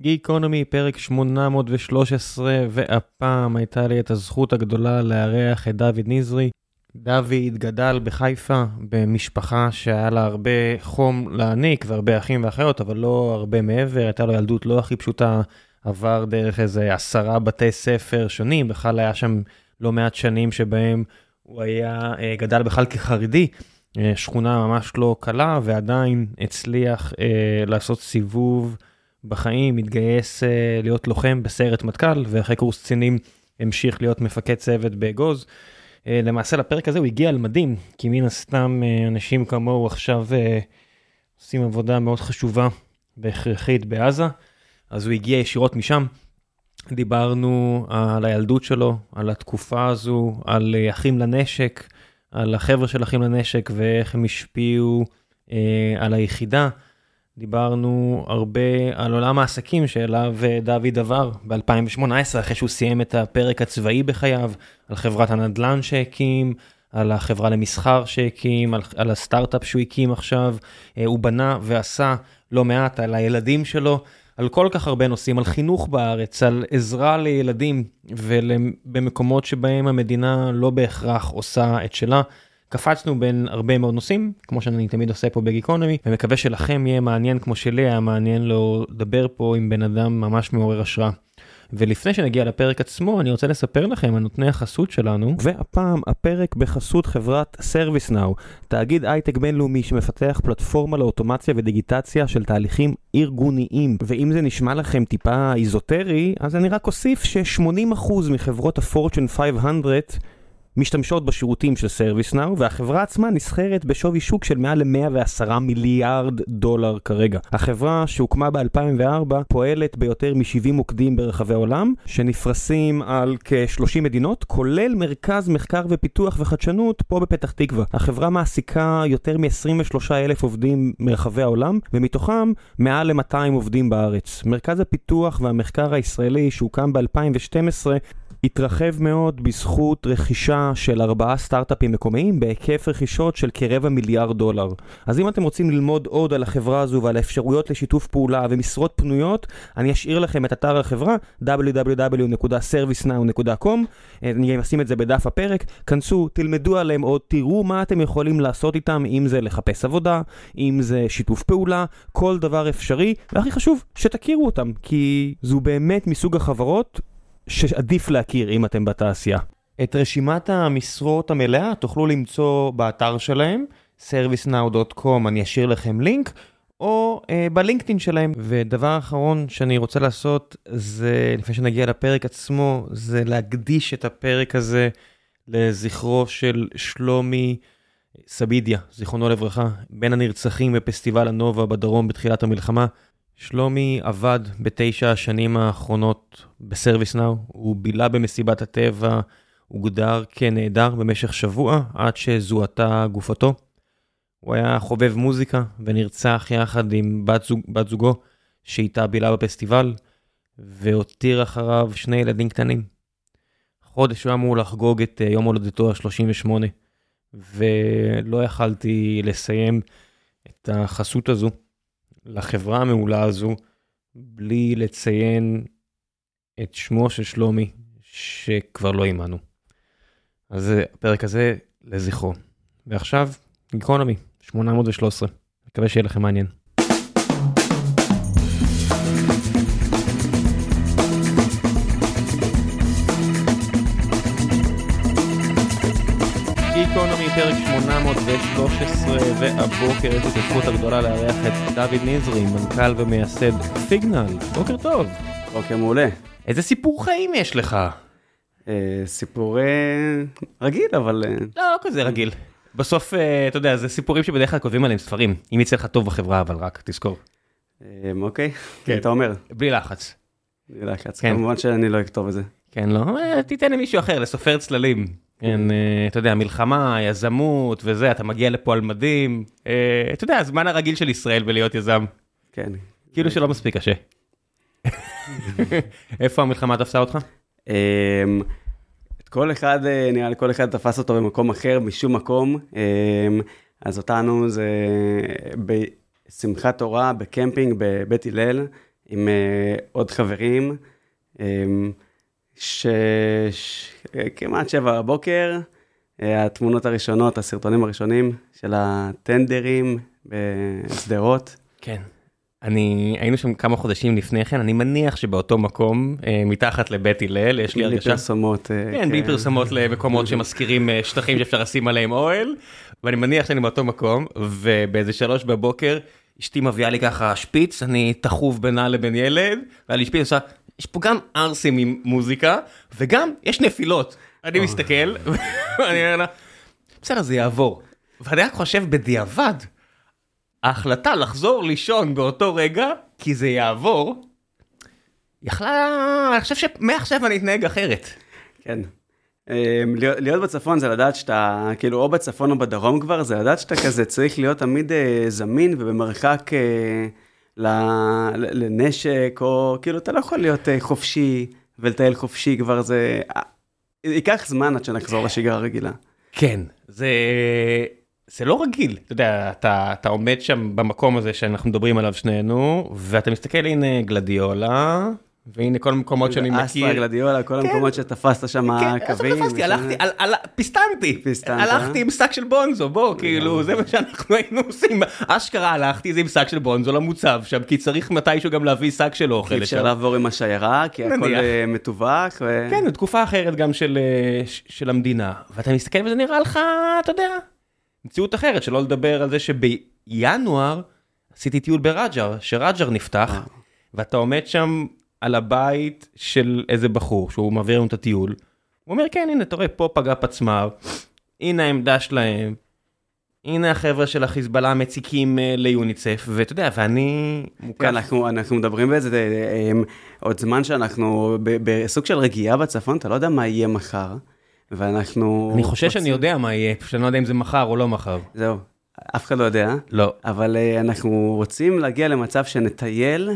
גיקונומי, פרק 813, והפעם הייתה לי את הזכות הגדולה לארח את דוד נזרי. דוד גדל בחיפה במשפחה שהיה לה הרבה חום להעניק והרבה אחים ואחיות, אבל לא הרבה מעבר, הייתה לו ילדות לא הכי פשוטה, עבר דרך איזה עשרה בתי ספר שונים, בכלל היה שם לא מעט שנים שבהם הוא היה, אה, גדל בכלל כחרדי, אה, שכונה ממש לא קלה, ועדיין הצליח אה, לעשות סיבוב. בחיים, התגייס uh, להיות לוחם בסיירת מטכ"ל, ואחרי קורס קצינים המשיך להיות מפקד צוות באגוז. Uh, למעשה לפרק הזה הוא הגיע על מדים, כי מן הסתם uh, אנשים כמוהו עכשיו uh, עושים עבודה מאוד חשובה והכרחית בעזה, אז הוא הגיע ישירות משם. דיברנו על הילדות שלו, על התקופה הזו, על אחים לנשק, על החבר'ה של אחים לנשק ואיך הם השפיעו uh, על היחידה. דיברנו הרבה על עולם העסקים שאליו דוד עבר ב-2018, אחרי שהוא סיים את הפרק הצבאי בחייו, על חברת הנדל"ן שהקים, על החברה למסחר שהקים, על, על הסטארט-אפ שהוא הקים עכשיו. אה, הוא בנה ועשה לא מעט על הילדים שלו, על כל כך הרבה נושאים, על חינוך בארץ, על עזרה לילדים ובמקומות שבהם המדינה לא בהכרח עושה את שלה. קפצנו בין הרבה מאוד נושאים, כמו שאני תמיד עושה פה בגיקונומי, ומקווה שלכם יהיה מעניין כמו שלי היה מעניין לו לדבר פה עם בן אדם ממש מעורר השראה. ולפני שנגיע לפרק עצמו, אני רוצה לספר לכם על נותני החסות שלנו. והפעם הפרק בחסות חברת ServiceNow, תאגיד הייטק בינלאומי שמפתח פלטפורמה לאוטומציה ודיגיטציה של תהליכים ארגוניים. ואם זה נשמע לכם טיפה איזוטרי, אז אני רק אוסיף ש-80% מחברות ה-Fortune 500 משתמשות בשירותים של ServiceNow, והחברה עצמה נסחרת בשווי שוק של מעל ל-110 מיליארד דולר כרגע. החברה שהוקמה ב-2004 פועלת ביותר מ-70 מוקדים ברחבי העולם, שנפרסים על כ-30 מדינות, כולל מרכז מחקר ופיתוח וחדשנות פה בפתח תקווה. החברה מעסיקה יותר מ-23 אלף עובדים מרחבי העולם, ומתוכם מעל ל-200 עובדים בארץ. מרכז הפיתוח והמחקר הישראלי שהוקם ב-2012 התרחב מאוד בזכות רכישה של ארבעה סטארט-אפים מקומיים בהיקף רכישות של כרבע מיליארד דולר. אז אם אתם רוצים ללמוד עוד על החברה הזו ועל האפשרויות לשיתוף פעולה ומשרות פנויות, אני אשאיר לכם את אתר החברה www.servicenow.com אני אשים את זה בדף הפרק, כנסו, תלמדו עליהם עוד, תראו מה אתם יכולים לעשות איתם, אם זה לחפש עבודה, אם זה שיתוף פעולה, כל דבר אפשרי, והכי חשוב, שתכירו אותם, כי זו באמת מסוג החברות שעדיף להכיר אם אתם בתעשייה. את רשימת המשרות המלאה תוכלו למצוא באתר שלהם, servicenow.com, אני אשאיר לכם לינק, או uh, בלינקדאין שלהם. ודבר אחרון שאני רוצה לעשות, זה, לפני שנגיע לפרק עצמו, זה להקדיש את הפרק הזה לזכרו של שלומי סבידיה, זיכרונו לברכה, בין הנרצחים בפסטיבל הנובה בדרום בתחילת המלחמה. שלומי עבד בתשע השנים האחרונות בסרוויס נאו, הוא בילה במסיבת הטבע, הוגדר כנעדר במשך שבוע עד שזוהתה גופתו. הוא היה חובב מוזיקה ונרצח יחד עם בת, זוג, בת זוגו שאיתה בילה בפסטיבל, והותיר אחריו שני ילדים קטנים. חודש הוא אמור לחגוג את אה, יום הולדתו ה-38, ולא יכלתי לסיים את החסות הזו. לחברה המעולה הזו, בלי לציין את שמו של שלומי, שכבר לא עימנו. אז הפרק הזה לזכרו. ועכשיו, גיקונומי, 813. מקווה שיהיה לכם מעניין. פרק 813 והבוקר יש לי את הזכות הגדולה לארח את דוד נזרי, מנכ"ל ומייסד סיגנל. בוקר טוב. בוקר מעולה. איזה סיפור חיים יש לך? אה, סיפור אה, רגיל אבל... אה, לא, לא כזה רגיל. בסוף, אה, אתה יודע, זה סיפורים שבדרך כלל כותבים עליהם ספרים. אם יצא לך טוב בחברה, אבל רק, תזכור. אה, אוקיי, כן. אתה אומר. בלי לחץ. בלי לחץ. כן. כמובן שאני לא אכתוב את זה. כן, לא, אה, תיתן למישהו אחר, לסופר צללים. כן, אה, אתה יודע, מלחמה, יזמות וזה, אתה מגיע לפה על מדים. אה, אתה יודע, הזמן הרגיל של ישראל בלהיות יזם. כן. כאילו שלא מספיק קשה. איפה המלחמה תפסה אותך? אמ, כל אחד, אה, נראה לי כל אחד תפס אותו במקום אחר, משום מקום. אמ, אז אותנו זה בשמחת תורה, בקמפינג בבית הלל. עם עוד חברים, um, ש... ש... כמעט שבע בבוקר, uh, התמונות הראשונות, הסרטונים הראשונים של הטנדרים בשדרות. כן. אני, היינו שם כמה חודשים לפני כן, אני מניח שבאותו מקום, אה, מתחת לבית הלל, יש לי הרגשה... בלי פרסומות. אה, כן, בלי כן. פרסומות למקומות שמזכירים אה, שטחים שאפשר לשים עליהם אוהל, ואני מניח שאני באותו מקום, ובאיזה שלוש בבוקר, אשתי מביאה לי ככה שפיץ, אני תחוב בינה לבין ילד, והיה לי שפיץ, עושה, יש פה גם ערסים עם מוזיקה, וגם יש נפילות. אני מסתכל, ואני אומר לה, בסדר, זה יעבור. ואני רק חושב בדיעבד, ההחלטה לחזור לישון באותו רגע, כי זה יעבור, יכלה, אני חושב שמעכשיו אני אתנהג אחרת. כן. אמ, להיות בצפון זה לדעת שאתה, כאילו, או בצפון או בדרום כבר, זה לדעת שאתה כזה צריך להיות תמיד אה, זמין ובמרחק אה, לנשק, או כאילו, אתה לא יכול להיות אה, חופשי ולטייל חופשי כבר, זה... ייקח זמן עד שנחזור לשגרה הרגילה. כן, זה... זה לא רגיל, אתה יודע, אתה, אתה עומד שם במקום הזה שאנחנו מדברים עליו שנינו, ואתה מסתכל, הנה גלדיולה, והנה כל המקומות שאני מכיר. אספה, גלדיולה, כל כן. המקומות שתפסת שם קווים. כן, תפסתי, הלכתי, פיסטנתי. פיסטנת. הלכתי עם שק של בונזו, בוא, כאילו, זה מה שאנחנו היינו עושים. אשכרה הלכתי עם שק של בונזו למוצב שם, כי צריך מתישהו גם להביא שק של אוכל. כי אפשר לעבור עם השיירה, כי הכל אה, מתווך. כן, זו תקופה אחרת גם של, אה, של המדינה. ואתה מסתכל וזה נראה לך, אתה יודע. מציאות אחרת, שלא לדבר על זה שבינואר עשיתי טיול ברג'ר, שרג'ר נפתח, אה. ואתה עומד שם על הבית של איזה בחור שהוא מעביר לנו את הטיול. הוא אומר כן הנה אתה רואה פה פגע פצמ"ר, הנה העמדה שלהם, הנה החבר'ה של החיזבאללה מציקים uh, ליוניצף ואתה יודע ואני מוקף. כן, אנחנו, אנחנו מדברים באיזה um, עוד זמן שאנחנו בסוג של רגיעה בצפון אתה לא יודע מה יהיה מחר. ואנחנו... אני חושב שאני יודע מה יהיה, פשוט אני לא יודע אם זה מחר או לא מחר. זהו, אף אחד לא יודע. לא. אבל אנחנו רוצים להגיע למצב שנטייל,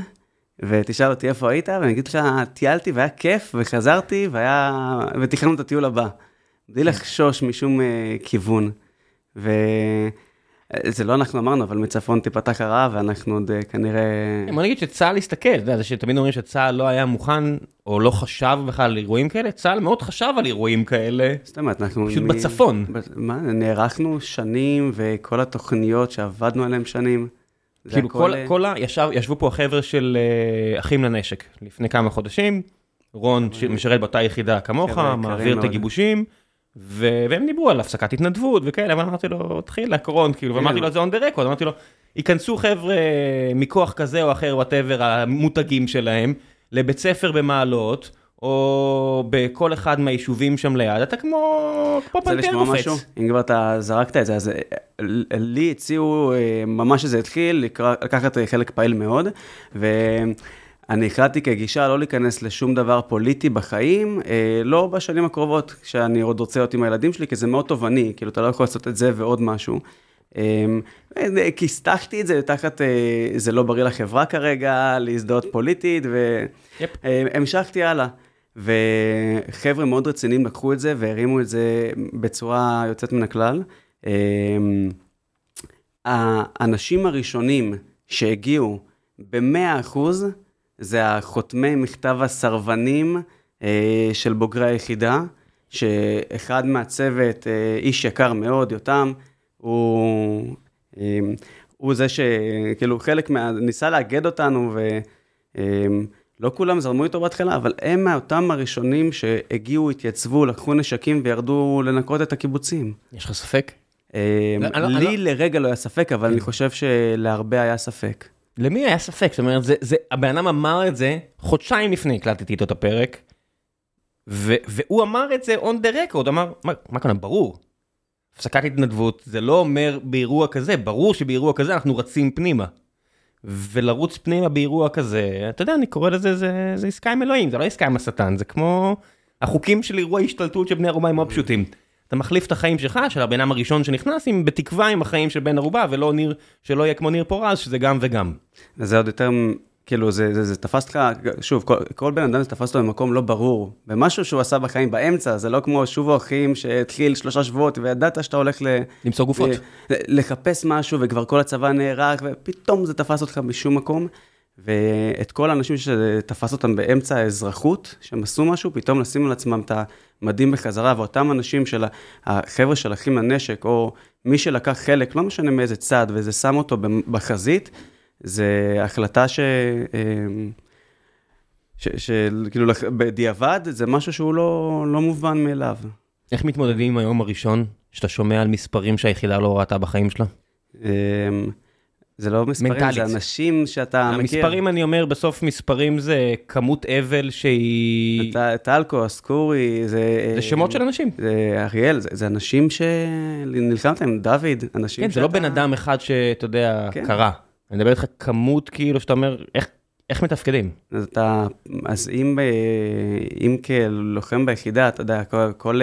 ותשאל אותי איפה היית, ואני אגיד לך, טיילתי והיה כיף, וחזרתי, והיה... ותכננו את הטיול הבא. בלי כן. לחשוש משום uh, כיוון. ו... זה לא אנחנו אמרנו, אבל מצפון תיפתח הרעה, ואנחנו עוד אה, כנראה... כן, בוא נגיד שצה"ל הסתכל, אתה יודע, זה שתמיד אומרים שצה"ל לא היה מוכן, או לא חשב בכלל על אירועים כאלה, צה"ל מאוד חשב על אירועים כאלה. זאת אומרת, אנחנו... פשוט מ... בצפון. מה, נערכנו שנים, וכל התוכניות שעבדנו עליהן שנים. כאילו כל, כל ה... ישב, ישבו פה החבר'ה של uh, אחים לנשק, לפני כמה חודשים, רון שמשרת באותה יחידה כמוך, מעביר את הגיבושים. והם דיברו על הפסקת התנדבות וכאלה, ואמרתי לו, תתחיל לקרון, כאילו, ואמרתי לו, זה on the record, אמרתי לו, ייכנסו חבר'ה מכוח כזה או אחר, וואטאבר, המותגים שלהם, לבית ספר במעלות, או בכל אחד מהיישובים שם ליד, אתה כמו, כמו פנתר קופץ. משהו? אם כבר אתה זרקת את זה, אז אה, לי הציעו, אה, ממש שזה התחיל, לקחת חלק פעיל מאוד, ו... אני החלטתי כגישה לא להיכנס לשום דבר פוליטי בחיים, אה, לא בשנים הקרובות, כשאני עוד רוצה להיות עם הילדים שלי, כי זה מאוד תובעני, כאילו, אתה לא יכול לעשות את זה ועוד משהו. אה, כיסתחתי את זה תחת, אה, זה לא בריא לחברה כרגע, להזדהות פוליטית, והמשכתי הלאה. וחבר'ה מאוד רציניים לקחו את זה והרימו את זה בצורה יוצאת מן הכלל. האנשים הראשונים שהגיעו ב-100 אחוז, זה החותמי מכתב הסרבנים אה, של בוגרי היחידה, שאחד מהצוות, אה, איש יקר מאוד, יותם, הוא, אה, הוא זה שכאילו חלק מה... ניסה לאגד אותנו, ולא כולם זרמו איתו בהתחלה, אבל הם מאותם הראשונים שהגיעו, התייצבו, לקחו נשקים וירדו לנקות את הקיבוצים. יש לך ספק? לי לרגע לא היה ספק, אבל אני חושב שלהרבה היה ספק. למי היה ספק? זאת אומרת, הבן אדם אמר את זה חודשיים לפני הקלטתי איתו את הפרק, והוא אמר את זה on the record, אמר, מה, מה כאן, ברור. הפסקת התנדבות זה לא אומר באירוע כזה, ברור שבאירוע כזה אנחנו רצים פנימה. ולרוץ פנימה באירוע כזה, אתה יודע, אני קורא לזה, זה, זה עסקה עם אלוהים, זה לא עסקה עם השטן, זה כמו החוקים של אירוע השתלטות של בני ערובה הם מאוד פשוטים. אתה מחליף את החיים שלך, של הבן אדם הראשון שנכנס, עם בתקווה עם החיים של בן ערובה, ולא ניר, שלא יהיה כמו ניר פורז, שזה גם וגם. זה עוד יותר, כאילו, זה, זה, זה תפס אותך, שוב, כל, כל בן אדם זה תפס אותו במקום לא ברור, במשהו שהוא עשה בחיים באמצע, זה לא כמו שובו אחים שהתחיל שלושה שבועות, וידעת שאתה הולך ל... למצוא גופות. ל, לחפש משהו, וכבר כל הצבא נהרג, ופתאום זה תפס אותך בשום מקום. ואת כל האנשים שתפס אותם באמצע האזרחות, שהם עשו משהו, פתאום לשים על עצמם את המדים בחזרה, ואותם אנשים של החבר'ה של אחים לנשק, או מי שלקח חלק, לא משנה מאיזה צד, וזה שם אותו בחזית, זה החלטה ש... שכאילו בדיעבד זה משהו שהוא לא, לא מובן מאליו. איך מתמודדים עם היום הראשון, שאתה שומע על מספרים שהיחידה לא ראתה בחיים שלה? אמ, זה לא מספרים, מנטלית. זה אנשים שאתה המספרים, מכיר. המספרים, אני אומר, בסוף מספרים זה כמות אבל שהיא... טלקו, אסקורי, זה... זה שמות של אנשים. זה אריאל, זה, זה אנשים שנלחמת עם דוד, אנשים כן, שאתה... זה לא בן אדם אחד שאתה יודע, כן. קרה. אני מדבר איתך כמות כאילו שאתה אומר, איך, איך מתפקדים? אז אתה, אז אם, אם כלוחם ביחידה, אתה יודע, כל, כל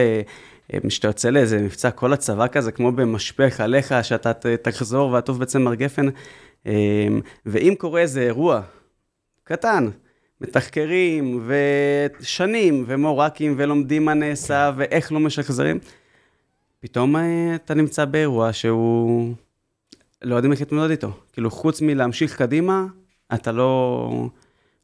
כשאתה יוצא לאיזה מבצע, כל הצבא כזה, כמו במשפך עליך, שאתה תחזור ועטוף בצמר גפן, ואם קורה איזה אירוע קטן, מתחקרים ושנים ומורקים ולומדים מה נעשה ואיך לא משחזרים, פתאום אתה נמצא באירוע שהוא... לא יודעים איך להתמודד איתו. כאילו, חוץ מלהמשיך קדימה, אתה לא,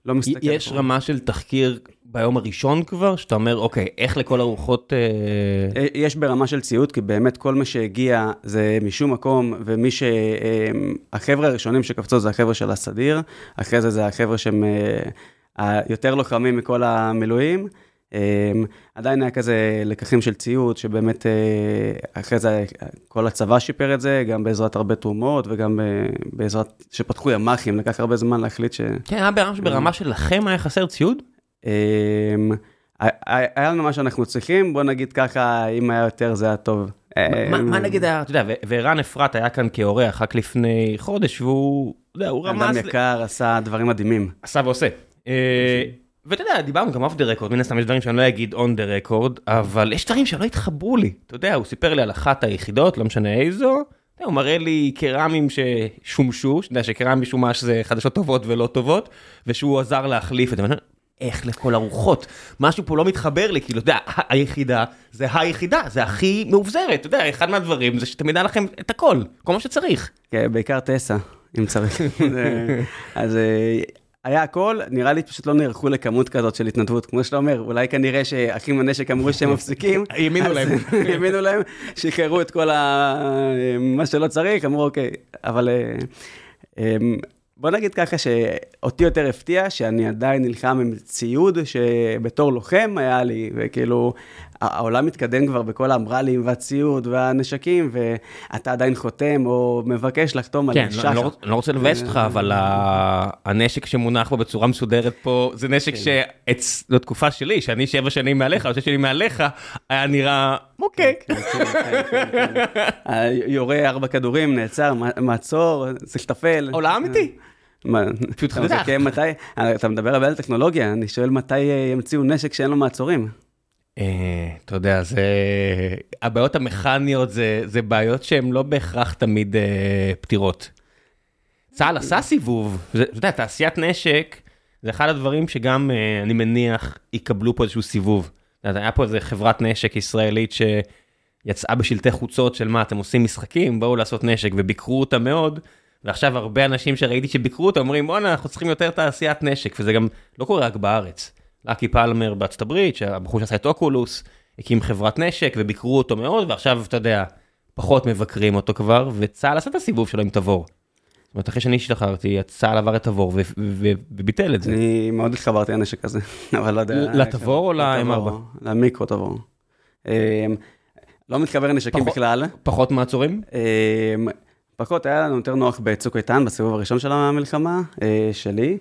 לא מסתכל. יש פה. רמה של תחקיר ביום הראשון כבר, שאתה אומר, אוקיי, איך לכל הרוחות... אה... יש ברמה של ציוד, כי באמת כל מה שהגיע זה משום מקום, ומי ש... אה, החבר'ה הראשונים שקפצו זה החבר'ה של הסדיר, אחרי זה זה החבר'ה שהם אה, היותר לוחמים מכל המילואים. אמ, עדיין היה כזה לקחים של ציוד, שבאמת אה, אחרי זה כל הצבא שיפר את זה, גם בעזרת הרבה תרומות וגם אה, בעזרת, שפתחו ימ"חים, לקח הרבה זמן להחליט ש... כן, היה ברמה ברמה שלכם היה חסר ציוד? אמ, היה לנו מה שאנחנו צריכים, בוא נגיד ככה, אם היה יותר זה היה טוב. מה אמ, נגיד, אתה יודע, וערן אפרת היה כאן כאורח רק לפני חודש, והוא, אתה יודע, הוא רמז... אדם יקר, עשה דברים מדהימים. עשה ועושה. אה, ואתה יודע, דיברנו גם off the record, מן הסתם יש דברים שאני לא אגיד on the record, אבל יש דברים שלא התחברו לי. אתה יודע, הוא סיפר לי על אחת היחידות, לא משנה איזו, הוא מראה לי קרמים ששומשו, שאתה יודע שקרמיק שומש זה חדשות טובות ולא טובות, ושהוא עזר להחליף את זה. איך לכל הרוחות? משהו פה לא מתחבר לי, כאילו, אתה יודע, היחידה זה היחידה, זה הכי מאובזרת, אתה יודע, אחד מהדברים זה שתמיד היה לכם את הכל, כל מה שצריך. כן, בעיקר טסה, אם צריך. אז אה, היה הכל, נראה לי פשוט לא נערכו לכמות כזאת של התנדבות, כמו שאתה אומר, אולי כנראה שאחים לנשק אמרו שהם מפסיקים. האמינו להם. האמינו להם, שחררו את כל מה שלא צריך, אמרו אוקיי, אבל אה, אמ, בוא נגיד ככה שאותי יותר הפתיע שאני עדיין נלחם עם ציוד שבתור לוחם היה לי, וכאילו העולם מתקדם כבר בכל האמרלים והציוד והנשקים, ואתה עדיין חותם או מבקש לחתום על שחר. כן, לא, לא רוצה לבאס אותך, אבל הנשק שמונח פה בצורה מסודרת פה, זה נשק כן. שבתקופה שלי, שאני שבע שנים מעליך, או שש שנים מעליך, היה נראה, אוקיי. כן, כן, יורה ארבע כדורים, נעצר, מעצור, צריך לטפל. עולם אמיתי. פשוט חזק. מתי, אתה מדבר הרבה על טכנולוגיה, אני שואל מתי ימציאו נשק שאין לו מעצורים. אה, אתה יודע, זה... הבעיות המכניות זה, זה בעיות שהן לא בהכרח תמיד אה, פתירות. צה"ל עשה סיבוב, אתה יודע, תעשיית נשק, זה אחד הדברים שגם, אה, אני מניח, יקבלו פה איזשהו סיבוב. היה פה איזה חברת נשק ישראלית שיצאה בשלטי חוצות של מה, אתם עושים משחקים, בואו לעשות נשק, וביקרו אותה מאוד, ועכשיו הרבה אנשים שראיתי שביקרו אותה אומרים, בואנה, אנחנו צריכים יותר תעשיית נשק, וזה גם לא קורה רק בארץ. לקי פלמר בארצות הברית, שהבחור שעשה את אוקולוס, הקים חברת נשק וביקרו אותו מאוד, ועכשיו, אתה יודע, פחות מבקרים אותו כבר, וצה"ל עשה את הסיבוב שלו עם תבור. זאת אומרת, אחרי שאני השתחררתי, צה"ל עבר את תבור וביטל את זה. אני מאוד התחברתי לנשק הזה, אבל לא יודע. לתבור או ל-M4? למיקרו תבור. אמ, לא מתחבר לנשקים בכלל. פחות מעצורים? אמ, פחות, היה לנו יותר נוח בצוק איתן, בסיבוב הראשון של המלחמה, אה, שלי.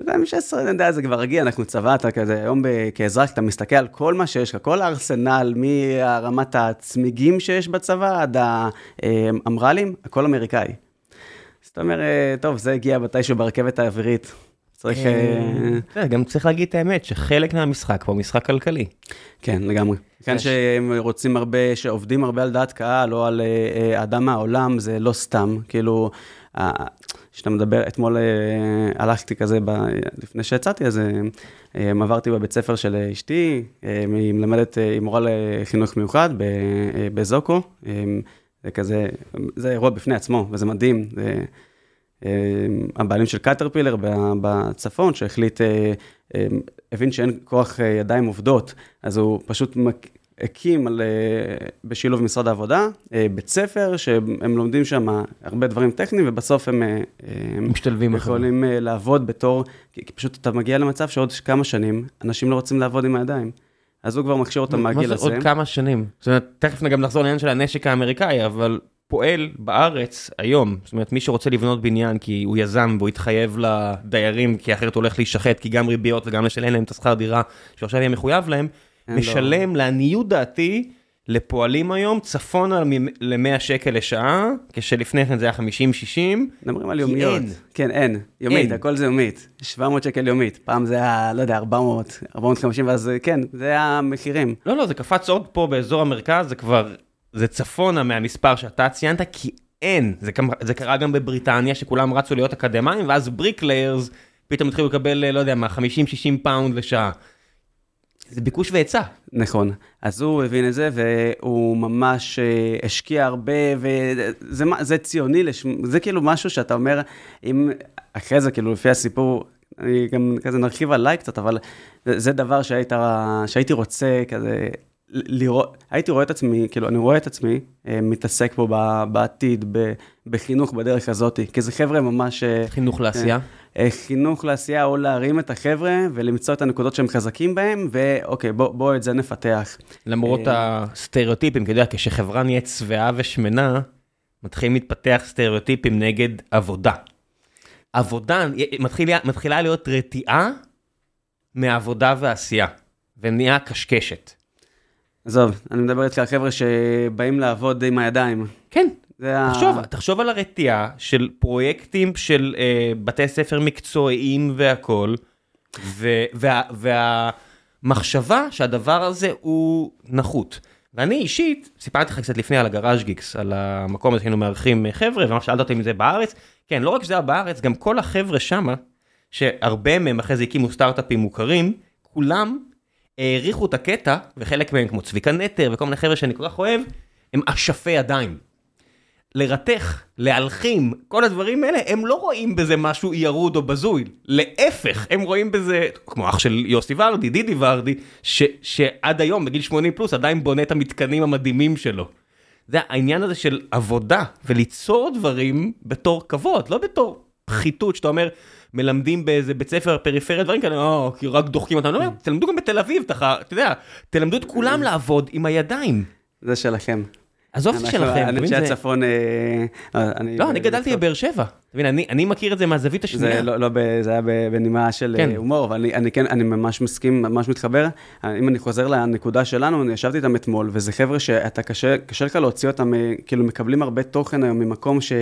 אמ, ש-2016, אני יודע, זה כבר רגיל, אנחנו צבא, אתה כזה, היום כאזרח, אתה מסתכל על כל מה שיש לך, כל הארסנל, מרמת הצמיגים שיש בצבא עד האמרלים, הכל אמריקאי. אז אתה אומר, אה, טוב, זה הגיע מתישהו ברכבת האווירית. צריך... אה, אה, גם צריך להגיד את האמת, שחלק מהמשחק פה הוא משחק כלכלי. כן, לגמרי. כאן שהם רוצים הרבה, שעובדים הרבה על דעת קהל, או על אדם מהעולם, זה לא סתם. כאילו, כשאתה מדבר, אתמול אה, הלכתי כזה, ב, לפני שיצאתי, אז אה, עברתי בבית ספר של אשתי, אה, היא מלמדת, היא מורה לחינוך מיוחד בזוקו, זה כזה, זה אירוע בפני עצמו, וזה מדהים. זה, הבעלים של קטרפילר בצפון, שהחליט, הבין שאין כוח ידיים עובדות, אז הוא פשוט הקים על, בשילוב משרד העבודה, בית ספר, שהם לומדים שם הרבה דברים טכניים, ובסוף הם משתלבים יכולים אחרי. לעבוד בתור, כי פשוט אתה מגיע למצב שעוד כמה שנים, אנשים לא רוצים לעבוד עם הידיים. אז הוא כבר מכשיר אותם מהגיל הזה. מה זה עוד כמה שנים? זאת אומרת, תכף גם נחזור לעניין של הנשק האמריקאי, אבל פועל בארץ היום, זאת אומרת, מי שרוצה לבנות בניין כי הוא יזם והוא יתחייב לדיירים, כי אחרת הוא הולך להישחט, כי גם ריביות וגם לשלם להם את השכר דירה, שעכשיו יהיה מחויב להם, משלם לא. לעניות דעתי לפועלים היום צפונה ל-100 שקל לשעה, כשלפני כן זה היה 50-60. מדברים על יומיות. אין. כן, אין. יומית, אין. הכל זה יומית. 700 שקל יומית. פעם זה היה, לא יודע, 400, 450, ואז כן, זה המחירים. לא, לא, זה קפץ עוד פה באזור המרכז, זה כבר, זה צפונה מהמספר שאתה ציינת, כי אין. זה, זה קרה גם בבריטניה, שכולם רצו להיות אקדמאים, ואז bricklayers פתאום התחילו לקבל, לא יודע מה, 50-60 פאונד לשעה. זה ביקוש והיצע. נכון, אז הוא הבין את זה, והוא ממש אה, השקיע הרבה, וזה זה ציוני, זה כאילו משהו שאתה אומר, אם אחרי זה, כאילו, לפי הסיפור, אני גם כזה נרחיב עליי קצת, אבל זה, זה דבר שהיית, שהייתי רוצה כזה לראות, הייתי רואה את עצמי, כאילו, אני רואה את עצמי אה, מתעסק פה בעתיד, בחינוך בדרך הזאת, כי זה חבר'ה ממש... אה, חינוך לעשייה? אה, חינוך לעשייה, או להרים את החבר'ה ולמצוא את הנקודות שהם חזקים בהם, ואוקיי, בוא, בוא את זה נפתח. למרות הסטריאוטיפים, כי אתה יודע, כשחברה נהיית שבעה ושמנה, מתחילים להתפתח סטריאוטיפים נגד עבודה. עבודה, מתחילה, מתחילה להיות רתיעה מעבודה ועשייה, ונהיה קשקשת. עזוב, אני מדבר איתך על חבר'ה שבאים לעבוד עם הידיים. כן, תחשוב, ה... תחשוב על הרתיעה של פרויקטים של אה, בתי ספר מקצועיים והכול, ו, וה, והמחשבה שהדבר הזה הוא נחות. ואני אישית, סיפרתי לך קצת לפני על הגראז' גיקס, על המקום הזה שהיינו מארחים חבר'ה, ומה שאלת אותי אם זה בארץ, כן, לא רק שזה היה בארץ, גם כל החבר'ה שמה, שהרבה מהם אחרי זה הקימו סטארט-אפים מוכרים, כולם העריכו את הקטע, וחלק מהם כמו צביקה נטר וכל מיני חבר'ה שאני כל כך אוהב, הם אשפי ידיים. לרתך, להלחים, כל הדברים האלה, הם לא רואים בזה משהו ירוד או בזוי. להפך, הם רואים בזה, כמו אח של יוסי ורדי, דידי ורדי, ש, שעד היום, בגיל 80 פלוס, עדיין בונה את המתקנים המדהימים שלו. זה העניין הזה של עבודה, וליצור דברים בתור כבוד, לא בתור פחיתות, שאתה אומר, מלמדים באיזה בית ספר פריפריה, דברים כאלה, או, כי רק דוחקים אותם, לא, תלמדו גם בתל אביב, אתה יודע, תלמדו את כולם לעבוד עם הידיים. זה שלכם. עזוב את שלכם, אני אנשי הצפון, אה, לא, אני גדלתי בבאר שבע. אני מכיר את זה מהזווית השנייה. לא, לא, זה היה בנימה של כן. הומור, אבל אני כן, אני ממש מסכים, ממש מתחבר. אם אני חוזר לנקודה שלנו, אני ישבתי איתם אתמול, וזה חבר'ה שאתה קשה לך להוציא אותם, אה, כאילו מקבלים הרבה תוכן היום ממקום ש...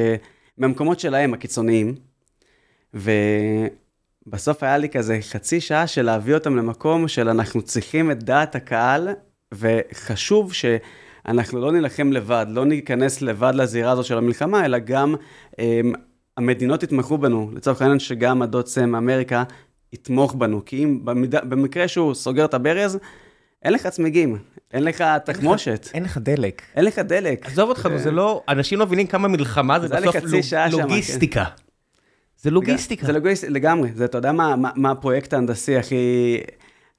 מהמקומות שלהם, הקיצוניים. ובסוף היה לי כזה חצי שעה של להביא אותם למקום של אנחנו צריכים את דעת הקהל, וחשוב ש... אנחנו לא נילחם לבד, לא ניכנס לבד לזירה הזאת של המלחמה, אלא גם um, המדינות יתמכו בנו. לצורך העניין שגם הדוד סם מאמריקה יתמוך בנו, כי אם במיד, במקרה שהוא סוגר את הברז, אין לך צמיגים, אין לך תחמושת. אין לך דלק. אין לך דלק. עזוב אותך, זה לא, אנשים לא מבינים כמה מלחמה זה בסוף לוגיסטיקה. זה לוגיסטיקה. זה לוגיסטיקה, לגמרי. זה, אתה יודע מה, מה, מה הפרויקט ההנדסי הכי,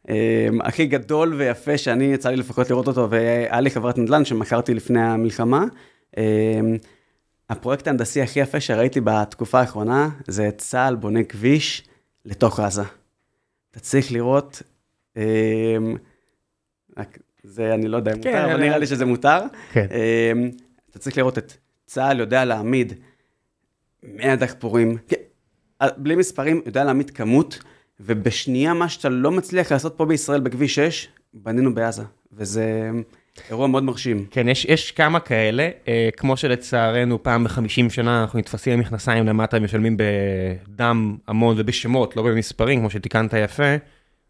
אמ, הכי גדול ויפה שאני יצא לי לפחות לראות אותו, והיה לי חברת נדל"ן שמכרתי לפני המלחמה. אמ, הפרויקט ההנדסי הכי יפה שראיתי בתקופה האחרונה, זה צה"ל בונה כביש לתוך עזה. אתה צריך לראות, אמ, זה אני לא יודע אם כן, מותר, אבל נראה לי שזה מותר. כן. אתה צריך לראות את צה"ל יודע להעמיד 100 דחפורים, כן, בלי מספרים, יודע להעמיד כמות. ובשנייה מה שאתה לא מצליח לעשות פה בישראל בכביש 6, בנינו בעזה, וזה אירוע מאוד מרשים. כן, יש, יש כמה כאלה, אה, כמו שלצערנו פעם ב-50 שנה אנחנו נתפסים עם מכנסיים למטה, משלמים בדם המון ובשמות, לא במספרים, כמו שתיקנת יפה,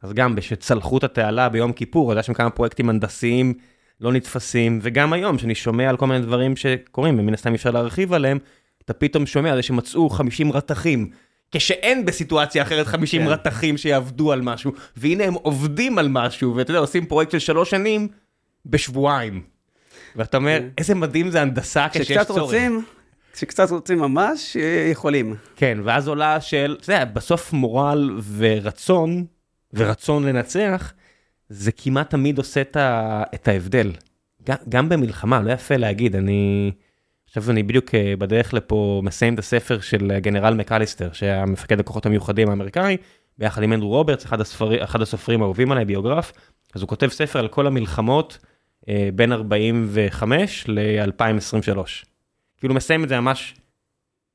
אז גם בשצלחו את התעלה ביום כיפור, אז יש שם כמה פרויקטים הנדסיים לא נתפסים, וגם היום, שאני שומע על כל מיני דברים שקורים, ומן הסתם אפשר להרחיב עליהם, אתה פתאום שומע על זה שמצאו 50 רתכים. כשאין בסיטואציה אחרת 50 כן. רתכים שיעבדו על משהו, והנה הם עובדים על משהו, ואתה יודע, עושים פרויקט של שלוש שנים בשבועיים. ואתה אומר, כן. איזה מדהים זה הנדסה כשיש צורך. כשקצת רוצים, כשקצת רוצים ממש, יכולים. כן, ואז עולה של, אתה יודע, בסוף מורל ורצון, ורצון לנצח, זה כמעט תמיד עושה את, ההבדל. גם, גם במלחמה, לא יפה להגיד, אני... עכשיו אני בדיוק אה, בדרך לפה מסיים את הספר של גנרל מקליסטר, שהיה מפקד הכוחות המיוחדים האמריקאי, ביחד עם אנדרו רוברטס, אחד, הספר, אחד הסופרים האהובים עליי, ביוגרף, אז הוא כותב ספר על כל המלחמות אה, בין 45 ל-2023. כאילו מסיים את זה ממש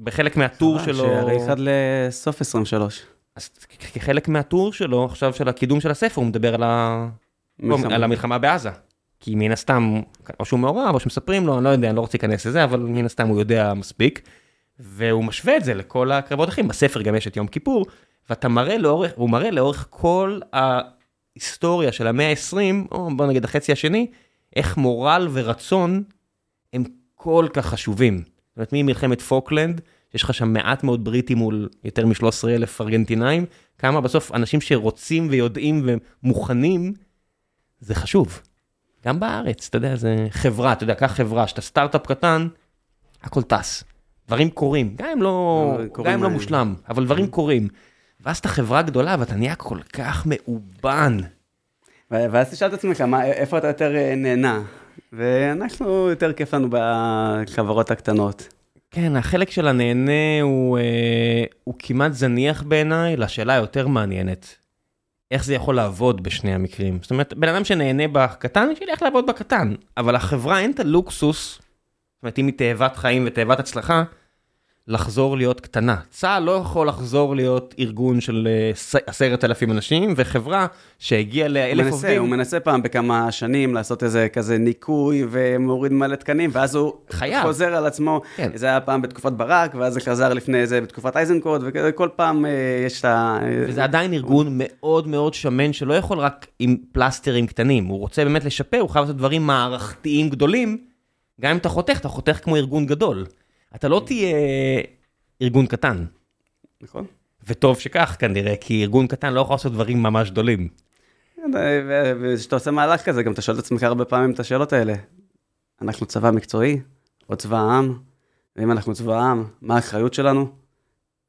בחלק מהטור שלו. שהרי אחד לסוף 23. אז כחלק מהטור שלו, עכשיו של הקידום של הספר, הוא מדבר על, ה... מלחמה. על המלחמה בעזה. כי מן הסתם, או שהוא מעורב, או שמספרים לו, אני לא יודע, אני לא רוצה להיכנס לזה, אבל מן הסתם הוא יודע מספיק. והוא משווה את זה לכל הקרבות אחרים. בספר גם יש את יום כיפור, ואתה מראה לאורך, הוא מראה לאורך כל ההיסטוריה של המאה ה-20, או בוא נגיד החצי השני, איך מורל ורצון הם כל כך חשובים. זאת אומרת, ממלחמת פוקלנד, יש לך שם מעט מאוד בריטים מול יותר מ-13 אלף ארגנטינאים, כמה בסוף אנשים שרוצים ויודעים ומוכנים, זה חשוב. גם בארץ, אתה יודע, זה חברה, אתה יודע, קח חברה, שאתה סטארט-אפ קטן, הכל טס. דברים קורים, גם אם לא, גם אם לא מושלם, אבל דברים קורים. ואז אתה חברה גדולה ואתה נהיה כל כך מאובן. ואז תשאל את עצמך, מה, איפה אתה יותר אה, נהנה? ואנחנו, יותר כיף לנו בחברות הקטנות. כן, החלק של הנהנה הוא, אה, הוא כמעט זניח בעיניי לשאלה היותר מעניינת. איך זה יכול לעבוד בשני המקרים. זאת אומרת, בן אדם שנהנה בקטן, שילך לעבוד בקטן. אבל לחברה אין את הלוקסוס, זאת אומרת, אם היא תאבת חיים ותאבת הצלחה, לחזור להיות קטנה. צה"ל לא יכול לחזור להיות ארגון של אה, עשרת אלפים אנשים, וחברה שהגיעה לאלף עובדים. הוא מנסה פעם בכמה שנים לעשות איזה כזה ניקוי ומוריד מלא תקנים, ואז הוא חייב. חוזר על עצמו. כן. זה היה פעם בתקופת ברק, ואז זה חזר לפני זה בתקופת אייזנקוט, וכל פעם אה, יש את ה... וזה עדיין ארגון מאוד מאוד שמן, שלא יכול רק עם פלסטרים קטנים. הוא רוצה באמת לשפר, הוא חייב לעשות דברים מערכתיים גדולים. גם אם אתה חותך, אתה חותך כמו ארגון גדול. אתה לא תהיה ארגון קטן. נכון. וטוב שכך כנראה, כי ארגון קטן לא יכול לעשות דברים ממש גדולים. וכשאתה עושה מהלך כזה, גם אתה שואל את עצמך הרבה פעמים את השאלות האלה. אנחנו צבא מקצועי, או צבא העם? ואם אנחנו צבא העם, מה האחריות שלנו?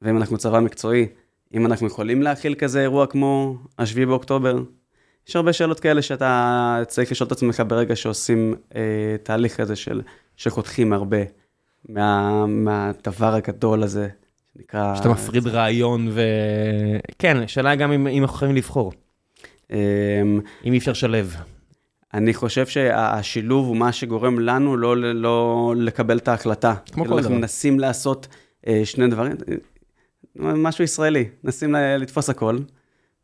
ואם אנחנו צבא מקצועי, אם אנחנו יכולים להכיל כזה אירוע כמו השביעי באוקטובר? יש הרבה שאלות כאלה שאתה צריך לשאול את עצמך ברגע שעושים אה, תהליך כזה של, שחותכים הרבה. מה, מהדבר הגדול הזה, שנקרא... שאתה מפריד רעיון ו... כן, השאלה גם אם, אם אנחנו יכולים לבחור. אמ, אם אי אפשר לשלב. אני חושב שהשילוב הוא מה שגורם לנו לא, לא לקבל את ההחלטה. כמו כאילו, כל דבר. אנחנו מנסים לעשות אה, שני דברים, משהו ישראלי, מנסים לתפוס הכל,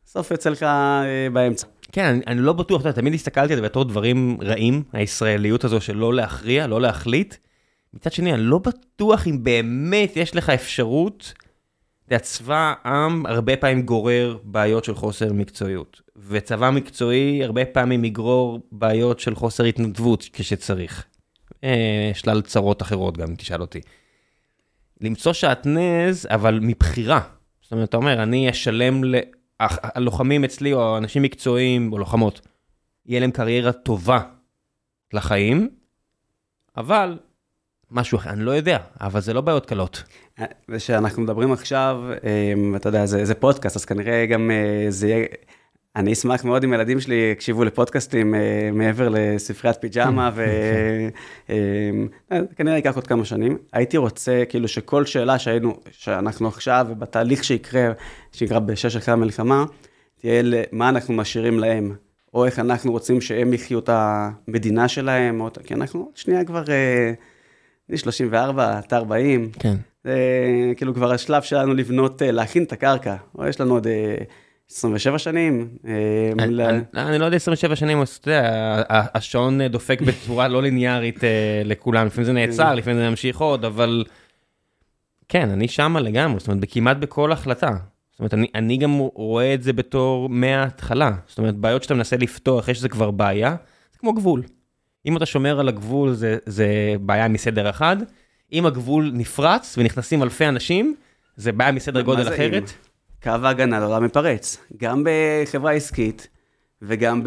בסוף יוצא לך אה, באמצע. כן, אני, אני לא בטוח, אתה יודע, תמיד הסתכלתי על זה בתור דברים רעים, הישראליות הזו של לא להכריע, לא להחליט. מצד שני, אני לא בטוח אם באמת יש לך אפשרות, אתה צבא העם הרבה פעמים גורר בעיות של חוסר מקצועיות, וצבא מקצועי הרבה פעמים יגרור בעיות של חוסר התנדבות כשצריך. אה, שלל צרות אחרות גם, אם תשאל אותי. למצוא שעטנז, אבל מבחירה. זאת אומרת, אתה אומר, אני אשלם ל... הלוחמים אצלי, או אנשים מקצועיים, או לוחמות, יהיה להם קריירה טובה לחיים, אבל משהו אחר, אני לא יודע, אבל זה לא בעיות קלות. ושאנחנו מדברים עכשיו, אמ, אתה יודע, זה, זה פודקאסט, אז כנראה גם אה, זה יהיה... אני אשמח מאוד אם ילדים שלי יקשיבו לפודקאסטים אה, מעבר לספריית פיג'מה, וכנראה אמ, ייקח עוד כמה שנים. הייתי רוצה כאילו שכל שאלה שהיינו, שאנחנו עכשיו, בתהליך שיקרה, שיקרה בשש אחרי המלחמה, תהיה מה אנחנו משאירים להם, או איך אנחנו רוצים שהם יחיו את המדינה שלהם, או... כי אנחנו עוד שנייה כבר... אה, אני 34, אתה 40. כן. זה כאילו כבר השלב שלנו לבנות, אה, להכין את הקרקע. או יש לנו עוד 27 אה, שנים. אה, אני לא יודע 27 שנים, אתה יודע, השעון דופק בצורה לא ליניארית לכולם. לפעמים זה נעצר, כן. לפעמים זה ממשיך עוד, אבל כן, אני שמה לגמרי, זאת אומרת, כמעט בכל החלטה. זאת אומרת, אני, אני גם רואה את זה בתור מההתחלה. זאת אומרת, בעיות שאתה מנסה לפתור אחרי שזה כבר בעיה, זה כמו גבול. אם אתה שומר על הגבול זה, זה בעיה מסדר אחד, אם הגבול נפרץ ונכנסים אלפי אנשים, זה בעיה מסדר גודל אחרת. קו ההגנה לא מפרץ, גם בחברה עסקית וגם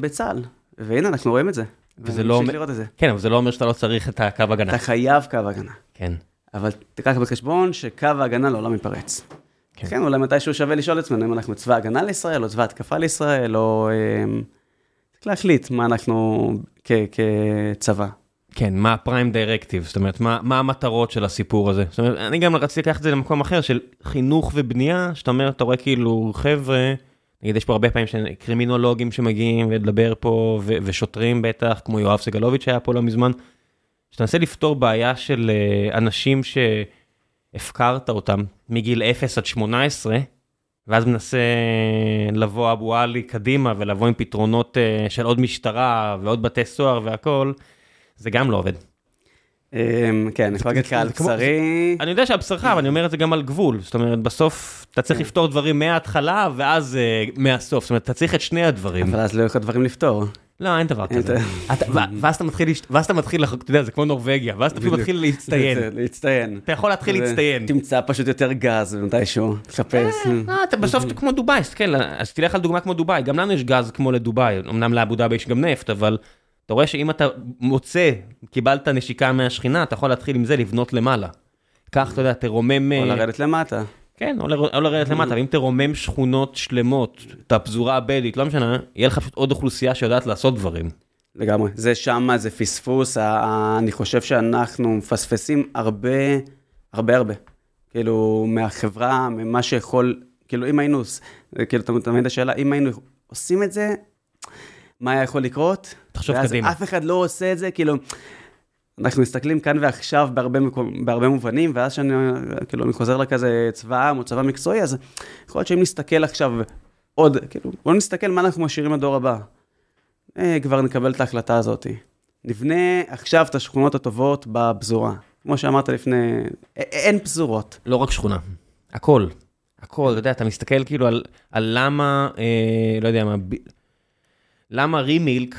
בצה"ל, והנה אנחנו רואים את זה. וזה לא אומר, כן, אבל זה לא אומר שאתה לא צריך את הקו הגנה. אתה חייב קו הגנה. כן. אבל תיקח בחשבון שקו ההגנה לעולם מתפרץ. כן. כן, אולי מתישהו שווה לשאול את עצמנו אם אנחנו צבא הגנה לישראל, או צבא התקפה לישראל, או... אה, צריך להחליט מה אנחנו כצבא. כן, מה הפריים דירקטיב, זאת אומרת, מה, מה המטרות של הסיפור הזה. זאת אומרת, אני גם רציתי לקחת את זה למקום אחר של חינוך ובנייה, שאתה אומר, אתה רואה כאילו חבר'ה, נגיד יש פה הרבה פעמים קרימינולוגים שמגיעים ולדבר פה, ו- ושוטרים בטח, כמו יואב סגלוביץ' שהיה פה לא מזמן, שאתה מנסה לפתור בעיה של אה, אנשים שהפקרת אותם מגיל 0 עד 18, ואז מנסה לבוא אבו עלי קדימה ולבוא עם פתרונות אה, של עוד משטרה ועוד בתי סוהר והכל. זה גם לא עובד. אמ, כן, אני יכול להגיד לך על בשרי, אני יודע שעל בשרך, אבל אני אומר את זה גם על גבול. זאת אומרת, בסוף אתה צריך כן. לפתור דברים מההתחלה ואז אה, מהסוף. זאת אומרת, אתה צריך את שני הדברים. אבל אז לא יהיו לך דברים לפתור. לא, אין דבר כזה. ואז אתה מתחיל, ואז אתה מתחיל, אתה יודע, זה כמו נורבגיה, ואז אתה פשוט. מתחיל להצטיין. להצטיין. אתה יכול להתחיל להצטיין. תמצא פשוט יותר גז מתישהו, תחפש. אה, אתה בסוף אתה כמו דובאי, תסתכל, אז תלך על דוגמה כמו דובאי, גם לנו יש גז כמו לדובאי, אמנם לאבו דאבי יש גם נפט, אבל אתה רואה שאם אתה מוצא, קיבלת נשיקה מהשכינה, אתה יכול להתחיל עם זה לבנות למעלה. כך, אתה יודע, תרומם... או אה, לרדת למטה. כן, או, לר... או לרדת למטה, ואם תרומם שכונות שלמות, את הפזורה הבדואית, לא משנה, יהיה לך פשוט עוד אוכלוסייה שיודעת לעשות דברים. לגמרי. זה שמה, זה פספוס, אני חושב שאנחנו מפספסים הרבה, הרבה הרבה. כאילו, מהחברה, ממה שיכול, כאילו, אם היינו, כאילו, את השאלה, אם היינו עושים את זה, מה היה יכול לקרות? תחשוב ואז קדימה. אף אחד לא עושה את זה, כאילו, אנחנו מסתכלים כאן ועכשיו בהרבה, מקום, בהרבה מובנים, ואז שאני, כאילו, אני חוזר לכזה צבא העם או צבא מקצועי, אז יכול להיות שאם נסתכל עכשיו עוד, כאילו, בואו נסתכל מה אנחנו משאירים לדור הבא. אה, כבר נקבל את ההחלטה הזאת. נבנה עכשיו את השכונות הטובות בפזורה. כמו שאמרת לפני, א- אין פזורות. לא רק שכונה, הכל. הכל, אתה יודע, אתה מסתכל כאילו על, על למה, אה, לא יודע מה, ב... למה רימילק,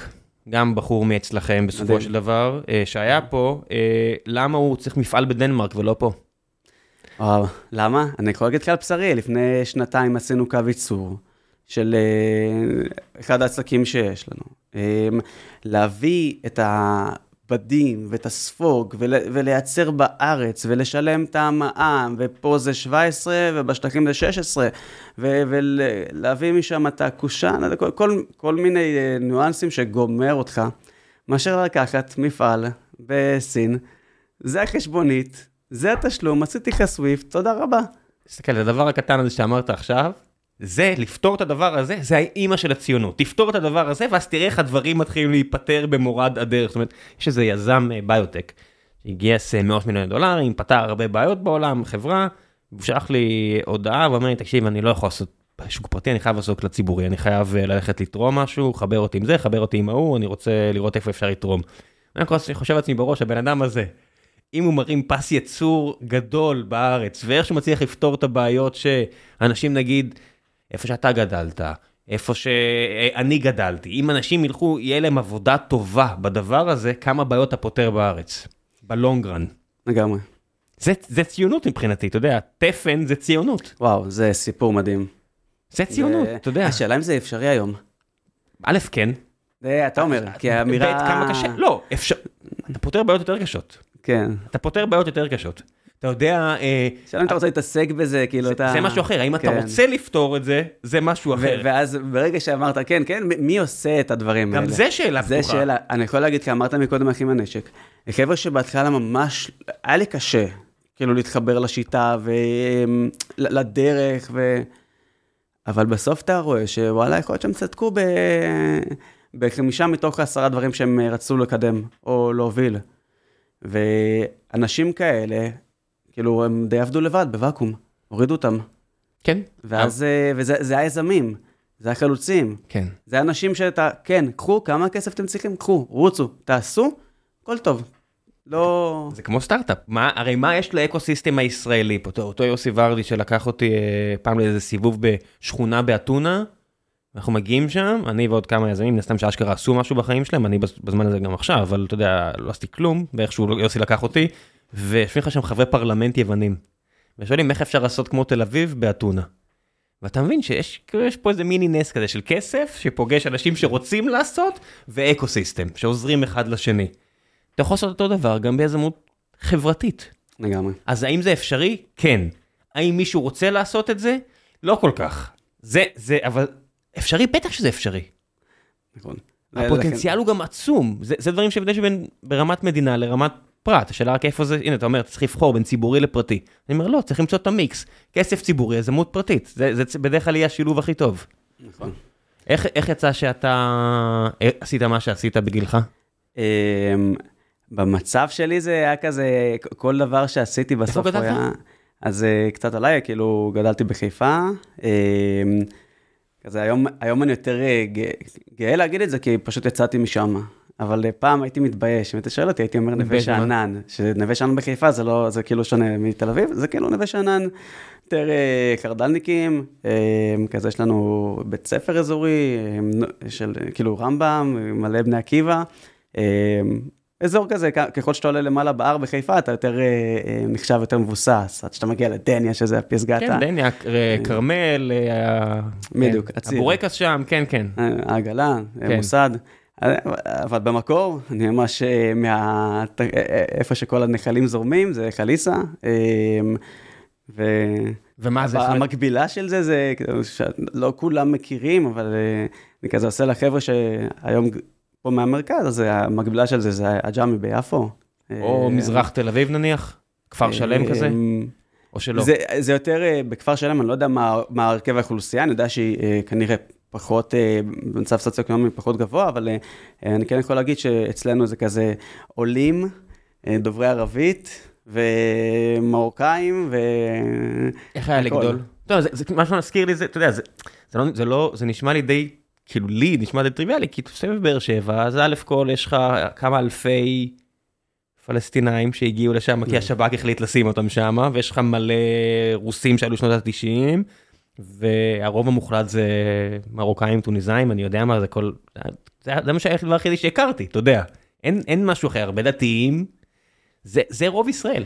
גם בחור מאצלכם בסופו מדהים. של דבר, אה, שהיה פה, אה, למה הוא צריך מפעל בדנמרק ולא פה? וואו, למה? אני יכול להגיד לך על בשרי, לפני שנתיים עשינו קו ייצור של אה, אחד העסקים שיש לנו. אה, להביא את הבדים ואת הספוג ול, ולייצר בארץ ולשלם את המע"מ, ופה זה 17 ובשטחים זה 16, ו- ולהביא משם את הקושאן, כל, כל, כל מיני אה, ניואנסים שגומר אותך, מאשר לקחת מפעל בסין, זה החשבונית, זה התשלום, עשיתי לך סוויפט, תודה רבה. תסתכל, הדבר הקטן הזה שאמרת עכשיו, זה, לפתור את הדבר הזה, זה האימא של הציונות. תפתור את הדבר הזה, ואז תראה איך הדברים מתחילים להיפטר במורד הדרך. זאת אומרת, יש איזה יזם אה, ביוטק, שגייס אה, מאות מיליוני דולרים, פתר הרבה בעיות בעולם, חברה, הוא שלח לי הודעה ואומר לי, תקשיב, אני לא יכול לעשות שוק פרטי, אני חייב לעשות לציבורי, אני חייב אה, ללכת לתרום משהו, חבר אותי עם זה, חבר אותי עם ההוא, אני רוצה לראות איפה אפשר לתרום. אני חושב לעצמי בראש, הבן אדם הזה, אם הוא מרים פס ייצור גדול בארץ, ואיך שהוא מצליח לפתור את הבעיות שאנשים נגיד, איפה שאתה גדלת, איפה שאני גדלתי, אם אנשים ילכו, יהיה להם עבודה טובה בדבר הזה, כמה בעיות אתה פותר בארץ, בלונגרן. לגמרי. זה, זה ציונות מבחינתי, אתה יודע, תפן זה ציונות. וואו, זה סיפור מדהים. זה ציונות, זה- אתה יודע. השאלה אם זה אפשרי היום. א', כן. זה אתה אומר, כי האמירה... ב', כמה קשה, לא, אפשר, אתה פותר בעיות יותר קשות. כן. אתה פותר בעיות יותר קשות. אתה יודע, השאלה אם אתה רוצה להתעסק בזה, כאילו אתה... זה משהו אחר, האם אתה כן. רוצה לפתור את זה, זה משהו אחר. ואז ברגע שאמרת כן, כן, מי עושה את הדברים האלה? גם זה שאלה זה פתוחה. שאלה, אני יכול להגיד לך, אמרת מקודם אחים הנשק. חבר'ה שבהתחלה ממש, היה לי קשה, כאילו להתחבר לשיטה ולדרך, ו... אבל בסוף אתה רואה שוואלה, יכול להיות שהם צדקו ב... בחמישה מתוך עשרה דברים שהם רצו לקדם או להוביל. ואנשים כאלה, כאילו, הם די עבדו לבד, בוואקום, הורידו אותם. כן. ואז, אה, וזה זה החלוצים, זה החלוצים. כן. זה אנשים שאתה, כן, קחו, כמה כסף אתם צריכים? קחו, רוצו, תעשו, הכל טוב. לא... זה כמו סטארט-אפ, מה, הרי מה יש לאקוסיסטם הישראלי? אותו, אותו יוסי ורדי שלקח אותי אה, פעם לאיזה סיבוב בשכונה באתונה, אנחנו מגיעים שם, אני ועוד כמה יזמים, מן הסתם שאשכרה עשו משהו בחיים שלהם, אני בז- בזמן הזה גם עכשיו, אבל אתה יודע, לא עשיתי כלום, ואיכשהו יוסי לקח אותי, ויושבים לך שם חברי פרלמנט יוונים. ושואלים איך אפשר לעשות כמו תל אביב באתונה. ואתה מבין שיש כאילו, פה איזה מיני נס כזה של כסף, שפוגש אנשים שרוצים לעשות, ו ecosystem, שעוזרים אחד לשני. אתה יכול לעשות אותו דבר גם ביזמות חברתית. לגמרי. אז האם זה אפשרי? כן. האם מישהו רוצה לעשות את זה? לא כל כך. זה, זה, אבל אפשרי? בטח שזה אפשרי. נכון. הפוטנציאל הוא גם עצום. זה, זה דברים שהבדל שבין ברמת מדינה לרמת פרט. השאלה רק איפה זה, הנה אתה אומר, צריך לבחור בין ציבורי לפרטי. אני אומר, לא, צריך למצוא את המיקס. כסף ציבורי, יזמות פרטית. זה, זה בדרך כלל יהיה השילוב הכי טוב. נכון. איך, איך יצא שאתה אה, עשית מה שעשית בגילך? אמ, במצב שלי זה היה כזה, כל דבר שעשיתי בסוף גדלת? היה... אז אה, קצת עליי, כאילו גדלתי בחיפה. אמ, כזה היום, היום אני יותר אה, גאה להגיד את זה, כי פשוט יצאתי משם. אבל אה, פעם הייתי מתבייש, אם אתה שואל אותי, הייתי אומר נווה? שאנן. שנווה שאנן בחיפה זה לא, זה כאילו שונה מתל אביב, זה כאילו נווה שאנן, יותר אה, קרדלניקים, אה, כזה יש לנו בית ספר אזורי, של כאילו רמב"ם, מלא בני עקיבא. אזור כזה, ככל שאתה עולה למעלה בהר בחיפה, אתה יותר נחשב יותר מבוסס, עד שאתה מגיע לדניה, שזה הפסגת כן, דניה, כרמל, בדיוק, כן. הבורקס שם, כן, כן. העגלה, כן. מוסד. אבל במקור, אני ממש אה, מה... אה, אה, איפה שכל הנחלים זורמים, זה חליסה. אה, ו... ומה זה? המקבילה של זה, זה כאילו שלא כולם מכירים, אבל אני כזה עושה לחבר'ה שהיום פה מהמרכז, אז המקבילה של זה זה הג'אמי ביפו. או מזרח תל אביב נניח? כפר שלם כזה? או שלא? זה, זה יותר בכפר שלם, אני לא יודע מה, מה הרכב האוכלוסייה, אני יודע שהיא אה, כנראה פחות, אה, במצב סוציו-אקונומי פחות גבוה, אבל אה, אני כן יכול להגיד שאצלנו זה כזה עולים, אה, דוברי ערבית ומרוקאים ו... איך היה. לגדול? טוב, זה, זה משהו מזכיר לי, זה, אתה יודע, זה, זה, לא, זה לא, זה נשמע לי די, כאילו לי נשמע די טריוויאלי, כי אתה מסתובב בבאר שבע, אז א' כל יש לך כמה אלפי פלסטינאים שהגיעו לשם, כי השב"כ החליט לשים אותם שם, ויש לך מלא רוסים שעלו שנות ה-90, והרוב המוחלט זה מרוקאים, טוניסאים, אני יודע מה, זה כל, זה, זה מה שהדבר היחידי שהכרתי, אתה יודע. אין, אין משהו אחר, הרבה דתיים, זה, זה רוב ישראל.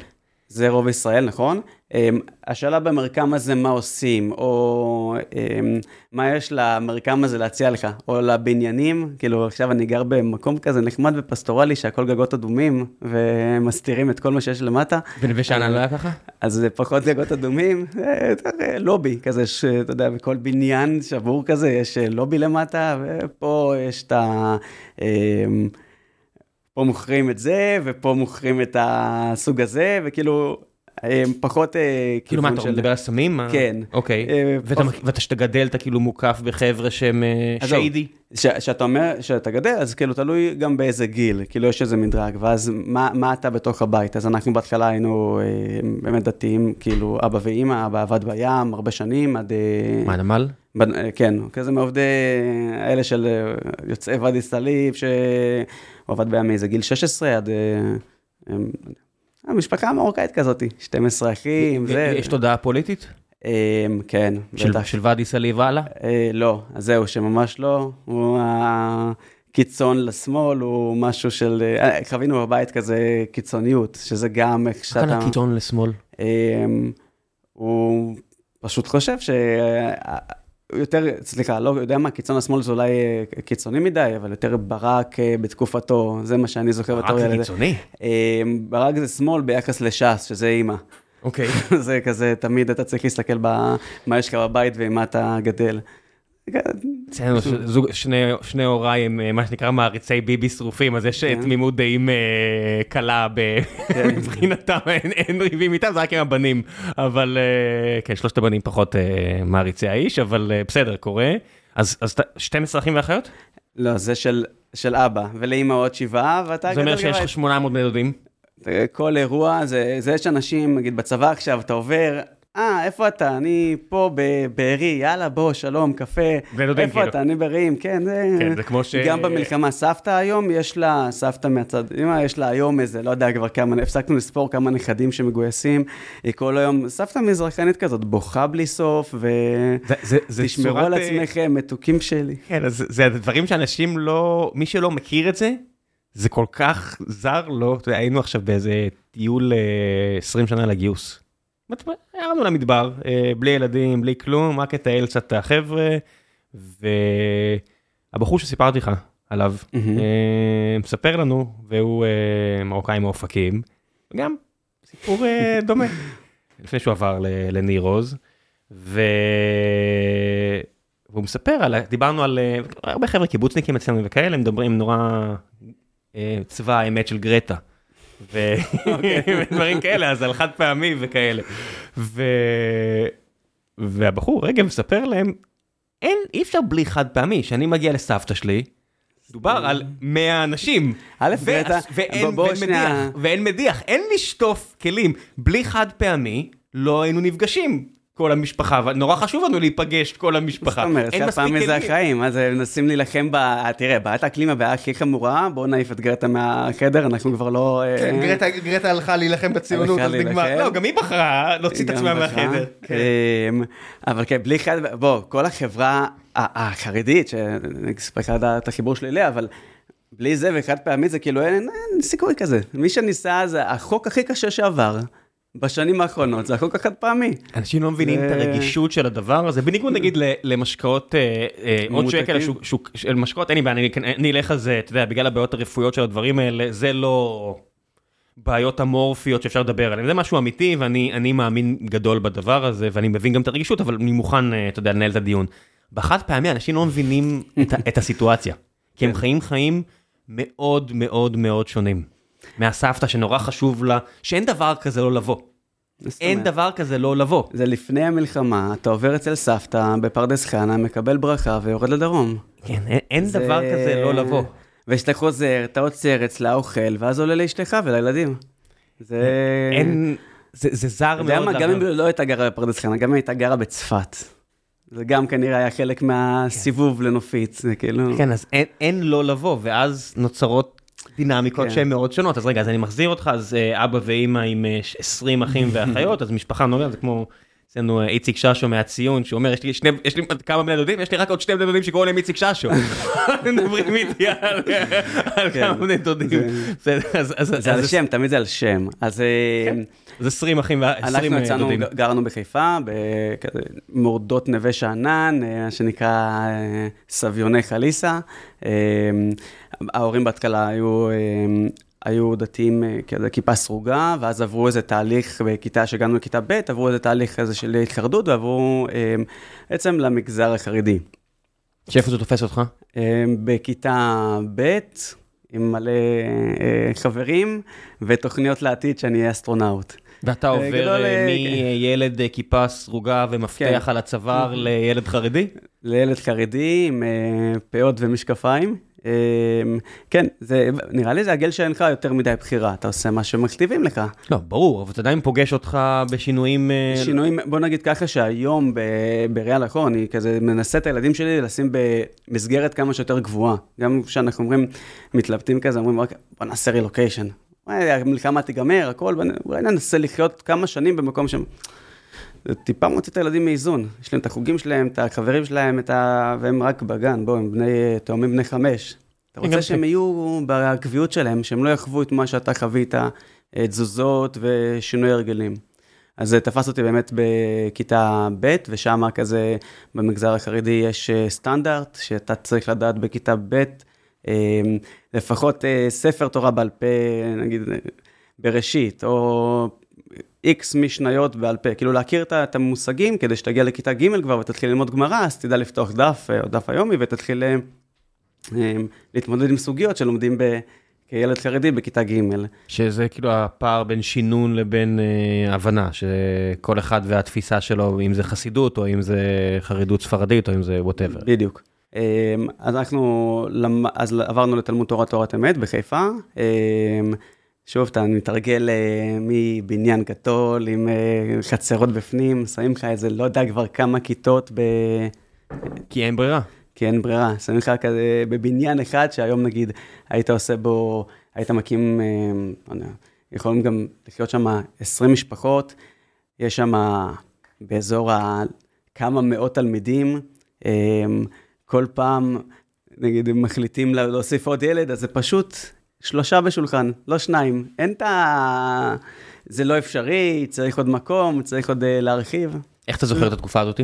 זה רוב ישראל, נכון? אמ, השאלה במרקם הזה, מה עושים, או אמ, מה יש למרקם הזה להציע לך, או לבניינים, כאילו עכשיו אני גר במקום כזה נחמד ופסטורלי, שהכל גגות אדומים, ומסתירים את כל מה שיש למטה, בנווה שאנן לא היה ככה? אז זה פחות גגות אדומים, זה אה, לובי כזה, שאתה יודע, בכל בניין שבור כזה יש אה, לובי למטה, ופה יש את ה... פה מוכרים את זה, ופה מוכרים את הסוג הזה, וכאילו, פחות אה, כאילו מה, אתה. מדבר על סמים? כן. אוקיי. אה, ואתה מק- ואתה שאתה גדל, אתה כאילו מוקף בחבר'ה שהם אה. שיידי? ש- שאתה אומר, שאתה גדל, אז כאילו תלוי גם באיזה גיל, כאילו יש איזה מדרג, ואז מה, מה אתה בתוך הבית? אז אנחנו בהתחלה היינו באמת דתיים, כאילו אבא ואימא, אבא עבד בים הרבה שנים, עד... מה, נמל? בנ- כן, כזה מעובדי האלה של יוצאי ואדי סאליב, שהוא עבד בים מאיזה גיל 16 עד... המשפחה מרוקאית כזאת, 12 אחים, זה... יש תודעה פוליטית? אה, כן, של- בטח. של ואדי סאליב הלאה? אה, לא, אז זהו, שממש לא. הוא הקיצון לשמאל, הוא משהו של... אה, חווינו בבית כזה קיצוניות, שזה גם איך שאתה... כאן הקיצון לשמאל? אה, הוא פשוט חושב ש... יותר, סליחה, לא יודע מה, קיצון השמאל זה אולי אה, קיצוני מדי, אבל יותר ברק אה, בתקופתו, זה מה שאני זוכר בתור ילד. קיצוני. אה, ברק זה שמאל ביחס לש"ס, שזה אימא. אוקיי. זה כזה, תמיד אתה צריך להסתכל במה יש לך בבית ועם מה אתה גדל. אצלנו שני- שני הוריי הם אה, מה שנקרא מעריצי ביבי שרופים, אז יש אה, כן. תמימות דעים אה, קלה ב- מבחינתם, אין- ריבים איתם, זה רק עם הבנים. אבל כן, שלושת הבנים פחות מעריצי האיש, אבל בסדר, קורה. אז אז אתה- 12 אחים ואחיות? לא, זה של, של אבא, ולאמא עוד שבעה, ואתה זה אומר שיש. לך 800 בני דודים. כל אירוע, זה, זה יש אנשים, נגיד בצבא עכשיו, אתה עובר, אה, איפה אתה? אני פה בבארי, יאללה, בוא, שלום, קפה. איפה כאילו. אתה? אני ברעים, כן. כן, זה כמו ש- גם במלחמה, סבתא היום, יש לה, סבתא מהצד, אמא, יש לה היום איזה, לא יודע כבר כמה, הפסקנו לספור כמה נכדים שמגויסים, היא כל היום, סבתא מזרחנית כזאת, בוכה בלי סוף, ו... זה- זה- זה תשמרו צורת, על אה, עצמכם, מתוקים שלי. כן, אז זה דברים שאנשים לא, מי שלא מכיר את זה, זה כל כך זר לו, יודע, היינו עכשיו באיזה טיול אה, 20 שנה לגיוס. ירדנו למדבר, אה, בלי ילדים, בלי כלום, רק לטייל קצת את החבר'ה, והבחור שסיפרתי לך עליו. אה, מספר לנו, והוא אה, מרוקאי מאופקים, וגם סיפור דומה. לפני שהוא עבר לניר עוז, ו... והוא מספר על, דיברנו על הרבה חבר'ה קיבוצניקים אצלנו וכאלה, מדברים נורא צבא האמת של גרטה. ו- ודברים כאלה, אז על חד פעמי וכאלה. ו... והבחור רגע מספר להם, אין, אי אפשר בלי חד פעמי, שאני מגיע לסבתא שלי, דובר על 100 אנשים. א', ו- גרטה, ואין, בוא- בוא ואין שנייה. מדיח, ואין מדיח, אין לשטוף כלים. בלי חד פעמי, לא היינו נפגשים כל המשפחה, אבל נורא חשוב לנו להיפגש כל המשפחה. זאת אומרת, אין חד מספיק פעמי זה כלים. החיים, אז מנסים להילחם ב... תראה, בעיית האקלים הבעיה הכי חמורה, בואו נעיף את גרטה מהחדר, אנחנו כבר לא... אה, כן, גרטה, גרטה הלכה להילחם בציונות, אז נגמר. לא, גם היא בחרה להוציא את עצמה. מהחדר. כן. אבל כן, בלי חד... בוא, כל החברה החרדית, שאני אספר לך את החיבור שלי אליה, אבל בלי זה וחד פעמי זה כאילו אין, אין סיכוי כזה. מי שניסה זה החוק הכי קשה שעבר בשנים האחרונות, זה החוק החד פעמי. אנשים לא מבינים את הרגישות של הדבר הזה, בניגוד נגיד למשקאות, אה, אה, עוד. שקל של משקאות, אין לי בעיה, אני- אני אלך על זה, אתה יודע, בגלל הבעיות הרפואיות של הדברים האלה, זה לא בעיות אמורפיות שאפשר לדבר עליהן, זה משהו אמיתי, ואני אני מאמין גדול בדבר הזה, ואני מבין גם את הרגישות, אבל אני מוכן, אה, אתה יודע, לנהל את הדיון. בחד פעמי אנשים לא מבינים את הסיטואציה, כי הם חיים חיים מאוד מאוד מאוד שונים. מהסבתא שנורא חשוב לה, שאין דבר כזה לא לבוא. אין דבר כזה לא לבוא. זה לפני המלחמה, אתה עובר אצל סבתא בפרדס חנה, מקבל ברכה ויורד לדרום. כן, אין, אין זה- דבר כזה לא לבוא. וכשאתה חוזר, אתה עוצר אצלה, אוכל, ואז עולה לאשתך ולילדים. זה... אין, זה, זה זר אתה מאוד. מה, גם אם. לא הייתה גרה בפרדס חנה, גם אם הייתה גרה בצפת. זה גם כנראה היה חלק מהסיבוב לנופית, זה כאילו... כן, אז אין, אין לא לבוא, ואז נוצרות דינמיקות כן. שהן מאוד שונות. אז רגע, אז אני מחזיר אותך, אז אה, אבא ואימא עם אה, ש- 20 אחים ואחיות, אז משפחה נוגעת, זה כמו... אצלנו אה, איציק ששו מהציון, שהוא אומר, יש לי, שני, יש לי כמה בני דודים, יש לי רק עוד שני בני דודים שקוראים להם איציק ששו. מדברים איתי על, כן. כמה בני דודים. זה- על שם, תמיד זה על שם. אז אה, אז 20 אחים, ו- 20 אנחנו יצאנו, דודים. גרנו בחיפה, במורדות נווה שאנן, אה, מה שנקרא אה, סביוני חליסה. אה, ההורים בהתחלה היו... היו דתיים אה, כזה כיפה סרוגה, ואז עברו איזה תהליך בכיתה, שהגענו לכיתה ב', עברו איזה תהליך כזה של התחרדות, ועברו אה, בעצם למגזר החרדי. שאיפה זה תופס אותך? אה, בכיתה ב', עם מלא חברים, ותוכניות לעתיד שאני אהיה אסטרונאוט. ואתה עובר מילד כיפה סרוגה ומפתח כן. על הצוואר לילד חרדי? לילד חרדי עם פאות ומשקפיים. אה, כן, זה, נראה לי זה הגיל שאין לך יותר מדי בחירה, אתה עושה מה שמכתיבים לך. לא, ברור, אבל אתה עדיין פוגש אותך בשינויים... אה, שינויים, בוא נגיד ככה שהיום ב- בראייה לאחור, אני כזה מנסה את הילדים שלי לשים במסגרת כמה שיותר גבוהה. גם כשאנחנו אומרים, מתלבטים כזה, אומרים, "אוקיי, בוא נעשה רילוקיישן. המלחמה תיגמר, הכל, אולי ננסה לחיות כמה שנים במקום שם. טיפה מוציא את הילדים מאיזון. יש להם את החוגים שלהם, את החברים שלהם, את ה... והם רק בגן, בואו, הם בני, תאומים בני חמש. אתה רוצה. שהם יהיו בקביעות שלהם, שהם לא יחוו את מה שאתה חווית, אה, תזוזות ושינוי הרגלים. אז זה תפס אותי באמת בכיתה ב', ושם כזה במגזר החרדי יש אה, סטנדרט, שאתה צריך לדעת בכיתה ב', אה, לפחות ספר תורה בעל פה, נגיד, בראשית, או איקס משניות בעל פה, כאילו להכיר את המושגים, כדי שתגיע לכיתה ג' כבר ותתחיל ללמוד גמרא, אז תדע לפתוח דף, אה, או דף היומי, ותתחיל אה, אה, להתמודד עם סוגיות שלומדים ב... כילד חרדי בכיתה ג'. שזה כאילו הפער בין שינון לבין אה, הבנה, שכל אחד והתפיסה שלו, אם זה חסידות, או אם זה חרדות ספרדית, או אם זה ווטאבר. בדיוק. אז אנחנו, אז עברנו לתלמוד תורה תורת אמת בחיפה. שוב, אתה מתרגל אה, מבניין גדול עם אה, חצרות בפנים, שמים לך איזה, לא יודע כבר כמה כיתות, ב... כי אין ברירה. כי אין ברירה, שמים לך כזה בבניין אחד, שהיום נגיד היית עושה בו, היית מקים, אה, לא יודע, יכולים גם לחיות שם 20 משפחות, יש שם באזור ה... כמה מאות תלמידים, אה, כל פעם, נגיד, אם מחליטים לה- להוסיף עוד ילד, אז זה פשוט שלושה בשולחן, לא שניים. אין את ה... זה לא אפשרי, צריך עוד מקום, צריך עוד אה, להרחיב. איך אתה זוכר את התקופה הזאת?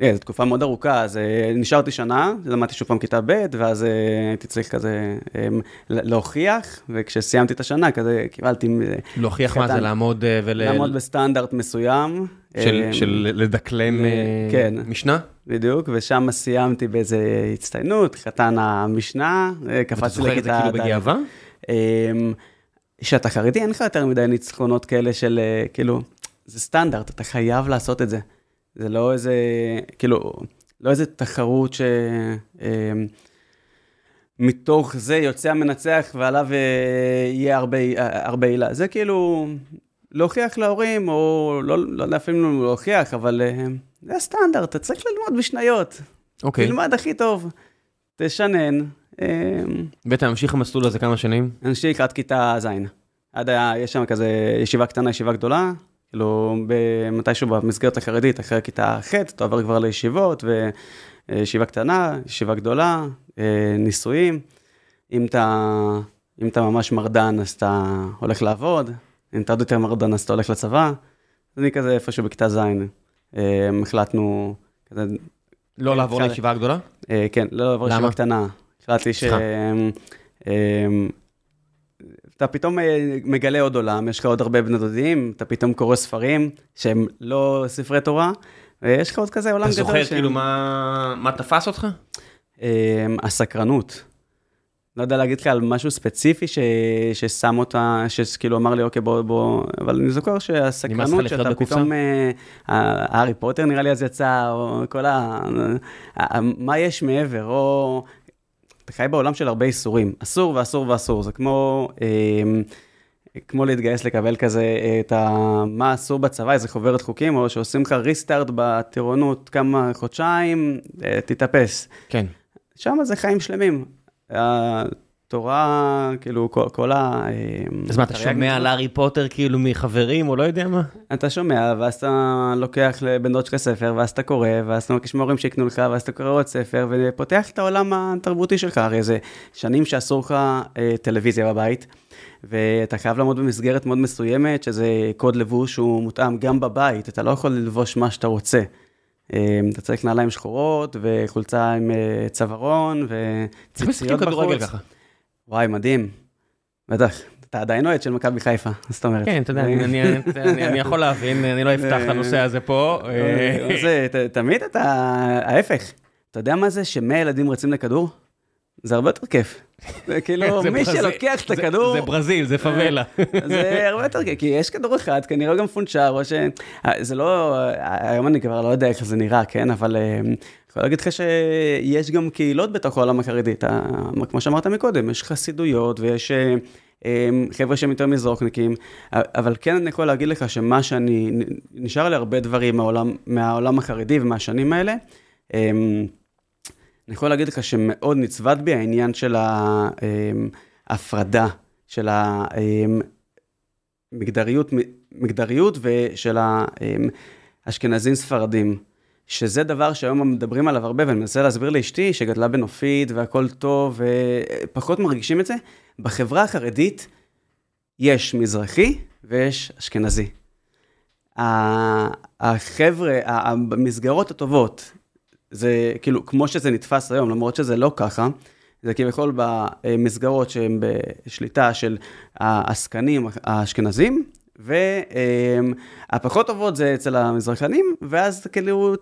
כן, זו תקופה מאוד ארוכה, אז אה, נשארתי שנה, למדתי שוב פעם כיתה ב', ואז אה, הייתי צריך כזה אה, להוכיח, וכשסיימתי את השנה, כזה קיבלתי... להוכיח מה זה. לעמוד ול... לעמוד בסטנדרט מסוים. של, לדקלם כן. משנה? בדיוק, ושם סיימתי באיזה הצטיינות, חתן המשנה, אה, ואתה קפצתי זוכר את זה לכיתה... כאילו. בגאווה? אמ, שאתה חרדי, אין לך יותר מדי ניצחונות כאלה של, כאילו, זה סטנדרט, אתה חייב לעשות את זה. זה לא איזה, כאילו, לא איזה תחרות ש... אמ, מתוך זה יוצא המנצח ועליו אה, יהיה הרבה, אה, הרבה עילה. זה כאילו להוכיח להורים, או לא, לא אפילו להוכיח, אבל אה, זה הסטנדרט, אתה צריך ללמוד בשניות. אוקיי. תלמד הכי טוב, תשנן. אמ, ואתה ממשיך המסלול הזה כמה שנים? אנשי לקראת כיתה ז'. עד היה, יש שם כזה ישיבה קטנה, ישיבה גדולה, כאילו מתישהו במסגרת החרדית, אחרי כיתה ח', אתה עובר כבר לישיבות, וישיבה קטנה, ישיבה גדולה, אה, נישואים. אם אתה, אם אתה ממש מרדן, אז אתה הולך לעבוד, אם אתה עוד יותר מרדן, אז אתה הולך לצבא. אני כזה איפשהו בכיתה ז', אה, החלטנו, כזה, לא לעבור אפשר- לישיבה הגדולה? אה, כן, לא לעבור למה? ישיבה קטנה. החלטתי ש... אתה פתאום אה, מגלה עוד עולם, יש לך עוד הרבה בני דודים, אתה פתאום קורא ספרים שהם לא ספרי תורה, ויש לך עוד כזה עולם אתה גדול. זוכר שהם- כאילו מה מה תפס אותך? אמ, הסקרנות. לא יודע להגיד לך על משהו ספציפי ש... ששם אותה, שכאילו אמר לי, אוקיי, בוא, בוא, אבל אני זוכר שהסקרנות שאתה? פתאום, אה, הארי פוטר נראה לי אז יצא, או כל. ה- מה יש מעבר, או... אתה חי בעולם של הרבה איסורים, אסור ואסור ואסור, זה כמו... אה, כמו להתגייס לקבל כזה אה, את ה... מה אסור בצבא, איזה חוברת חוקים, או שעושים לך ריסטארט בטירונות כמה חודשיים, אה, תתאפס. כן. שם זה חיים שלמים. התורה, כאילו, כל, כל ה... אה, אז מה, אתה תרי"ג שומע על הארי פוטר כאילו מחברים, או לא יודע מה? אתה שומע, ואז אתה לוקח לבן דוד שלך ספר, ואז אתה קורא, ואז אתה מבקש מההורים שיקנו לך, ואז אתה קורא עוד ספר, ופותח את העולם התרבותי שלך. הרי זה שנים שאסור לך אה, טלוויזיה בבית, ואתה חייב לעמוד במסגרת מאוד מסוימת, שזה קוד לבוש שהוא מותאם גם בבית, אתה לא יכול ללבוש מה שאתה רוצה. אה, אתה צריך נעליים שחורות, וחולצה עם צווארון, וציציות כדורגל בחוץ. וואי, מדהים. בטח. אתה עדיין אוהד של מכבי חיפה, זאת אומרת. כן, אתה יודע, אני- יכול להבין, אני לא אפתח את הנושא הזה פה. אה, תמיד אתה, ההפך. אתה יודע מה זה שמאה ילדים רצים לכדור? זה הרבה יותר כיף. זה כאילו, זה מי ברזיל- שלוקח את זה- הכדור, זה ברזיל, זה פאבלה. זה הרבה יותר כי יש כדור אחד, כנראה גם פונצ'ר, או ש... זה לא, היום אני כבר לא יודע איך זה נראה, כן? אבל אה, אני יכול להגיד לך שיש גם קהילות בתוך העולם החרדי. כמו שאמרת מקודם, יש חסידויות ויש אה, אה, חבר'ה שהם יותר מזרוקניקים, אבל כן אני יכול להגיד לך שמה שאני, נשאר לי הרבה דברים מהעולם, מהעולם החרדי ומהשנים האלה. אני יכול להגיד לך שמאוד נצבט בי העניין של ההפרדה, של המגדריות, מגדריות ושל האשכנזים ספרדים, שזה דבר שהיום מדברים עליו הרבה, ואני מנסה להסביר לאשתי שגדלה בנופית והכל טוב, ופחות מרגישים את זה. בחברה החרדית יש מזרחי ויש אשכנזי. החבר'ה, המסגרות הטובות, זה כאילו, כמו שזה נתפס היום, למרות שזה לא ככה, זה כביכול במסגרות שהן בשליטה של העסקנים האשכנזים, והפחות טובות זה אצל המזרחנים, ואז כאילו,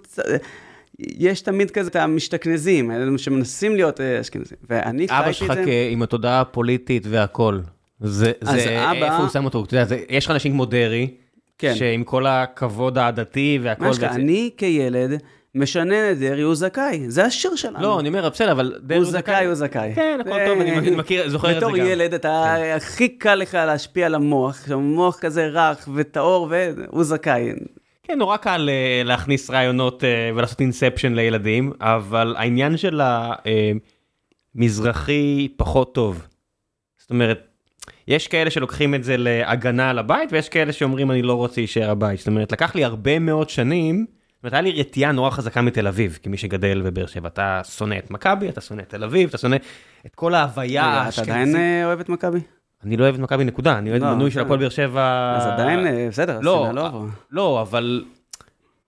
יש תמיד כזה את המשתכנזים, אלו שמנסים להיות אשכנזים, ואני אבא חייתי את שלך זה. עם התודעה הפוליטית והכל. זה, זה, אבא- איפה הוא שם אותו? אתה יודע, זה- יש לך אנשים כמו דרעי, כן. שעם כל הכבוד העדתי והכל, מה? וזה- אני כילד משנן את דרעי, הוא זכאי, זה השיר שלנו. לא, אני אומר, בסדר, אבל הוא זכאי, הוא זכאי. כן, הכל טוב, אני מכיר- מכיר, זוכר את זה בתור גם. כן. ילד, אתה, הכי קל לך להשפיע על המוח, עכשיו, מוח כזה רך וטהור, והוא זכאי. כן, נורא קל אה, להכניס רעיונות אה, ולעשות אינספשן לילדים, אבל העניין של המזרחי פחות טוב. זאת אומרת, יש כאלה שלוקחים את זה להגנה על הבית, ויש כאלה שאומרים אני לא רוצה להישאר הבית. זאת אומרת, לקח לי הרבה מאוד שנים, זאת אומרת, היה לי רתיעה נורא חזקה מתל אביב, כמי שגדל בבאר שבע. אתה שונא את מכבי, אתה שונא את תל אביב, אתה שונא את כל ההוויה רגע, אתה האשכנזית. עדיין אה, אוהב את מכבי? אני לא אוהב את מכבי נקודה, אני אוהד לא, מנוי של. הפועל באר שבע. אז עדיין, אה, בסדר, לא, השנאה לא עברה. לא, אבל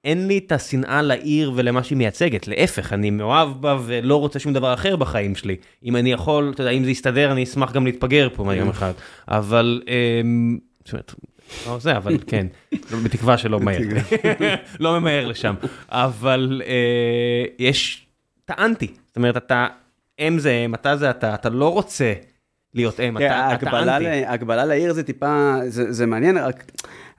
אין לי את השנאה לעיר ולמה שהיא מייצגת, להפך, אני מאוהב בה ולא רוצה שום דבר אחר בחיים שלי. אם אני יכול, אתה יודע, אם זה יסתדר, אני אשמח גם להתפגר פה מהיום אחד. אבל, אמ, זאת אומרת, לא זה, אבל כן, בתקווה שלא מהר. לא ממהר לשם. אבל אה, יש, טענתי, זאת אומרת, אתה, אם זה אם, אתה זה אתה, אתה לא רוצה להיות אם, אתה אנטי. ההגבלה לעיר זה טיפה, זה מעניין, רק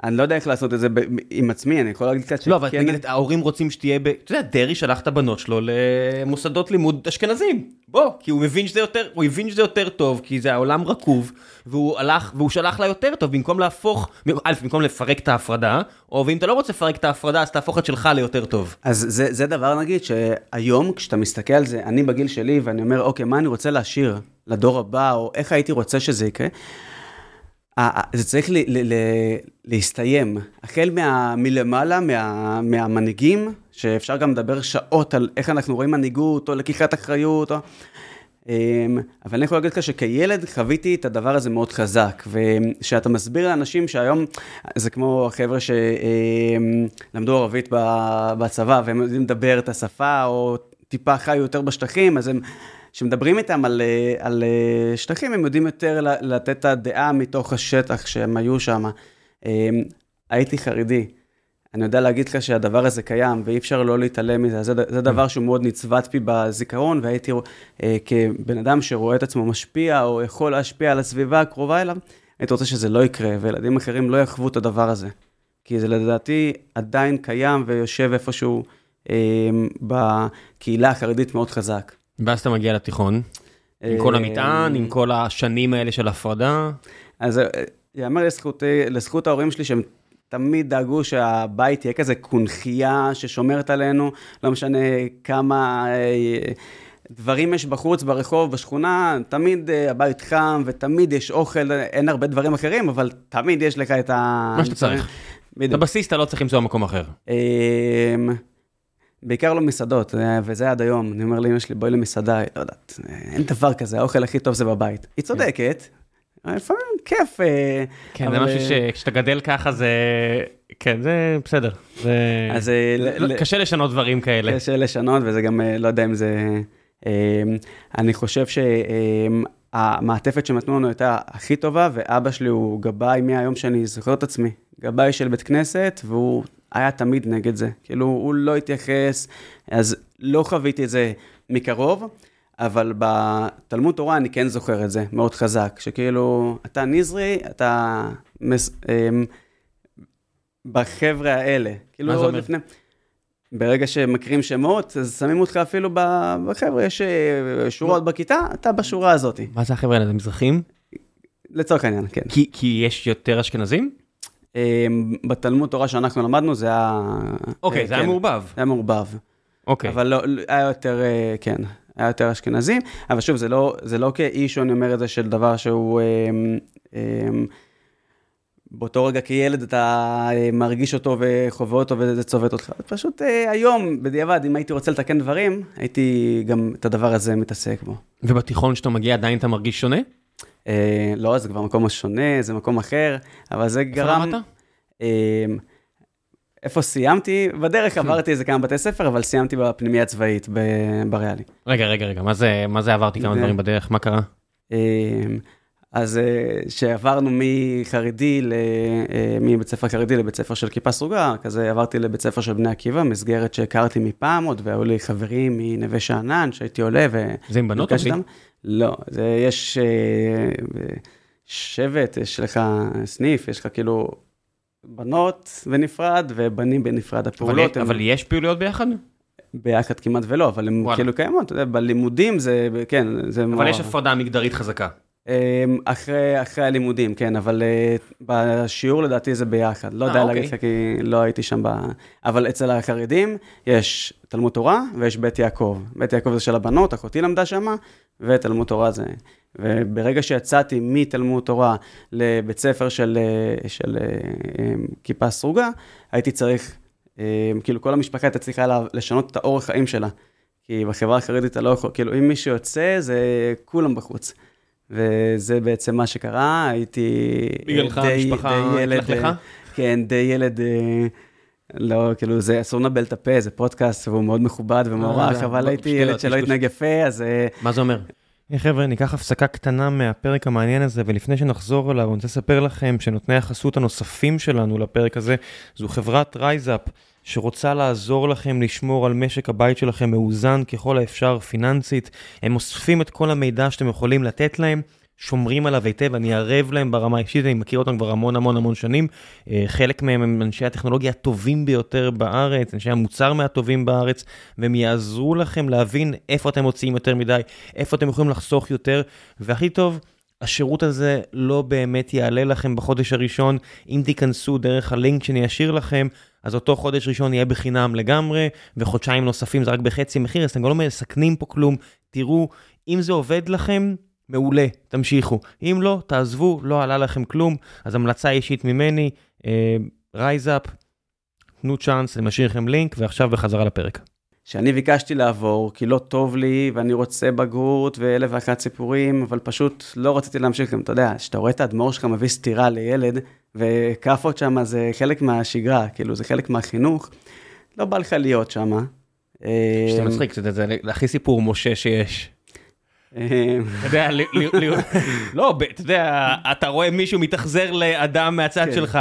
אני לא יודע איך לעשות את זה עם עצמי, אני יכול להגיד קצת לא, אבל נגיד, ההורים רוצים שתהיה ב... אתה יודע, דרעי שלח את הבנות שלו למוסדות לימוד אשכנזים. בוא, כי הוא מבין שזה יותר, הוא הבין שזה יותר טוב, כי זה העולם רקוב, והוא הלך, והוא שלח לה יותר טוב, במקום להפוך, א', במקום לפרק את ההפרדה, או ואם אתה לא רוצה לפרק את ההפרדה, אז תהפוך את שלך ליותר טוב. אז זה, זה דבר נגיד שהיום כשאתה מסתכל על זה, אני בגיל שלי ואני אומר, אוקיי, מה אני רוצה להשאיר לדור הבא, או איך הייתי רוצה שזה יקרה, זה צריך ל, ל, ל, להסתיים. החל מה, מלמעלה, מה, מהמנהיגים, שאפשר גם לדבר שעות על איך אנחנו רואים מנהיגות, או לקיחת אחריות, או... אמ, אבל אני יכול להגיד לך שכילד חוויתי את הדבר הזה מאוד חזק, וכשאתה מסביר לאנשים שהיום, זה כמו החבר'ה שלמדו ערבית ב- בצבא, והם יודעים לדבר את השפה, או טיפה חיו יותר בשטחים, אז הם, כשמדברים איתם על, על אה, שטחים, הם יודעים יותר לתת את הדעה מתוך השטח שהם היו שם. אמ, הייתי חרדי. אני יודע להגיד לך שהדבר הזה קיים, ואי אפשר לא להתעלם מזה. זה, זה דבר שהוא מאוד נצבט בי בזיכרון, והייתי אה, כבן אדם שרואה את עצמו משפיע, או יכול להשפיע על הסביבה הקרובה אליו, הייתי רוצה שזה לא יקרה, וילדים אחרים לא יחוו את הדבר הזה. כי זה לדעתי עדיין קיים ויושב איפשהו אה, בקהילה החרדית מאוד חזק. ואז אתה מגיע לתיכון, עם כל המטען, עם כל השנים האלה של הפרדה. אז אה, יאמר לזכות, לזכות ההורים שלי שהם תמיד דאגו שהבית יהיה כזה קונכייה ששומרת עלינו, לא משנה כמה אה, דברים יש בחוץ, ברחוב, בשכונה, תמיד אה, הבית חם ותמיד יש אוכל, אין הרבה דברים אחרים, אבל תמיד יש לך את ה... מה שאתה צריך. בדיוק. בבסיס אתה לא צריך למצוא מקום אחר. אמ, בעיקר לא מסעדות, אה, וזה עד היום. אני אומר לאמא שלי, בואי למסעדה, לא יודעת, אין דבר כזה, האוכל הכי טוב זה בבית. היא צודקת, אבל לפעמים כיף. אה, כן, זה משהו אה, שכשאתה גדל ככה זה... כן, זה בסדר. זה... אז אה, לא- ל- קשה לשנות דברים כאלה. קשה לשנות, וזה גם, אה, לא יודע אם זה... אה, אני חושב שהמעטפת שהם נתנו לנו הייתה הכי טובה, ואבא שלי הוא גבאי מהיום שאני זוכר את עצמי. גבאי של בית כנסת, והוא היה תמיד נגד זה. כאילו, הוא לא התייחס, אז לא חוויתי את זה מקרוב, אבל בתלמוד תורה אני כן זוכר את זה מאוד חזק, שכאילו, אתה נזרי, אתה... מס, אמ, בחבר'ה האלה. כאילו, מה זה אומר? לפני... ברגע שמקריאים שמות, אז שמים אותך אפילו בחבר'ה, יש אה, שורות בכיתה, אתה בשורה הזאת. מה זה החבר'ה האלה? זה מזרחים? לצורך העניין, כן. כי כי יש יותר אשכנזים? אמ, בתלמוד תורה שאנחנו למדנו, זה היה... אוקיי, אה, זה היה כן, מעורבב. זה היה מעורבב. אוקיי. אבל לא, לא- היה יותר, אה, כן, היה יותר אשכנזים, אבל שוב, זה לא, זה לא כאיש, אני אומר את זה, של דבר שהוא... אמ, אמ, באותו רגע כילד אתה אה, מרגיש אותו וחווה אותו וזה צובט אותך. פשוט אה, היום, בדיעבד, אם הייתי רוצה לתקן דברים, הייתי גם את הדבר הזה מתעסק בו. ובתיכון שאתה מגיע עדיין אתה מרגיש שונה? אה, לא, זה כבר מקום שונה, זה מקום אחר, אבל זה איפה גרם... למדת? איפה סיימתי? בדרך עברתי איזה כמה בתי ספר, אבל סיימתי בפנימייה הצבאית בריאלי. רגע, רגע, רגע, מה זה, מה זה עברתי כמה דברים בדרך? מה קרה? אה, אז אה, שעברנו מחרדי, ל- אה, מבית ספר חרדי לבית ספר של כיפה סרוגה, כזה עברתי לבית ספר של בני עקיבא, מסגרת שהכרתי מפעם עוד, והיו לי חברים מנווה שאנן, שהייתי עולה ו... זה עם בנות או בלי? לא, זה יש אה, שבט, יש לך סניף, יש לך כאילו בנות בנפרד ובנים בנפרד. אבל, הפעולות הן אבל יש פעילויות ביחד? ביחד כמעט ולא, אבל הן. כאילו קיימות, אתה יודע, בלימודים זה, כן, זה אבל מאוד- יש הפרדה מגדרית חזקה. אמ, אחרי, אחרי הלימודים, כן, אבל אה, בשיעור לדעתי זה ביחד. לא אה, יודע אוקיי. להגיד לך כי לא הייתי שם ב... אבל אצל החרדים יש תלמוד תורה ויש בית יעקב. בית יעקב זה של הבנות, אחותי למדה שמה, ותלמוד תורה זה... וברגע שיצאתי מתלמוד תורה לבית ספר של, אה, של אמ, כיפה סרוגה, הייתי צריך, אמ, כאילו כל המשפחה הייתה צריכה לשנות את האורח חיים שלה. כי בחברה החרדית אתה לא יכול, כאילו אם מישהו יוצא, זה כולם בחוץ. וזה בעצם מה שקרה, הייתי... בגללך די- המשפחה התלכלכה? אה, כן, די ילד אה, לא, כאילו, זה אסור לנבל את הפה, זה פודקאסט, והוא מאוד מכובד ומוערך, אה, אבל לא, הייתי ילד שלא. התנהג יפה, אז... אה, מה זה אומר? היי חבר'ה, ניקח הפסקה קטנה מהפרק המעניין הזה, ולפני שנחזור אליו, אני רוצה לספר לכם שנותני החסות הנוספים שלנו לפרק הזה, זו חברת רייזאפ, שרוצה לעזור לכם לשמור על משק הבית שלכם מאוזן ככל האפשר פיננסית. הם אוספים את כל המידע שאתם יכולים לתת להם. שומרים עליו היטב, אני ערב להם ברמה האישית, אני מכיר אותם כבר המון המון המון שנים. אה, חלק מהם הם אנשי הטכנולוגיה הטובים ביותר בארץ, אנשי המוצר מהטובים בארץ, והם יעזרו לכם להבין איפה אתם מוציאים יותר מדי, איפה אתם יכולים לחסוך יותר, והכי טוב, השירות הזה לא באמת יעלה לכם בחודש הראשון. אם תיכנסו דרך הלינק שאני אשאיר לכם, אז אותו חודש ראשון יהיה בחינם לגמרי, וחודשיים נוספים זה רק בחצי מחיר, אז אתם לא מסכנים פה כלום. תראו, אם זה עובד לכם, מעולה, תמשיכו. אם לא, תעזבו, לא עלה לכם כלום. אז המלצה אישית ממני, רייזאפ, תנו צ'אנס, אני משאיר לכם לינק, ועכשיו בחזרה לפרק. שאני ביקשתי לעבור, כי לא טוב לי, ואני רוצה בגרות, ואלף ואחת סיפורים, אבל פשוט לא רציתי להמשיך גם, אתה יודע, כשאתה רואה את האדמו"ר שלך מביא סטירה לילד, וכאפות שם זה חלק מהשגרה, כאילו, זה חלק מהחינוך, לא בא לך להיות שם. שזה מצחיק, זה, הכי סיפור משה שיש. אה, אתה יודע, לא, אתה יודע, אתה רואה מישהו מתאכזר לאדם מהצד כן. שלך,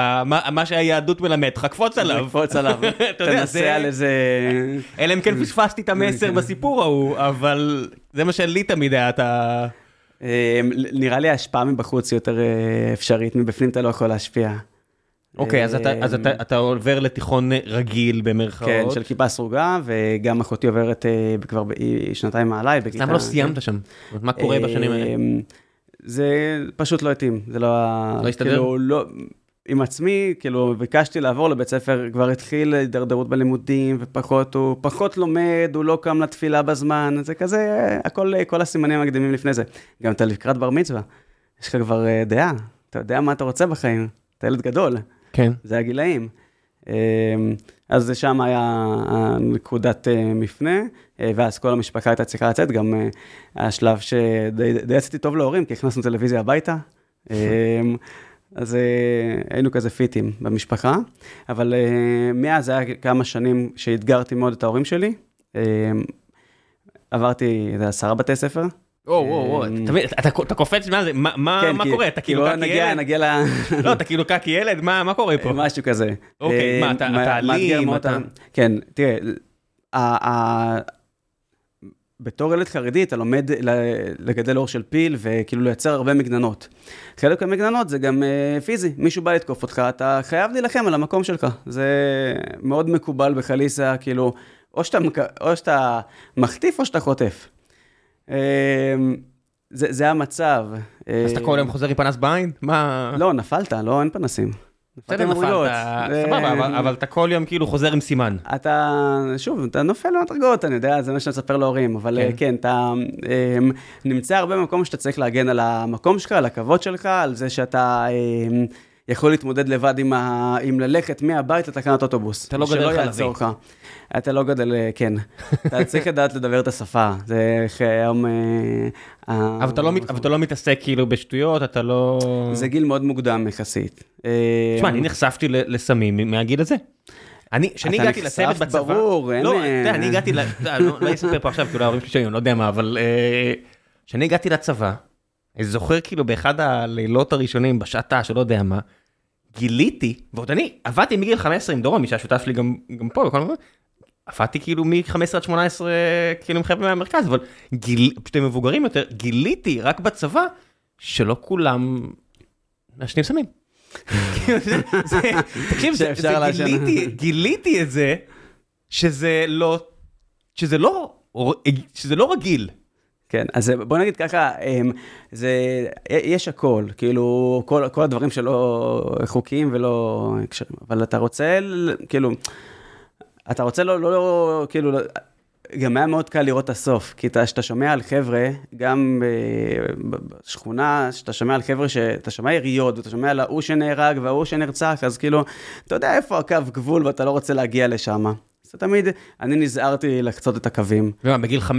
מה שהיהדות מלמד אותך, קפוץ עליו. לקפוץ עליו, תנסה על איזה... אלא אם כן פספסתי את המסר בסיפור ההוא, אבל זה מה שלי תמיד היה, אתה... אה, נראה לי ההשפעה מבחוץ היא יותר אה, אפשרית, מבפנים אתה לא יכול להשפיע. אוקיי, אז אתה- אז אתה אתה עובר לתיכון רגיל במרכאות. כן, של כיפה סרוגה, וגם אחותי עוברת אה, כבר שנתיים מעליי. אז למה לא סיימת שם? מה קורה בשנים האלה? אמ, זה פשוט לא התאים, זה לא... לא הסתדר? כאילו, לא... עם עצמי, כאילו, ביקשתי לעבור לבית ספר, כבר התחיל הידרדרות בלימודים, ופחות, הוא פחות לומד, הוא לא קם לתפילה בזמן, זה כזה, הכל, כל הסימנים המקדימים לפני זה. גם אתה לקראת בר מצווה, יש לך כבר אה, דעה, אתה יודע מה אתה רוצה בחיים, אתה ילד גדול. כן. זה הגילאים. אמ, אז זה שם היה הנקודת אה, מפנה, אה, ואז כל המשפחה הייתה צריכה לצאת, גם השלב שדי די יצאתי טוב להורים, כי הכנסנו טלוויזיה הביתה. אז אה, היינו כזה פיטים במשפחה, אבל אה, מאז היה כמה שנים שאתגרתי מאוד את ההורים שלי. אמ, עברתי איזה עשרה בתי ספר. וואו, וואו, וואו, אמ, אתה מבין, אתה אתה קופץ, מה זה, מה- כן, קורה? אתה כאילו קקי ילד? נגיע ל... לא, אתה כאילו קקי ילד? מה קורה פה? משהו כזה. אוקיי, אה, מה, אתה- אלים, כן, תראה, בתור ילד חרדי אתה לומד לגדל אור של פיל וכאילו לייצר הרבה מגננות. חלק מהמגננות זה גם אה, פיזי, מישהו בא לתקוף אותך, אתה חייב להילחם על המקום שלך. זה מאוד מקובל בחליסה, כאילו, או שאתה, או שאתה מחטיף או שאתה חוטף. אה, זה, זה המצב. אז אתה כל יום חוזר עם פנס בעין? מה... לא, נפלת, לא, אין פנסים. בסדר, נפלת. סבבה, אבל- אה, אתה כל יום כאילו חוזר עם סימן. אתה, שוב, אתה נופל במדרגות, אני יודע, זה מה שאני מספר להורים, אבל כן. כן, כן אתה um, נמצא הרבה במקום שאתה צריך להגן על המקום שלך, על הכבוד שלך, על זה שאתה um, יכול להתמודד לבד עם, ה, עם ללכת מהבית לתחנת אוטובוס. אתה לא שלא גדל חלבי. יעצור לך. אתה לא גדל, אה, כן. אתה צריך לדעת לדבר את השפה. זה איך היום... אה, ה- אבל אתה לא אבל אתה לא מתעסק כאילו בשטויות, אתה לא... זה גיל מאוד מוקדם יחסית. אה, תשמע, אני נחשפתי לסמים מהגיל הזה. אני, כשאני אתה הגעתי נחשף, לצוות בצבא, ברור, אין, לא, אה, אתה יודע, אני הגעתי, אתה לא לא אספר פה עכשיו, כאילו ההורים שלי שהיו, אני לא יודע מה, אבל אה, כשאני הגעתי לצבא, אני זוכר כאילו באחד הלילות הראשונים, בשעתה, שלא יודע מה, גיליתי, ועוד אני עבדתי מגיל 15 עם דורון, מי שהשותף שלי גם גם פה, בכל מקום, עבדתי כאילו מ-15 עד 18 כאילו עם חבר'ה מהמרכז, אבל גיל, פשוט הם מבוגרים יותר, גיליתי רק בצבא שלא כולם מעשנים סמים. זה- זה- תקשיב, זה- זה לעשן. גיליתי, גיליתי את זה, שזה לא, שזה לא, שזה לא רגיל. כן, אז בוא נגיד ככה, אמ, זה, יש הכל, כאילו, כל, כל הדברים שלא חוקיים ולא אבל אתה רוצה, כאילו, אתה רוצה לא, לא, לא כאילו, לא- גם היה מאוד קל לראות את הסוף, כי אתה- כשאתה שומע על חבר'ה, גם אה, בשכונה, כשאתה שומע על חבר'ה, שאתה שומע יריות, ואתה שומע על ההוא שנהרג וההוא שנרצח, אז כאילו, אתה יודע איפה הקו גבול ואתה לא רוצה להגיע לשם. זה תמיד, אני נזהרתי לחצות את הקווים. ומה, בגיל 15-16,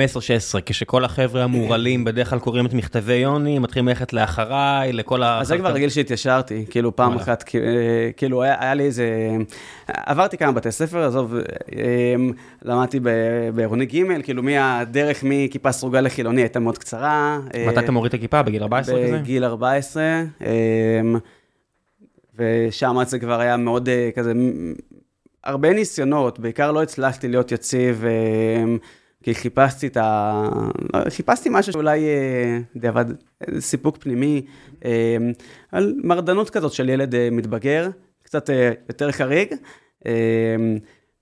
כשכל החבר'ה המורעלים בדרך כלל קוראים את מכתבי יוני, מתחילים ללכת לאחריי, לכל ה... אז זה כבר רגיל שהתיישרתי, כאילו פעם. אחת, אה, כאילו היה לי איזה... עברתי כמה בתי ספר, עזוב, אה, למדתי בעירוני ג', כאילו מהדרך מכיפה סרוגה לחילוני הייתה מאוד קצרה. אה, מתי אתה מוריד את הכיפה? בגיל 14 כזה? בגיל 14, אמ, ושם זה כבר היה מאוד כזה, הרבה ניסיונות, בעיקר לא הצלחתי להיות יציב, אמ, כי חיפשתי את ה... חיפשתי משהו שאולי אה, דיעבד, סיפוק פנימי, אמ, על מרדנות כזאת של ילד אה, מתבגר, קצת אה, יותר חריג. אמ,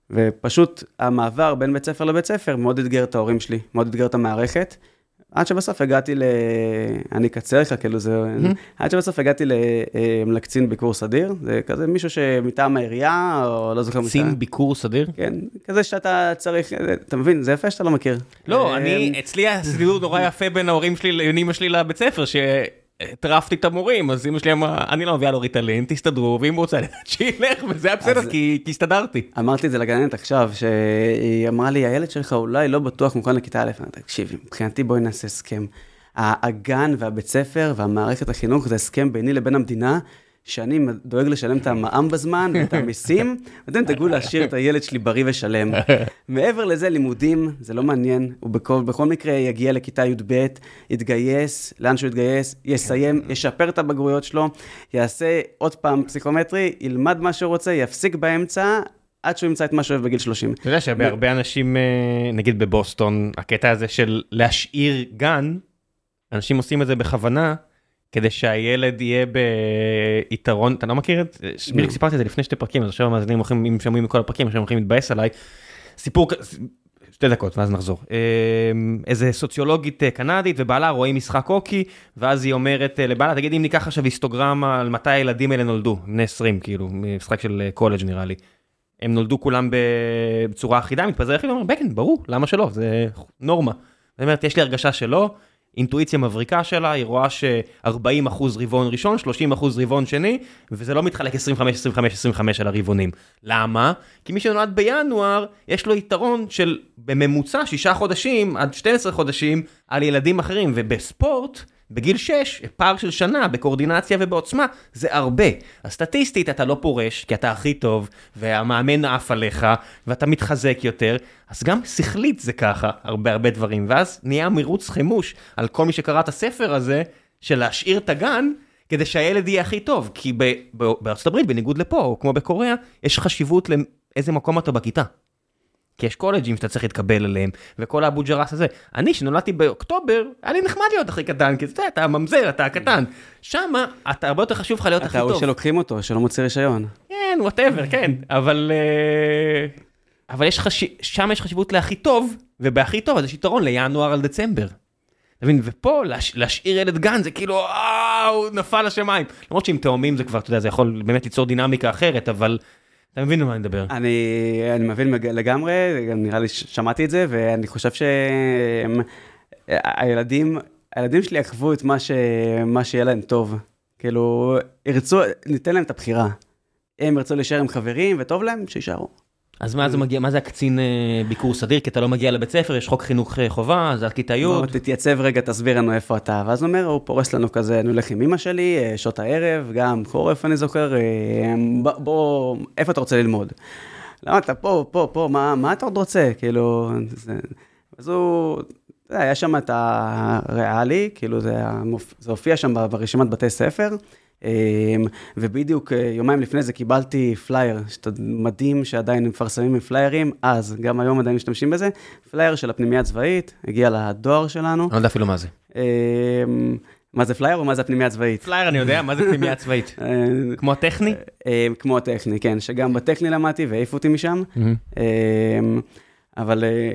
ופשוט המעבר בין בית ספר לבית ספר מאוד אתגר את ההורים שלי, מאוד אתגר את המערכת. עד שבסוף הגעתי ל... אני אקצר לך, כאילו זה... עד שבסוף הגעתי ל... אה, לקצין ביקור סדיר, זה כזה מישהו שמטעם העירייה, או לא זוכר קצין ביקור סדיר? כן, כזה שאתה צריך, אתה מבין, זה יפה שאתה לא מכיר. לא, אה, אני, אצלי הסידור נורא יפה בין ההורים שלי אמא שלי לבית ספר, שהטרפתי את המורים, אז אמא שלי אמרה, אני לא מביאה לו ריטלין, תסתדרו, ואם הוא רוצה שילך, וזה היה בסדר, כי הסתדרתי. אמרתי את זה לגננת עכשיו, שהיא אמרה לי, הילד שלך אולי לא בטוח מוכן לכיתה א', אמרתי, תקשיב, מבחינתי בואי נעשה הסכם. הגן והבית ספר והמערכת החינוך זה הסכם ביני לבין המדינה, שאני דואג לשלם את המע"מ בזמן ואת המיסים, ואתם תדאגו להשאיר את הילד שלי בריא ושלם. מעבר לזה, לימודים, זה לא מעניין, הוא בכל, בכל מקרה יגיע לכיתה י"ב, יתגייס, לאן שהוא יתגייס, יסיים, ישפר את הבגרויות שלו, יעשה עוד פעם פסיכומטרי, ילמד מה שהוא רוצה, יפסיק באמצע, עד שהוא ימצא את מה שהוא אוהב בגיל 30. אתה יודע שבהרבה אנשים, אה, נגיד בבוסטון, הקטע הזה של להשאיר גן, אנשים עושים את זה בכוונה, כדי שהילד יהיה ביתרון, אתה לא מכיר את זה? בדיוק סיפרתי את זה לפני שתי פרקים, אז עכשיו המאזינים הולכים, אם שומעים מכל הפרקים, עכשיו הולכים להתבאס עליי. סיפור, שתי דקות, ואז נחזור. אה, איזה סוציולוגית אה, קנדית, ובעלה רואים משחק הוקי, ואז היא אומרת אה, לבעלה, תגיד, אם ניקח עכשיו היסטוגרמה על מתי הילדים האלה נולדו, בני 20, כאילו, משחק של קולג' נראה לי. הם נולדו כולם בצורה אחידה, מתפזר אחיד, הוא אומר, בקן, ברור, למה שלא, זה נורמה. זאת אומרת, יש לי הרגשה שלא, אינטואיציה מבריקה שלה, היא רואה ש-40 אחוז רבעון ראשון, 30 אחוז רבעון שני, וזה לא מתחלק 25, 25, 25 על הרבעונים. למה? כי מי שנולד בינואר, יש לו יתרון של בממוצע 6 חודשים עד 12 חודשים על ילדים אחרים, ובספורט, בגיל 6, פער של שנה בקואורדינציה ובעוצמה, זה הרבה. אז סטטיסטית אתה לא פורש, כי אתה הכי טוב, והמאמן עף עליך, ואתה מתחזק יותר, אז גם שכלית זה ככה, הרבה הרבה דברים. ואז נהיה מרוץ חימוש על כל מי שקרא את הספר הזה, של להשאיר את הגן, כדי שהילד יהיה הכי טוב. כי בארצות הברית, בניגוד לפה, או כמו בקוריאה, יש חשיבות לאיזה מקום אתה בכיתה. כי יש קולג'ים שאתה צריך להתקבל אליהם, וכל האבו ג'רס הזה. אני, שנולדתי באוקטובר, היה לי נחמד להיות הכי קטן, כי אתה יודע, אתה הממזר, אתה הקטן. שמה, אתה הרבה יותר חשוב לך להיות הכי אתה הוא טוב. שלוקחים אותו, שלא מוציא רישיון. כן, whatever, כן, אבל... אה, אבל יש חשיב... שם יש חשיבות להכי טוב, ובהכי טוב אז יש יתרון לינואר על דצמבר. אתה מבין? ופה להש... להשאיר ילד גן זה כאילו, וואו, נפל לשמיים. למרות שעם תאומים זה כבר, אתה יודע, זה יכול באמת ליצור דינמיקה אחרת, אבל אתה מבין על מה אני מדבר. אני, אני מבין לגמרי, נראה לי ששמעתי את זה, ואני חושב שהילדים, הילדים שלי יחוו את מה, ש, מה שיהיה להם טוב. כאילו, ירצו, ניתן להם את הבחירה. הם ירצו להישאר עם חברים, וטוב להם, שיישארו. אז מה זה מגיע, מה זה הקצין אה, ביקור סדיר? כי אתה לא מגיע לבית ספר, יש חוק חינוך אה, חובה, זה עד כיתה י'. בוא, תתייצב רגע, תסביר לנו איפה אתה. ואז הוא אומר, הוא פורס לנו כזה, אני הולך עם אמא שלי, אה, שעות הערב, גם חורף אני זוכר, בוא, איפה אתה רוצה ללמוד? למה אתה פה, פה, פה, מה, מה אתה עוד רוצה? כאילו, זה... אז הוא, היה שם את הריאלי, כאילו זה. זה הופיע שם ברשימת בתי ספר, ובדיוק אה, יומיים לפני זה קיבלתי פלייר, שזה מדהים שעדיין מפרסמים עם פליירים, אז, גם היום עדיין משתמשים בזה, פלייר של הפנימייה הצבאית, הגיע לדואר שלנו. אני לא יודע אפילו מה זה. אה, מה זה פלייר או מה זה הפנימייה הצבאית? פלייר אני יודע, מה זה פנימייה צבאית? אה, כמו הטכני? אה, כמו הטכני, כן, שגם בטכני למדתי והעיפו אותי משם. אמ, אבל אה,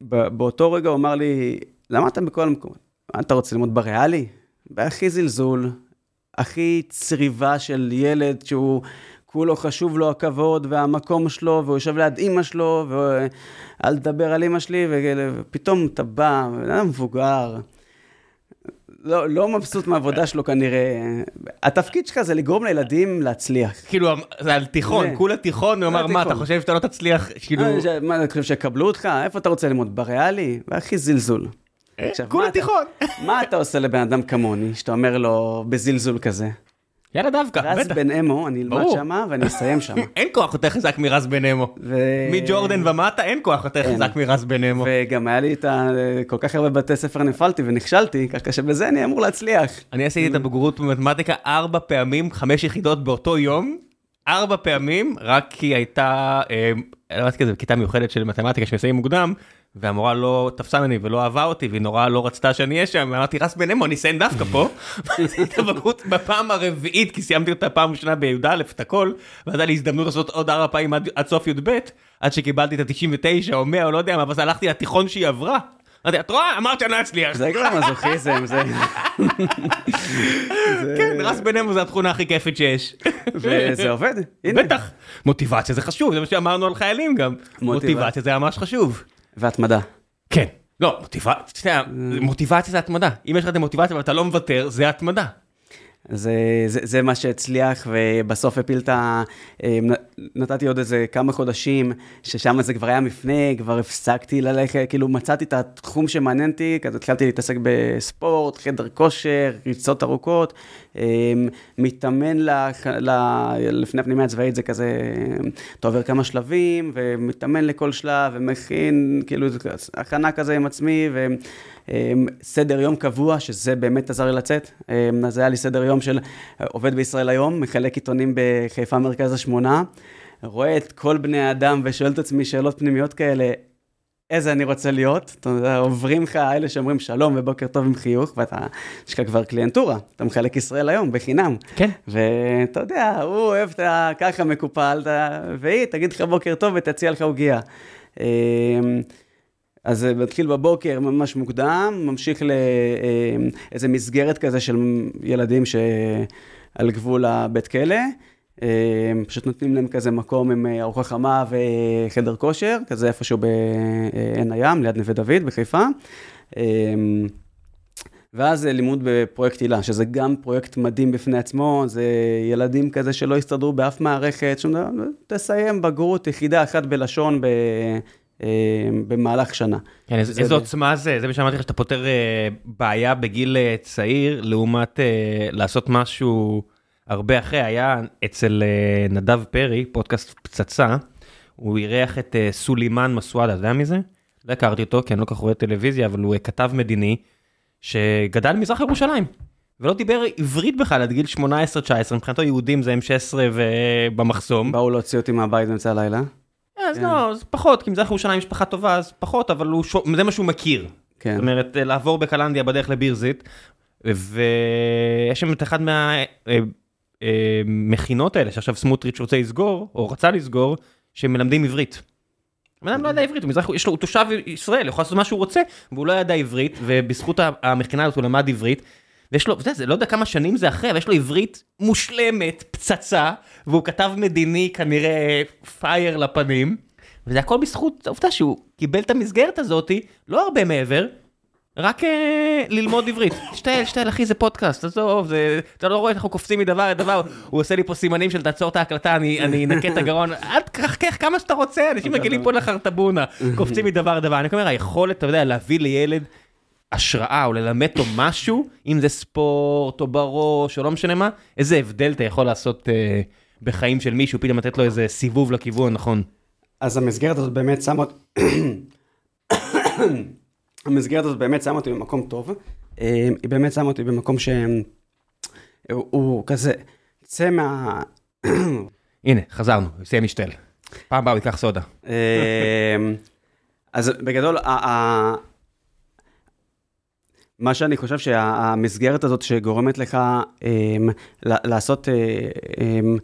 ב- באותו רגע הוא אמר לי, למה אתה בכל המקומות? מה אתה רוצה ללמוד בריאלי? בהכי זלזול, הכי צריבה של ילד שהוא כולו חשוב לו הכבוד והמקום שלו, והוא יושב ליד אימא שלו, ואל תדבר על אימא שלי, ופתאום אתה בא, אדם מבוגר. לא, לא מבסוט מהעבודה שלו כנראה. התפקיד שלך זה לגרום לילדים להצליח. כאילו, זה על תיכון, זה- כולה תיכון, הוא אמר, מה, אתה. חושב שאתה לא תצליח, כאילו, ש- מה, אתה חושב שיקבלו אותך? איפה אתה רוצה ללמוד? בריאלי? והכי זלזול. עכשיו, כולה מה אתה- תיכון. מה אתה עושה לבן אדם כמוני, שאתה אומר לו בזלזול כזה? יאללה דווקא, רז בטח. בן אמו, אני אלמד. שמה ואני אסיים שמה. אין כוח יותר חזק מרז בן אמו. ו... מג'ורדן ומטה אין כוח יותר אין. חזק מרז בן אמו. וגם היה לי את ה... כל כך הרבה בתי ספר נפלתי ונכשלתי, ככה שבזה אני אמור להצליח. אני עשיתי את הבגרות במתמטיקה ארבע פעמים, חמש יחידות באותו יום, ארבע פעמים, רק כי הייתה, אה, יודעת כזה, כיתה מיוחדת של מתמטיקה שמסיימים מוקדם, והמורה לא תפסה ממני ולא אהבה אותי, והיא נורא לא רצתה שאני אהיה שם, ואמרתי, רס בן אמו, אני אסיים דווקא פה. ועשיתי את הבגרות בפעם הרביעית, כי סיימתי אותה פעם ראשונה בי"א את הכל, ואז היה לי הזדמנות לעשות עוד ארבע פעמים עד, עד סוף י"ב, עד שקיבלתי את ה-99 או 100 או לא יודע מה, ואז הלכתי לתיכון שהיא עברה. אמרתי, את רואה? אמרת שאני לא אצליח. זה כבר מזוכיזם, זה... כן, רס אמו זה התכונה הכי כיפית שיש. וזה עובד, הנה. בטח. מוטיבציה זה חשוב, זה מה שאמרנו על חיילים גם. מוטיבציה זה ממש חשוב. והתמדה. כן. לא, מוטיבציה, מוטיבציה זה התמדה. אם יש לך את המוטיבציה ואתה לא מוותר, זה התמדה. זה, זה, זה מה שהצליח, ובסוף הפיל את ה... אה, נתתי עוד איזה כמה חודשים, ששם זה כבר היה מפנה, כבר הפסקתי ללכת, כאילו מצאתי את התחום שמעניין אותי, כזה התחלתי להתעסק בספורט, חדר כושר, ריצות ארוכות, אה, מתאמן לח, ל, לפני הפנימיה הצבאית, זה כזה, אתה עובר כמה שלבים, ומתאמן לכל שלב, ומכין, כאילו, הכנה כזה עם עצמי, ו... אמ, סדר יום קבוע, שזה באמת עזר לי לצאת. אמ, אז היה לי סדר יום של אה, עובד בישראל היום, מחלק עיתונים בחיפה מרכז השמונה, רואה את כל בני האדם ושואל את עצמי שאלות פנימיות כאלה, איזה אני רוצה להיות. אתה יודע, עוברים לך אלה שאומרים שלום ובוקר טוב עם חיוך, ואתה, יש לך כבר קליינטורה, אתה מחלק ישראל היום בחינם. כן. ואתה יודע, הוא אוהב את ה... ככה מקופל, והיא תגיד לך בוקר טוב ותציע לך עוגיה. אז זה מתחיל בבוקר ממש מוקדם, ממשיך לאיזה מסגרת כזה של ילדים שעל גבול הבית כלא. אמ, פשוט נותנים להם כזה מקום עם אה, ארוחה חמה וחדר כושר, כזה איפשהו בעין הים, ליד נווה דוד בחיפה. ואז אה, לימוד בפרויקט הילה, שזה גם פרויקט מדהים בפני עצמו, זה ילדים כזה שלא הסתדרו באף מערכת, שום דבר, תסיים בגרות יחידה אחת בלשון אה, במהלך שנה. כן, זה איזו ב- עוצמה זה, זה מה שאמרתי לך, שאתה פותר אה, בעיה בגיל אה, צעיר, לעומת אה, לעשות משהו הרבה אחרי. היה אצל אה, נדב פרי, פודקאסט פצצה, הוא אירח את אה, סולימאן מסואדה, אתה יודע מי זה? לא הכרתי אותו, כי אני לא כל כך רואה טלוויזיה, אבל הוא אה, כתב מדיני, שגדל במזרח ירושלים, ולא דיבר עברית בכלל עד גיל 18-19, מבחינתו יהודים זה M16 ובמחסום. באו להוציא אותי מהבית באמצע הלילה. אז. לא, אז פחות, כי מזרח ירושלים משפחה טובה, אז פחות, אבל זה מה שהוא מכיר. כן. זאת אומרת, אה, לעבור בקלנדיה בדרך לבירזית, ויש שם את אחד מהמכינות האלה, שעכשיו סמוטריץ' רוצה לסגור, או רצה לסגור, שמלמדים עברית. הבן אדם לא ידע עברית, מזרח, יש לו, הוא תושב ישראל, הוא יכול לעשות מה שהוא רוצה, והוא לא ידע עברית, ובזכות המכינה הזאת הוא למד עברית. ויש לו, אתה יודע, זה לא יודע כמה שנים זה אחרי, אבל יש לו עברית מושלמת, פצצה, והוא כתב מדיני כנראה פייר לפנים, וזה הכל בזכות העובדה שהוא קיבל את המסגרת הזאתי, לא הרבה מעבר, רק אה, ללמוד עברית. שתל, שתל, אחי, זה פודקאסט, עזוב, זה, אתה לא רואה איך אנחנו קופצים מדבר לדבר, הוא עושה לי פה סימנים של תעצור את ההקלטה, אני, אני אנקה את הגרון, אל תקח כך כמה שאתה רוצה, אנשים רגילים פה לחרטבונה, קופצים מדבר לדבר. אני אומר, היכולת, אתה יודע, להביא לילד השראה או ללמד אותו משהו, אם זה ספורט או בראש או לא משנה מה, איזה הבדל אתה יכול לעשות אה, בחיים של מישהו, פתאום לתת לו איזה סיבוב לכיוון, נכון? אז המסגרת הזאת באמת שמה אותי... המסגרת הזאת באמת שמה אותי במקום טוב. אה, היא באמת שמה אותי במקום שהוא הוא כזה, צא מה... הנה, חזרנו, סיים משתל. פעם הבאה הוא ייקח סודה. אה, אז בגדול, מה שאני חושב שהמסגרת הזאת שגורמת לך אמ, לעשות אה, אמ,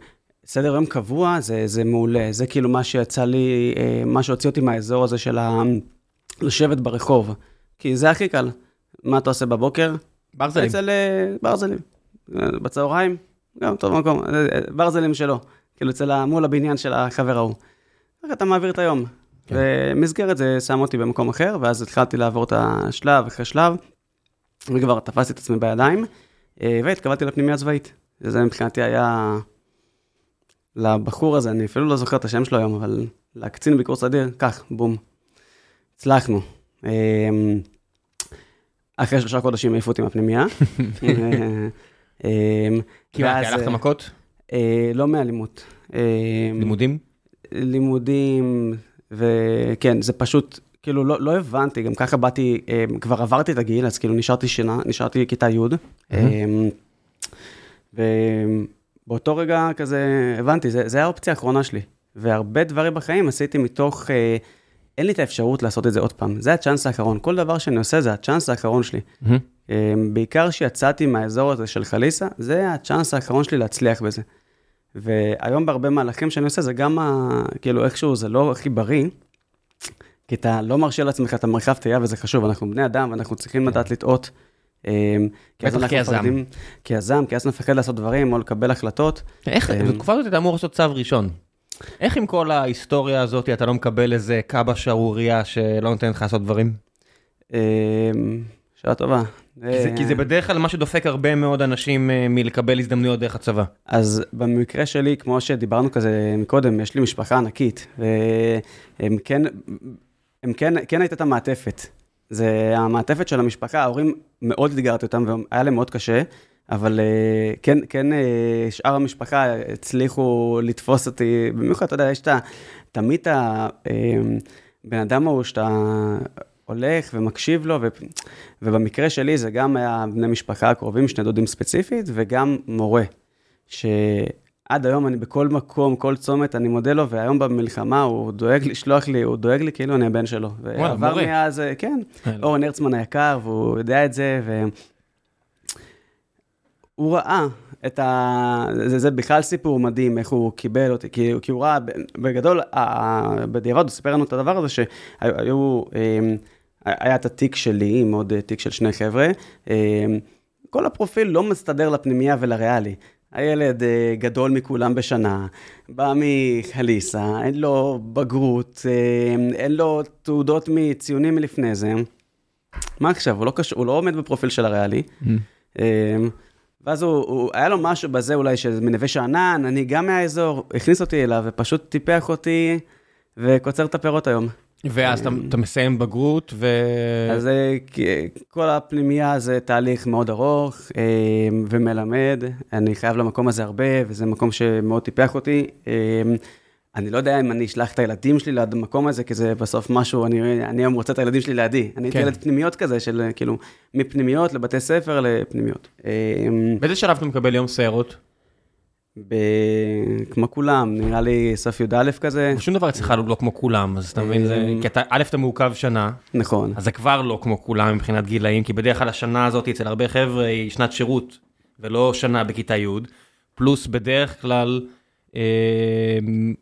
סדר יום קבוע, זה, זה מעולה. זה כאילו מה שיצא לי, אה, מה שהוציא אותי מהאזור הזה של ה... לשבת ברחוב. כי זה הכי קל. מה אתה עושה בבוקר? ברזלים. אצל אה, ברזלים. בצהריים, גם טוב מקום. ברזלים שלו. כאילו אצל מול הבניין של החבר ההוא. ככה אתה מעביר את היום. כן. ומסגרת זה שם אותי במקום אחר, ואז התחלתי לעבור את השלב אחרי שלב. וכבר תפסתי את עצמי בידיים, אה, והתקבלתי לפנימיה צבאית. זה מבחינתי היה... לבחור הזה, אני אפילו לא זוכר את השם שלו היום, אבל לקצין ביקור סדיר, כך, בום. הצלחנו. אה, אחרי שלושה חודשים העיפו אותי מהפנימייה. כי מה, כי הלכת מכות? לא מאלימות. לימודים? לימודים, וכן, זה פשוט, כאילו, לא, לא הבנתי, גם ככה באתי, כבר עברתי את הגיל, אז כאילו נשארתי שנה, נשארתי כיתה י', ובאותו רגע כזה הבנתי, זה, זה האופציה האחרונה שלי. והרבה דברים בחיים עשיתי מתוך, אין לי את האפשרות לעשות את זה עוד פעם, זה הצ'אנס האחרון, כל דבר שאני עושה זה הצ'אנס האחרון שלי. בעיקר שיצאתי מהאזור הזה של חליסה, זה הצ'אנס האחרון שלי להצליח בזה. והיום בהרבה מהלכים שאני עושה, זה גם, ה, כאילו איכשהו זה לא הכי בריא, כי אתה לא מרשה לעצמך את המרחב תהייה וזה חשוב, אנחנו בני אדם ואנחנו צריכים לדעת לטעות. בטח כיזם. כיזם, כי אז נפחד לעשות דברים או לקבל החלטות. איך, בתקופה הזאת אתה אמור לעשות צו ראשון. איך עם כל ההיסטוריה הזאת אתה לא מקבל איזה קאבה שערורייה שלא נותן לך לעשות דברים? שאלה טובה. כי זה, כי זה בדרך כלל מה שדופק הרבה מאוד אנשים מלקבל הזדמנויות דרך הצבא. אז במקרה שלי, כמו שדיברנו כזה מקודם, יש לי משפחה ענקית, והם כן, הם כן, כן הייתה את המעטפת. זה המעטפת של המשפחה, ההורים מאוד אתגרתי אותם, והיה להם מאוד קשה, אבל כן, כן, שאר המשפחה הצליחו לתפוס אותי, במיוחד, אתה יודע, יש את ה... תמיד הבן אדם ההוא שאתה... הולך ומקשיב לו, ו... ובמקרה שלי זה גם היה בני משפחה הקרובים, שני דודים ספציפית, וגם מורה, שעד היום אני בכל מקום, כל צומת, אני מודה לו, והיום במלחמה הוא דואג לשלוח לי, הוא דואג לי כאילו אני הבן שלו. וואלה, מורה. מאז, כן, אורן הרצמן היקר, והוא יודע את זה, והוא ראה את ה... זה, זה בכלל סיפור מדהים, איך הוא קיבל אותי, כי, כי הוא ראה, בגדול, בדיעבד הוא סיפר לנו את הדבר הזה, שהיו... היה את התיק שלי, עם עוד תיק של שני חבר'ה. כל הפרופיל לא מסתדר לפנימייה ולריאלי. הילד גדול מכולם בשנה, בא מחליסה, אין לו בגרות, אין לו תעודות מציונים מלפני זה. מה עכשיו? הוא לא, קש... הוא לא עומד בפרופיל של הריאלי. Mm. ואז הוא, הוא, היה לו משהו בזה אולי, שזה מנווה שאנן, אני גם מהאזור, הכניס אותי אליו ופשוט טיפח אותי וקוצר את הפירות היום. ואז אתה, אתה מסיים בגרות ו... אז כל הפנימייה זה תהליך מאוד ארוך ומלמד, אני חייב למקום הזה הרבה, וזה מקום שמאוד טיפח אותי. אני לא יודע אם אני אשלח את הילדים שלי למקום הזה, כי זה בסוף משהו, אני, אני היום רוצה את הילדים שלי לידי. אני הייתי כן. ילד פנימיות כזה, של כאילו, מפנימיות לבתי ספר לפנימיות. באיזה שלב אתה מקבל יום סיירות? ב... כמו כולם, נראה לי סוף י"א כזה. שום דבר אצלך לא כמו כולם, אז אתה מבין, זה... כי אתה, א', אתה מעוכב שנה. נכון. אז זה כבר לא כמו כולם מבחינת גילאים, כי בדרך כלל השנה הזאת אצל הרבה חבר'ה היא שנת שירות, ולא שנה בכיתה י', פלוס בדרך כלל, אה,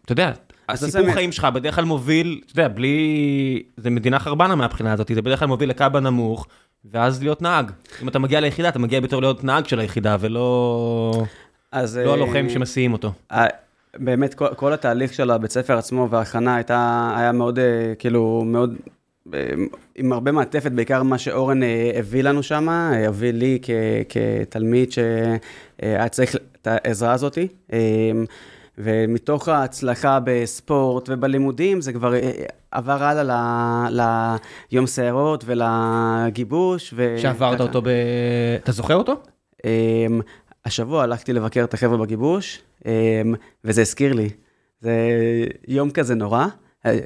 אתה יודע, הסיפור חיים שלך בדרך כלל מוביל, אתה יודע, בלי... זה מדינה חרבנה מהבחינה הזאת, זה בדרך כלל מוביל לקאבה נמוך, ואז להיות נהג. אם אתה מגיע ליחידה, אתה מגיע בתור להיות נהג של היחידה, ולא... אז... לא הלוחם שמסיעים אותו. באמת, כל, כל התהליך של הבית ספר עצמו וההכנה הייתה, היה מאוד, כאילו, מאוד, עם הרבה מעטפת, בעיקר מה שאורן הביא לנו שם, הביא לי כ, כתלמיד שהיה צריך את העזרה הזאתי. ומתוך ההצלחה בספורט ובלימודים, זה כבר עבר הלאה ליום סיירות ולגיבוש. ו... שעברת אותו ב... אתה זוכר אותו? השבוע הלכתי לבקר את החבר'ה בגיבוש, וזה הזכיר לי. זה יום כזה נורא,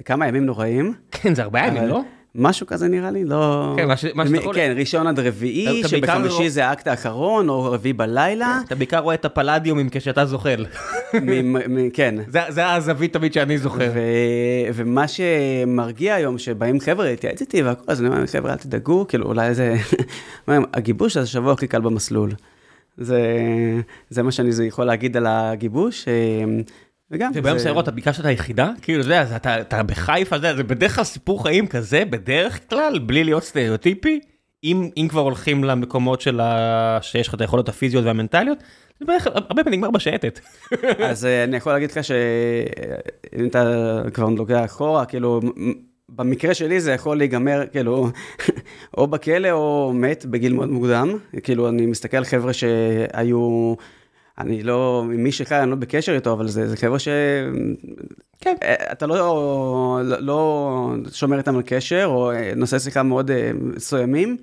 כמה ימים נוראים. כן, זה ארבעה ימים, לא? משהו כזה נראה לי, לא... כן, מה שאתה יכול... כן, ראשון עד רביעי, שבחמישי זה האקט האחרון, או רביעי בלילה. אתה בעיקר רואה את הפלדיומים כשאתה זוחל. כן. זה הזווית תמיד שאני זוכר. ומה שמרגיע היום, שבאים חבר'ה להתייעץ איתי והכל, אז אני אומר, חבר'ה, אל תדאגו, כאילו, אולי זה... הגיבוש זה השבוע הכי קל במסלול. זה מה שאני יכול להגיד על הגיבוש. וגם... וביום סיירות, אתה ביקשת את היחידה? כאילו, אתה יודע, אתה בחיפה, זה בדרך כלל סיפור חיים כזה, בדרך כלל, בלי להיות סטריאוטיפי, אם כבר הולכים למקומות של שיש לך את היכולות הפיזיות והמנטליות, זה בערך הרבה פעמים נגמר בשייטת. אז אני יכול להגיד לך שאם אתה כבר לוקח אחורה, כאילו... במקרה שלי זה יכול להיגמר, כאילו, או בכלא או מת בגיל מאוד מוקדם. כאילו, אני מסתכל על חבר'ה שהיו... אני לא, מי שחי, אני לא בקשר איתו, אבל זה, זה חבר'ה ש... כן. אתה לא, לא, לא שומר איתם על קשר, או נושא שיחה מאוד מסוימים.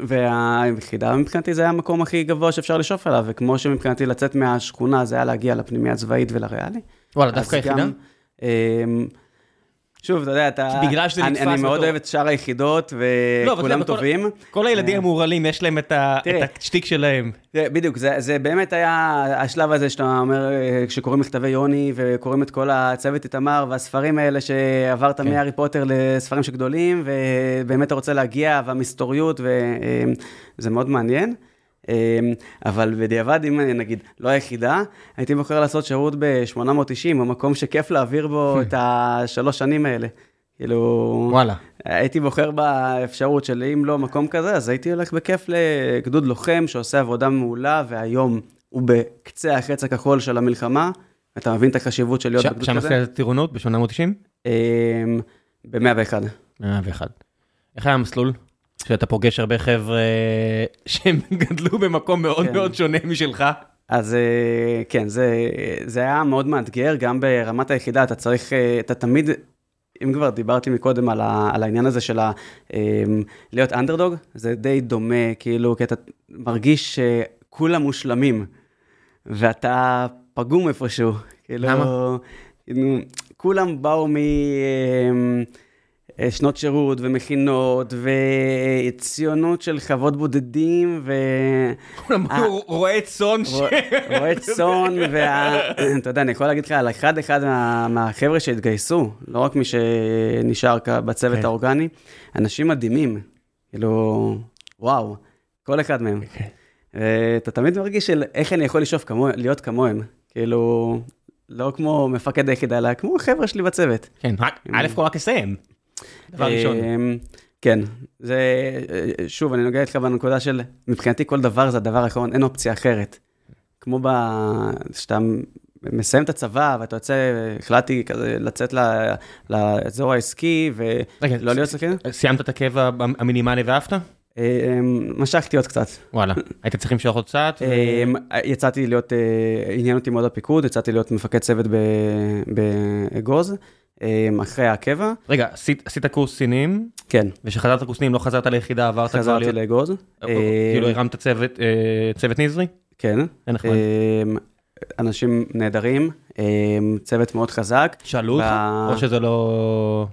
והיחידה מבחינתי זה היה המקום הכי גבוה שאפשר לשאוף עליו, וכמו שמבחינתי לצאת מהשכונה זה היה להגיע לפנימיה הצבאית ולריאלי. וואלה, דווקא יחידה? אמ, שוב, אתה יודע, אתה... בגלל שזה נתפס אני מאוד אוהב את שאר היחידות, וכולם לא, טובים. כל הילדים אה, המורעלים, יש להם את השטיק שלהם. בדיוק, זה באמת היה השלב הזה שאתה אומר, אה, כשקוראים מכתבי יוני, וקוראים את כל הצוות איתמר, והספרים האלה שעברת כן. מהארי פוטר לספרים שגדולים, ובאמת אתה רוצה להגיע, והמסתוריות, וזה מאוד מעניין. אמ, אבל בדיעבד, אם נגיד לא היחידה, הייתי בוחר לעשות שירות ב-890, במקום שכיף להעביר בו את השלוש שנים האלה. כאילו... וואלה. הייתי בוחר באפשרות של אם לא מקום כזה, אז הייתי הולך בכיף לגדוד לוחם שעושה עבודה מעולה, והיום הוא בקצה החץ הכחול של המלחמה. אתה מבין את החשיבות של להיות בגדוד כזה? שם עשית טירונות ב-890? ב-101. 101. איך היה המסלול? שאתה פוגש הרבה חבר'ה שהם גדלו במקום מאוד כן. מאוד שונה משלך. אז אה, כן, זה, זה היה מאוד מאתגר, גם ברמת היחידה, אתה צריך, אה, אתה תמיד, אם כבר דיברתי מקודם על, ה, על העניין הזה של ה, אמ, להיות אנדרדוג, זה די דומה, כאילו, כי אתה מרגיש שכולם מושלמים, ואתה פגום איפשהו. כאילו, למה? כאילו, כולם באו מ... אה, שנות שירות ומכינות וציונות של חוות בודדים ו... רועה צאן ש... רועה צאן, ואתה יודע, אני יכול להגיד לך על אחד אחד מהחבר'ה שהתגייסו, לא רק מי שנשאר בצוות כן. האורגני, אנשים מדהימים, כאילו, וואו, כל אחד מהם. אוקיי. ואתה תמיד מרגיש של איך אני יכול לשאוף להיות כמוהם, כאילו, לא כמו מפקד היחידה, אלא כמו חבר'ה שלי בצוות. כן, א' כל רק אסיים. דבר ראשון. אמ, כן, זה, שוב, אני נוגע איתך בנקודה של, מבחינתי כל דבר זה הדבר האחרון, אין אופציה אחרת. כמו ב... שאתה מסיים את הצבא ואתה יוצא, החלטתי כזה לצאת לאזור העסקי ולא להיות שחקן. סיימת את הקבע המינימלי ואהבת? אמ, משכתי עוד קצת. וואלה, היית צריך למשוך עוד קצת? אמ, יצאתי להיות, אה, עניין אותי מאוד הפיקוד, יצאתי להיות מפקד צוות באגוז. אמ, אחרי הקבע. רגע, עשית, עשית קורס קצינים? כן. וכשחזרת קורס קצינים לא חזרת ליחידה, עברת כבר להיות... חזרתי לאגוז. אה, כאילו אמ, הרמת צוות, אה, צוות נזרי? כן. אין. אמ, אנשים נהדרים, צוות מאוד חזק. שאלו אותך? או שזה לא...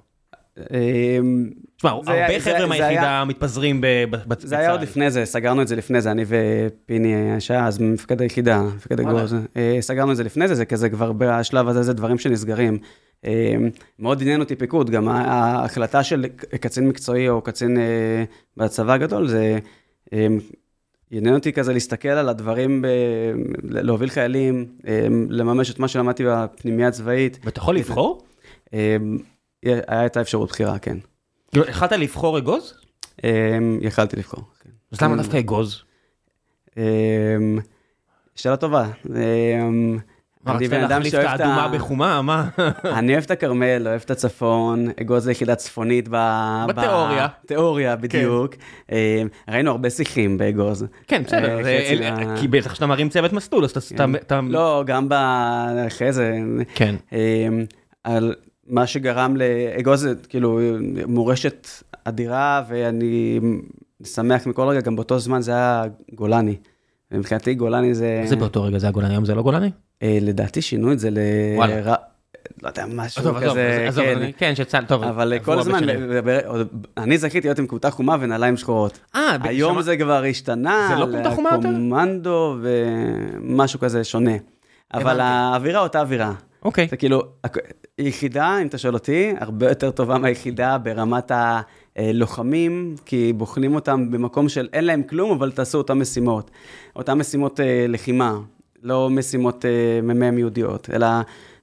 תשמע, הרבה חבר'ה מהיחידה מתפזרים בצה"ל. זה היה עוד לפני זה, סגרנו את זה לפני זה, אני ופיני שהיה אז מפקד היחידה, מפקד אגוז. אה, סגרנו את זה לפני זה, זה כזה כבר בשלב הזה, זה דברים שנסגרים. אמ, מאוד עניין אותי פיקוד, גם ההחלטה של קצין מקצועי או קצין אה, בצבא הגדול, זה אמ, עניין אותי כזה להסתכל על הדברים, ב... להוביל חיילים, אמ, לממש את מה שלמדתי בפנימייה הצבאית. ואתה יכול לבחור? היה את האפשרות בחירה, כן. כאילו, יכלת לבחור אגוז? יכלתי לבחור, כן. אז למה דווקא אגוז? שאלה טובה. אני בן אדם שאוהב את האדומה בחומה, מה? אני אוהב את הכרמל, אוהב את הצפון, אגוז זה יחידה צפונית בתיאוריה. בתיאוריה, בדיוק. כן. ראינו הרבה שיחים באגוז. כן, בסדר, אה, כי בטח כשאתה מרים צוות מסלול, אז אתה... לא, גם אחרי זה. כן. על מה שגרם לאגוז, כאילו, מורשת אדירה, ואני שמח מכל רגע, גם באותו זמן זה היה גולני. ומבחינתי גולני זה... זה באותו רגע זה היה גולני, היום זה לא גולני? אה, לדעתי שינו את זה ל... וואלה. לא יודע, משהו כזה, כן, כן, שצה"ל, טוב, אבל כל הזמן, אני זכיתי להיות עם כותה חומה ונעליים שחורות. אה, היום זה כבר השתנה, זה לא כותה חומה יותר? קומנדו ומשהו כזה שונה. אבל האווירה אותה אווירה. אוקיי. זה כאילו, יחידה, אם אתה שואל אותי, הרבה יותר טובה מהיחידה ברמת הלוחמים, כי בוחנים אותם במקום של אין להם כלום, אבל תעשו אותם משימות. אותן משימות אה, לחימה. לא משימות uh, מ"מ יהודיות, אלא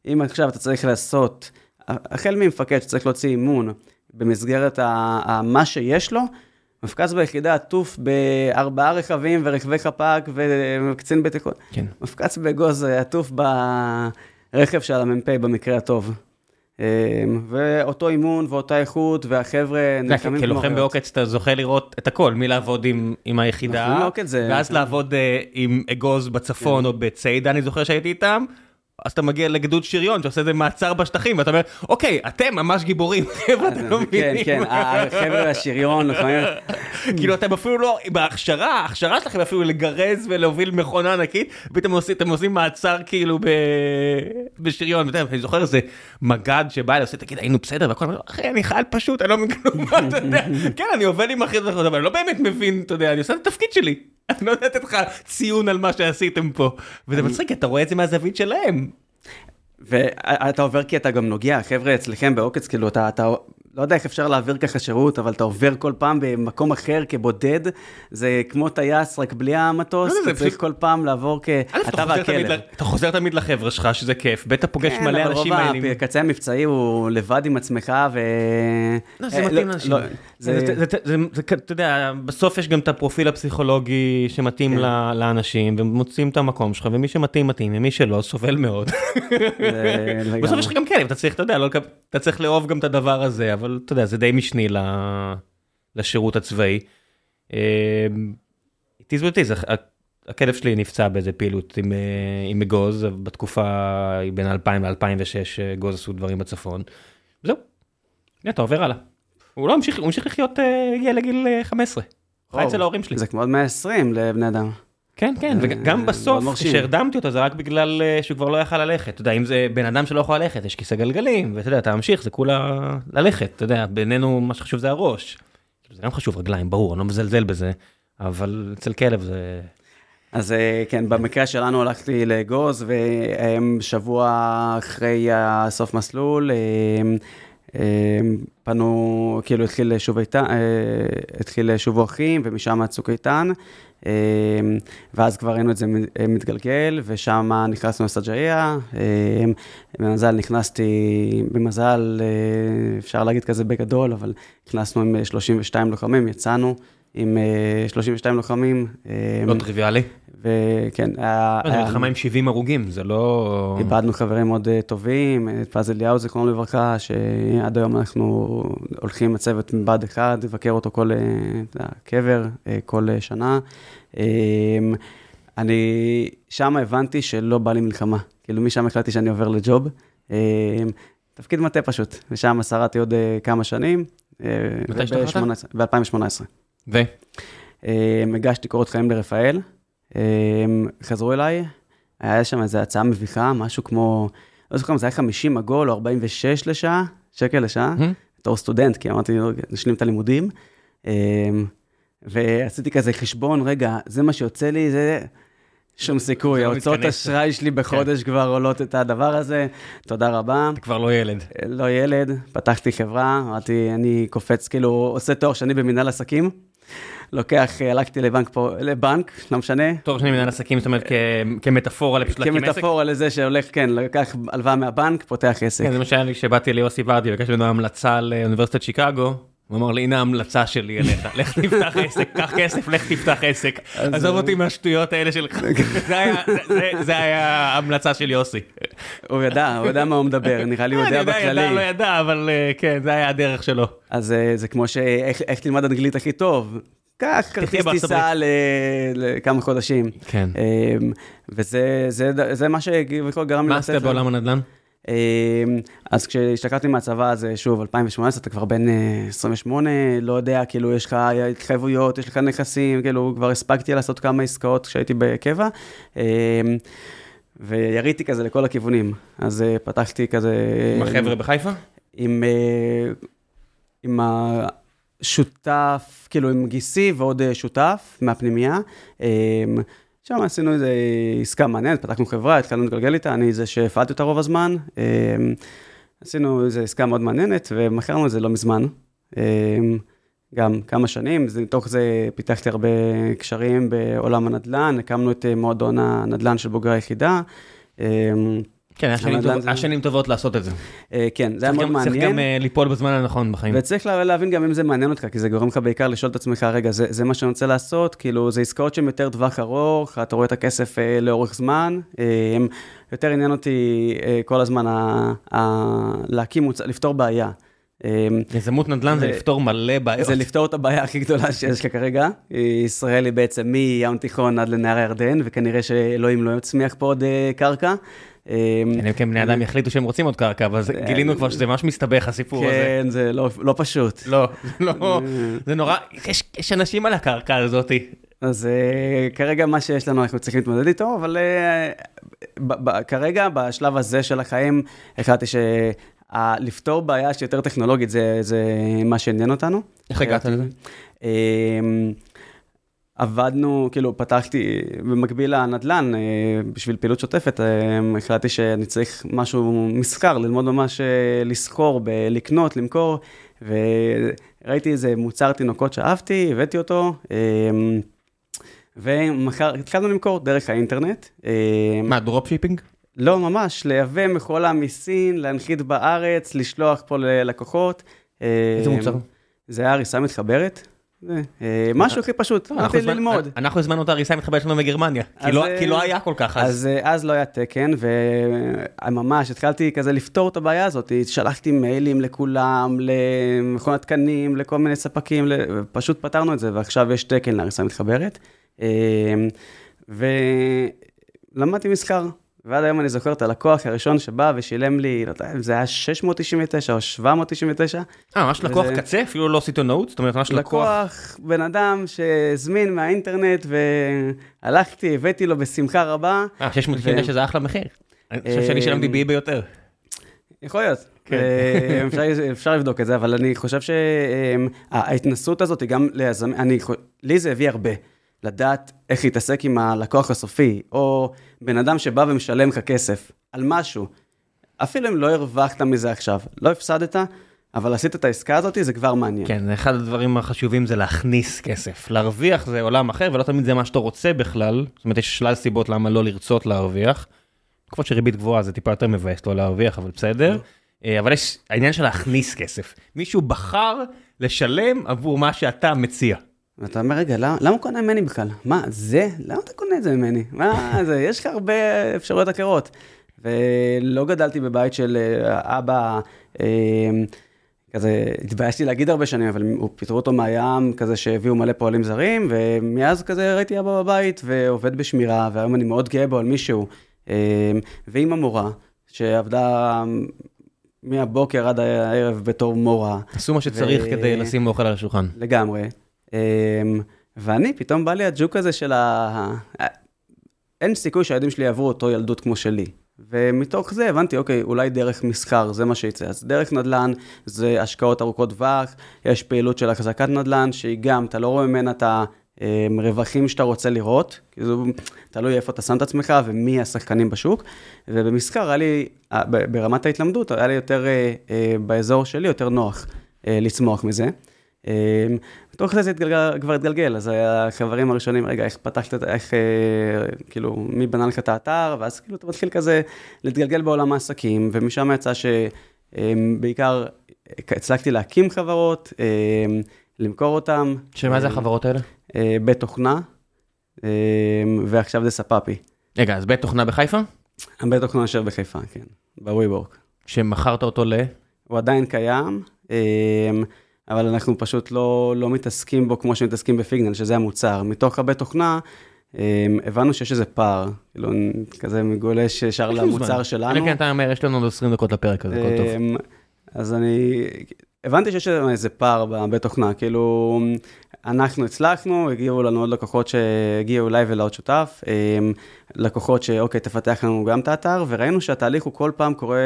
אם עכשיו אתה צריך לעשות, החל ממפקד שצריך להוציא אימון במסגרת מה שיש לו, מפקץ ביחידה עטוף בארבעה רכבים ורכבי חפ"ק וקצין בטיחות. כן. מפקץ באגוז עטוף ברכב של המ"פ במקרה הטוב. ואותו אימון ואותה איכות, והחבר'ה נלחמים כמו כלוחם בעוקץ אתה זוכה לראות את הכל, מלעבוד עם, עם היחידה, ואז לעבוד uh, עם אגוז בצפון כן. או בציידה, אני זוכר שהייתי איתם. אז אתה מגיע לגדוד שריון שעושה איזה מעצר בשטחים ואתה אומר אוקיי אתם ממש גיבורים חבר'ה אתם לא מבינים. כן כן החבר'ה השריון לפעמים. כאילו אתם אפילו לא בהכשרה ההכשרה שלכם אפילו לגרז ולהוביל מכונה ענקית ואתם עושים מעצר כאילו בשריון אני זוכר איזה מג"ד שבא אליי עושה תגיד היינו בסדר והכל אחי אני חייל פשוט אני לא מבין כלום כן אני עובד עם אחי אבל אני לא באמת מבין אתה יודע אני עושה את התפקיד שלי. אני לא יודע לתת לך ציון על מה שעשיתם פה. וזה מצחיק, אתה רואה את זה מהזווית שלהם. ואתה עובר כי אתה גם נוגע, חבר'ה אצלכם בעוקץ, כאילו אתה, אתה לא יודע איך אפשר להעביר ככה שירות, אבל אתה עובר כל פעם במקום אחר כבודד, זה כמו טייס, רק בלי המטוס, לא, אתה צריך כל פעם לעבור כ... אתה והכלב. אתה חוזר תמיד לחבר'ה שלך, שזה כיף, בטח פוגש כן, מלא אנשים האלה. כן, אבל רוב הקצה המבצעי הוא לבד עם עצמך, ו... לא, זה מתאים לא, לאנשים. לא, אתה יודע, בסוף יש גם את הפרופיל הפסיכולוגי שמתאים כן. לאנשים, ומוצאים את המקום שלך, ומי שמתאים, מתאים, ומי שלא, סובל מאוד. בסוף יש לך גם כלב, אתה צריך, אתה יודע, אתה צריך לאהוב גם את הדבר הזה, אבל... אבל אתה יודע, זה די משני לשירות הצבאי. איטיז ואיטיז, הכלב שלי נפצע באיזה פעילות עם, אה, עם אגוז, בתקופה בין 2000 ל-2006 אגוז עשו דברים בצפון. זהו, אתה עובר הלאה. הוא לא המשיך, הוא המשיך לחיות, אה, הגיע לגיל 15. אה, חי אצל ההורים שלי. זה כמו עוד 120 לבני אדם. כן, כן, וגם בסוף, כשהרדמתי אותו, זה רק בגלל שהוא כבר לא יכל ללכת. אתה יודע, אם זה בן אדם שלא יכול ללכת, יש כיסא גלגלים, ואתה יודע, אתה ממשיך, זה כולה ללכת, אתה יודע, בינינו מה שחשוב זה הראש. זה גם חשוב רגליים, ברור, אני לא מזלזל בזה, אבל אצל כלב זה... אז כן, במקרה שלנו הלכתי לאגוז, ושבוע אחרי הסוף מסלול, פנו, כאילו התחיל שוב איתן, התחיל שובו אחים, ומשם צוק איתן. אמ, ואז כבר ראינו את זה מתגלגל, ושם נכנסנו לסג'איה. אמ, במזל נכנסתי, במזל, אה, אפשר להגיד כזה בגדול, אבל נכנסנו עם 32 לוחמים, יצאנו עם 32 אה, לוחמים. לא טריוויאלי. וכן, היה... זה מלחמה עם 70 הרוגים, זה לא... איבדנו חברים מאוד אה, טובים, את פז אליהו, זיכרונו לברכה, שעד היום אנחנו הולכים הצוות מבה"ד 1, לבקר אותו כל קבר, כל שנה. אמ, אני שם הבנתי שלא בא לי מלחמה. כאילו, משם החלטתי שאני עובר לג'וב. אמ, תפקיד מטה פשוט, ושם שרדתי עוד אה, כמה שנים. אה, מתי השתחררת? ב-2018. ו? אמ, הגשתי קורות חיים לרפאל, חזרו אליי, היה שם איזו הצעה מביכה, משהו כמו, לא זוכר אם זה היה 50 עגול או 46 לשעה, שקל לשעה, בתור סטודנט, כי אמרתי, נשלים את הלימודים. ועשיתי כזה חשבון, רגע, זה מה שיוצא לי, זה... שום סיכוי, לא ההוצאות אשראי שלי בחודש כן. כבר עולות את הדבר הזה, תודה רבה. אתה כבר לא ילד. לא ילד, פתחתי חברה, אמרתי, אני קופץ, כאילו, עושה תואר שני במנהל עסקים. לוקח, הלכתי לבנק פה, לבנק, לא משנה. תואר שני במנהל עסקים, זאת אומרת כמטאפורה לפשוט להקים עסק? כמטאפורה לזה שהולך, כן, לקח הלוואה מהבנק, פותח עסק. כן, זה מה שהיה לי כשבאתי ליוסי ורדי, ביקשתי ממנו המלצה לאוניברסיטת שיקגו. הוא אמר לי, הנה ההמלצה שלי אליך, לך תפתח עסק, קח כסף, לך תפתח עסק. עזוב אותי מהשטויות האלה שלך. זה היה ההמלצה של יוסי. הוא ידע, הוא ידע מה הוא מדבר, נראה לי הוא יודע בכללי. ידע, לא ידע, אבל אה, כן, זה היה הדרך שלו. אז אה, זה כמו ש... איך תלמד אנגלית הכי טוב? קח כרטיס טיסה לכמה חודשים. כן. אמ, וזה מה שגרם לי לצאת. מה עשית בעולם הנדל"ן? אמ, אז כשהשתקעתי מהצבא, אז שוב, 2018, אתה כבר בן 28, אה, לא יודע, כאילו, יש לך התחייבויות, יש לך נכסים, כאילו, כבר הספקתי לעשות כמה עסקאות כשהייתי בקבע. אמ, ויריתי כזה לכל הכיוונים. אז אה, פתחתי כזה... עם החבר'ה בחיפה? עם, אה, עם השותף, כאילו עם גיסי ועוד שותף מהפנימייה. אמ, שם עשינו איזו עסקה מעניינת, פתחנו חברה, התחלנו להתגלגל איתה, אני זה שהפעלתי אותה רוב הזמן. אמ, עשינו איזו עסקה מאוד מעניינת, ומכרנו את זה לא מזמן. אמ, גם כמה שנים, מתוך זה פיתחתי הרבה קשרים בעולם הנדל"ן, הקמנו את מועדון הנדל"ן של בוגרי היחידה. אמ, כן, היה שנים הנדל"ן טוב- זה- היה שנים טובות לעשות את זה. אה, כן, זה היה מאוד גם- צריך גם מעניין. אה, ליפול בזמן הנכון בחיים. וצריך לה- להבין גם אם זה מעניין אותך, כי זה גורם לך בעיקר לשאול את עצמך, רגע, זה, זה מה שאני רוצה לעשות? כאילו, זה עסקאות שהן יותר טווח ארוך, אתה רואה את הכסף אה, לאורך זמן. יותר עניין אותי אה, כל הזמן ה, ה, להקים, מוצ... לפתור בעיה. אה, יזמות נדל"ן זה לפתור מלא בעיות. זה לפתור את הבעיה הכי גדולה שיש לך כרגע. ישראל היא בעצם מים תיכון עד לנהר הירדן, וכנראה שאלוהים לא יצמיח פה עוד קרקע. אה, אלא אם כן בני אדם יחליטו שהם רוצים עוד קרקע, אבל זה- גילינו כבר שזה ממש מסתבך הסיפור הזה. כן, זה לא, לא פשוט. לא, לא, זה נורא, יש- יש אנשים על הקרקע הזאתי. אז uh, כרגע מה שיש לנו אנחנו צריכים להתמודד איתו, אבל כרגע בשלב הזה של החיים החלטתי שלפתור בעיה שיותר טכנולוגית זה, זה מה שעניין אותנו. איך הגעת לזה? עבדנו, כאילו פתחתי במקביל לנדל"ן, uh, בשביל פעילות שוטפת, uh, החלטתי שאני צריך משהו מסחר, ללמוד ממש לסחור, ב- לקנות, למכור, וראיתי איזה מוצר תינוקות שאהבתי, הבאתי אותו. ומהר התחלנו למכור דרך האינטרנט. אה, מה, dropshipping? לא, ממש, לייבא מכולה מסין, להנחית בארץ, לשלוח פה ללקוחות. אה, איזה מוצר? זה היה עריסה מתחברת. זה, אה, משהו הכי פשוט, הלכתי הזמנ- ללמוד. אנחנו הזמנו את העריסה המתחברת שלנו מגרמניה, כי לא- אה, כי לא היה כל כך אז. אז אה, לא היה תקן, וממש התחלתי כזה לפתור את הבעיה הזאת. שלחתי מיילים לכולם, למכון התקנים, לכל מיני ספקים, ופשוט פתרנו את זה, ועכשיו יש תקן להריסה מתחברת. אה, ולמדתי מסחר, ועד היום אני זוכר את הלקוח הראשון שבא ושילם לי, לא יודע אם זה היה 699 או 799. אה, ממש לקוח וזה- קצה? אפילו לא סיטונאות? זאת אומרת, ממש לקוח... לקוח, בן אדם שהזמין מהאינטרנט, והלכתי, הבאתי לו בשמחה רבה. אה, 699 זה אחלה מחיר. אני חושב שאני אה, שילמתי באי ביותר. יכול להיות, כן. אה, אפשר, אפשר לבדוק את זה, אבל אני חושב שההתנסות הזאת היא גם ליזמים, לי זה הביא הרבה, לדעת איך להתעסק עם הלקוח הסופי, או בן אדם שבא ומשלם לך כסף על משהו, אפילו אם לא הרווחת מזה עכשיו, לא הפסדת, אבל עשית את העסקה הזאת, זה כבר מעניין. כן, אחד הדברים החשובים זה להכניס כסף. להרוויח זה עולם אחר, ולא תמיד זה מה שאתה רוצה בכלל. זאת אומרת, יש שלל סיבות למה לא לרצות להרוויח. תקופות שריבית גבוהה זה טיפה יותר מבאס לא להרוויח, אבל בסדר. אה, אבל יש העניין של להכניס כסף. מישהו בחר לשלם עבור מה שאתה מציע. ואתה אומר, רגע, למה, למה קונה ממני בכלל? מה, זה? למה אתה קונה את זה ממני? מה זה? יש לך הרבה אפשרויות אחרות. ולא גדלתי בבית של אה, אבא, אה, כזה, התביישתי להגיד הרבה שנים, אבל פיטרו אותו מהים, כזה שהביאו מלא פועלים זרים, ומאז כזה ראיתי אבא בבית ועובד בשמירה, והיום אני מאוד גאה בו על מישהו. אה, ועם המורה, שעבדה מהבוקר עד הערב בתור מורה. עשו מה שצריך ו- כדי לשים אוכל על השולחן. לגמרי. אמ, ואני, פתאום בא לי הג'וק הזה של ה... אין סיכוי שהילדים שלי יעברו אותו ילדות כמו שלי. ומתוך זה הבנתי, אוקיי, אולי דרך מסחר, זה מה שיצא. אז דרך נדל"ן זה השקעות ארוכות טווח, יש פעילות של החזקת נדל"ן, שהיא גם, אתה לא רואה ממנה את הרווחים שאתה רוצה לראות, זה תלוי איפה אתה שם את עצמך ומי השחקנים בשוק. ובמסחר היה לי, אה, ברמת ההתלמדות, היה לי יותר, אה, אה, באזור שלי, יותר נוח לצמוח מזה. אה, בתוך זה זה התגלגל, כבר התגלגל, אז החברים הראשונים, רגע, איך פתחת, את- איך, אה, כאילו, מי בנה לך את האתר, ואז כאילו אתה מתחיל כזה להתגלגל בעולם העסקים, ומשם יצא שבעיקר הצלחתי להקים חברות, אה, למכור אותן. שמה זה החברות האלה? אה, בתוכנה, אה, ועכשיו זה ספאפי. רגע, אז בית תוכנה בחיפה? הבית תוכנה יושב בחיפה, כן, בווי-וורק. שמכרת אותו ל... הוא עדיין קיים, אבל אנחנו פשוט לא, לא מתעסקים בו כמו שמתעסקים בפיגנל, שזה המוצר. מתוך הבית תוכנה, אה, הבנו שיש איזה פער, כאילו, כזה מגולש ישר למוצר זמן. שלנו. אלא אם כן אתה אומר, יש לנו עוד 20 דקות לפרק הזה, הכל טוב. אמ, אז אני, הבנתי שיש איזה פער בבית תוכנה, כאילו, אנחנו הצלחנו, הגיעו לנו עוד לקוחות שהגיעו אליי ולעוד שותף, אמ, לקוחות שאוקיי, תפתח לנו גם את האתר, וראינו שהתהליך הוא כל פעם קורה,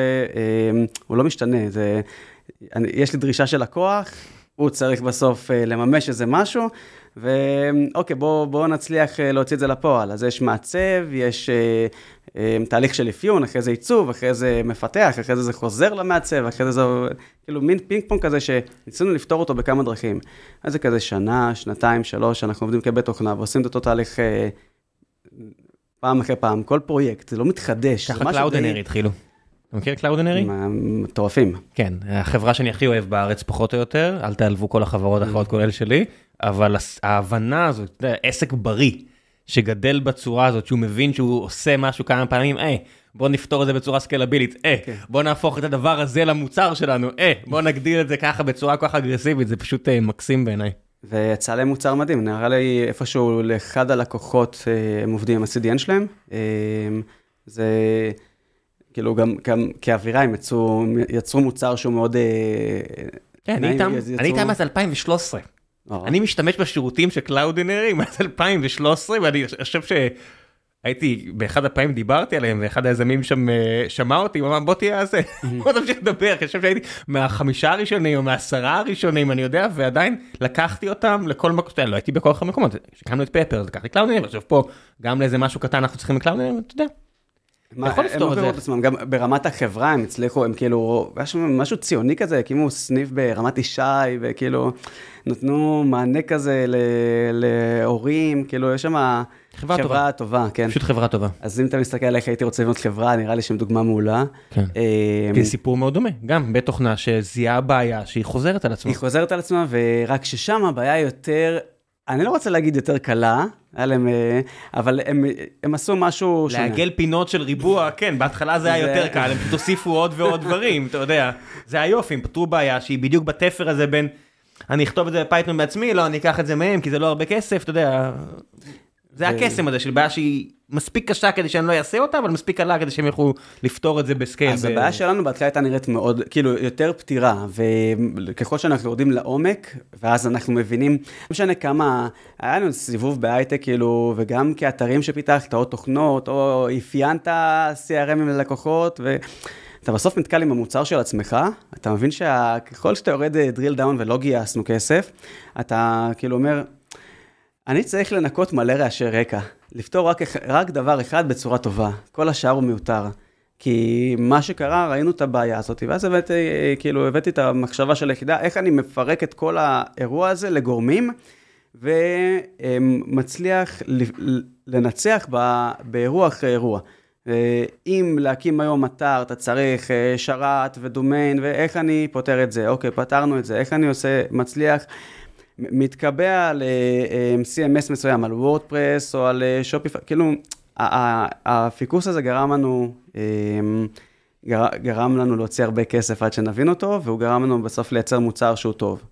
אמ, הוא לא משתנה, זה, אני, יש לי דרישה של לקוח, הוא צריך בסוף אה, לממש איזה משהו, ואוקיי, בואו בוא נצליח אה, להוציא את זה לפועל. אז יש מעצב, יש אה, אה, תהליך של אפיון, אחרי זה עיצוב, אחרי זה מפתח, אחרי זה זה חוזר למעצב, אחרי זה זה כאילו מין פינג פונג כזה שניסינו לפתור אותו בכמה דרכים. אז זה כזה שנה, שנתיים, שלוש, אנחנו עובדים כבית תוכנה ועושים את אותו תהליך אה, פעם אחרי פעם, כל פרויקט, זה לא מתחדש. ככה משהו Cloudinary די- התחילו. אתה מכיר Cloudinary? מה- מטורפים. כן, החברה שאני הכי אוהב בארץ פחות או יותר, אל תעלבו כל החברות האחרות כולל שלי, אבל ההבנה הזאת, אתה יודע, עסק בריא, שגדל בצורה הזאת, שהוא מבין שהוא עושה משהו כמה פעמים, אה, בוא נפתור את זה בצורה סקלבילית, אה, כן. בוא נהפוך את הדבר הזה למוצר שלנו, אה, בוא נגדיל את זה ככה בצורה כל כך אגרסיבית, זה פשוט אה, מקסים בעיניי. ויצא להם מוצר מדהים, נראה לי איפשהו לאחד הלקוחות, אה, הם עובדים עם ה-CDN שלהם. אה, זה כאילו גם, גם כאווירה, הם יצרו, יצרו מוצר שהוא מאוד... אה, כן, אני איתם, אז יצרו- אני איתם מאז 2013. אה, אני משתמש בשירותים של Cloudinary מאז 2013, ואני חושב שהייתי, באחד הפעמים דיברתי עליהם, ואחד היזמים שם אה, שמע אותי, הוא אמר בוא תהיה הזה, בוא תמשיך לדבר, אני חושב שהייתי מהחמישה הראשונים או מהעשרה הראשונים, אני יודע, ועדיין לקחתי אותם לכל מקום, לא הייתי בכל כך מקומות, כשקמנו את פפר, אז לקחתי Cloudinary, ועכשיו פה, גם לאיזה משהו קטן אנחנו צריכים Cloudinary, אתה יודע. מה, יכול הם לפתור את זה. קראו עצמם, גם ברמת החברה הם הצליחו, הם כאילו, היה שם משהו ציוני כזה, הקימו סניף ברמת ישי, וכאילו, נתנו מענה כזה להורים, כאילו, יש שם חברה טובה. חברה טובה, כן. פשוט חברה טובה. אז אם אתה מסתכל על איך הייתי רוצה לבנות חברה, נראה לי שהם דוגמה מעולה. כן. אה, כי זה סיפור מאוד דומה, גם בתוכנה שזיהה בעיה שהיא חוזרת על עצמה. היא חוזרת על עצמה, ורק ששם הבעיה יותר, אני לא רוצה להגיד יותר קלה, היה להם, אה, אבל הם, הם עשו משהו שונה. לעגל פינות של ריבוע, כן, בהתחלה זה היה יותר קל, הם פשוט הוסיפו עוד ועוד דברים, אתה יודע. זה היופי, הם פתרו בעיה שהיא בדיוק בתפר הזה בין, אני אכתוב את זה ב Python בעצמי, לא, אני אקח את זה מהם, כי זה לא הרבה כסף, אתה יודע. זה הקסם הזה של בעיה שהיא מספיק קשה כדי שאני לא אעשה אותה, אבל מספיק קלה כדי שהם יוכלו לפתור את זה ב scale. אז ב- הבעיה שלנו בהתחלה הייתה נראית מאוד, כאילו, יותר פתירה, וככל שאנחנו יורדים לעומק, ואז אנחנו מבינים, לא משנה כמה, היה לנו סיבוב בהייטק, כאילו, וגם כאתרים שפיתחת, או תוכנות, או אפיינת CRM ללקוחות, ואתה בסוף נתקל עם המוצר של עצמך, אתה מבין שככל שאתה יורד אה, drill down ולא גייסנו כסף, אתה כאילו אומר, אני צריך לנקות מלא רעשי רקע, לפתור רק, רק דבר אחד בצורה טובה, כל השאר הוא מיותר. כי מה שקרה, ראינו את הבעיה הזאת, ואז הבאתי, כאילו, הבאתי את המחשבה של היחידה, איך אני מפרק את כל האירוע הזה לגורמים, ומצליח לנצח ב- באירוע אחרי אירוע. אם להקים היום אתר, אתה צריך אה, שרת ודומיין, ואיך אני פותר את זה? אוקיי, פתרנו את זה, איך אני עושה, מצליח, מתקבע על אה, CMS מסוים, על וורדפרס או על שופיפיי, כאילו, הפיקוס הזה גרם לנו, אה, גר- גרם לנו להוציא הרבה כסף עד שנבין אותו, והוא גרם לנו בסוף לייצר מוצר שהוא טוב.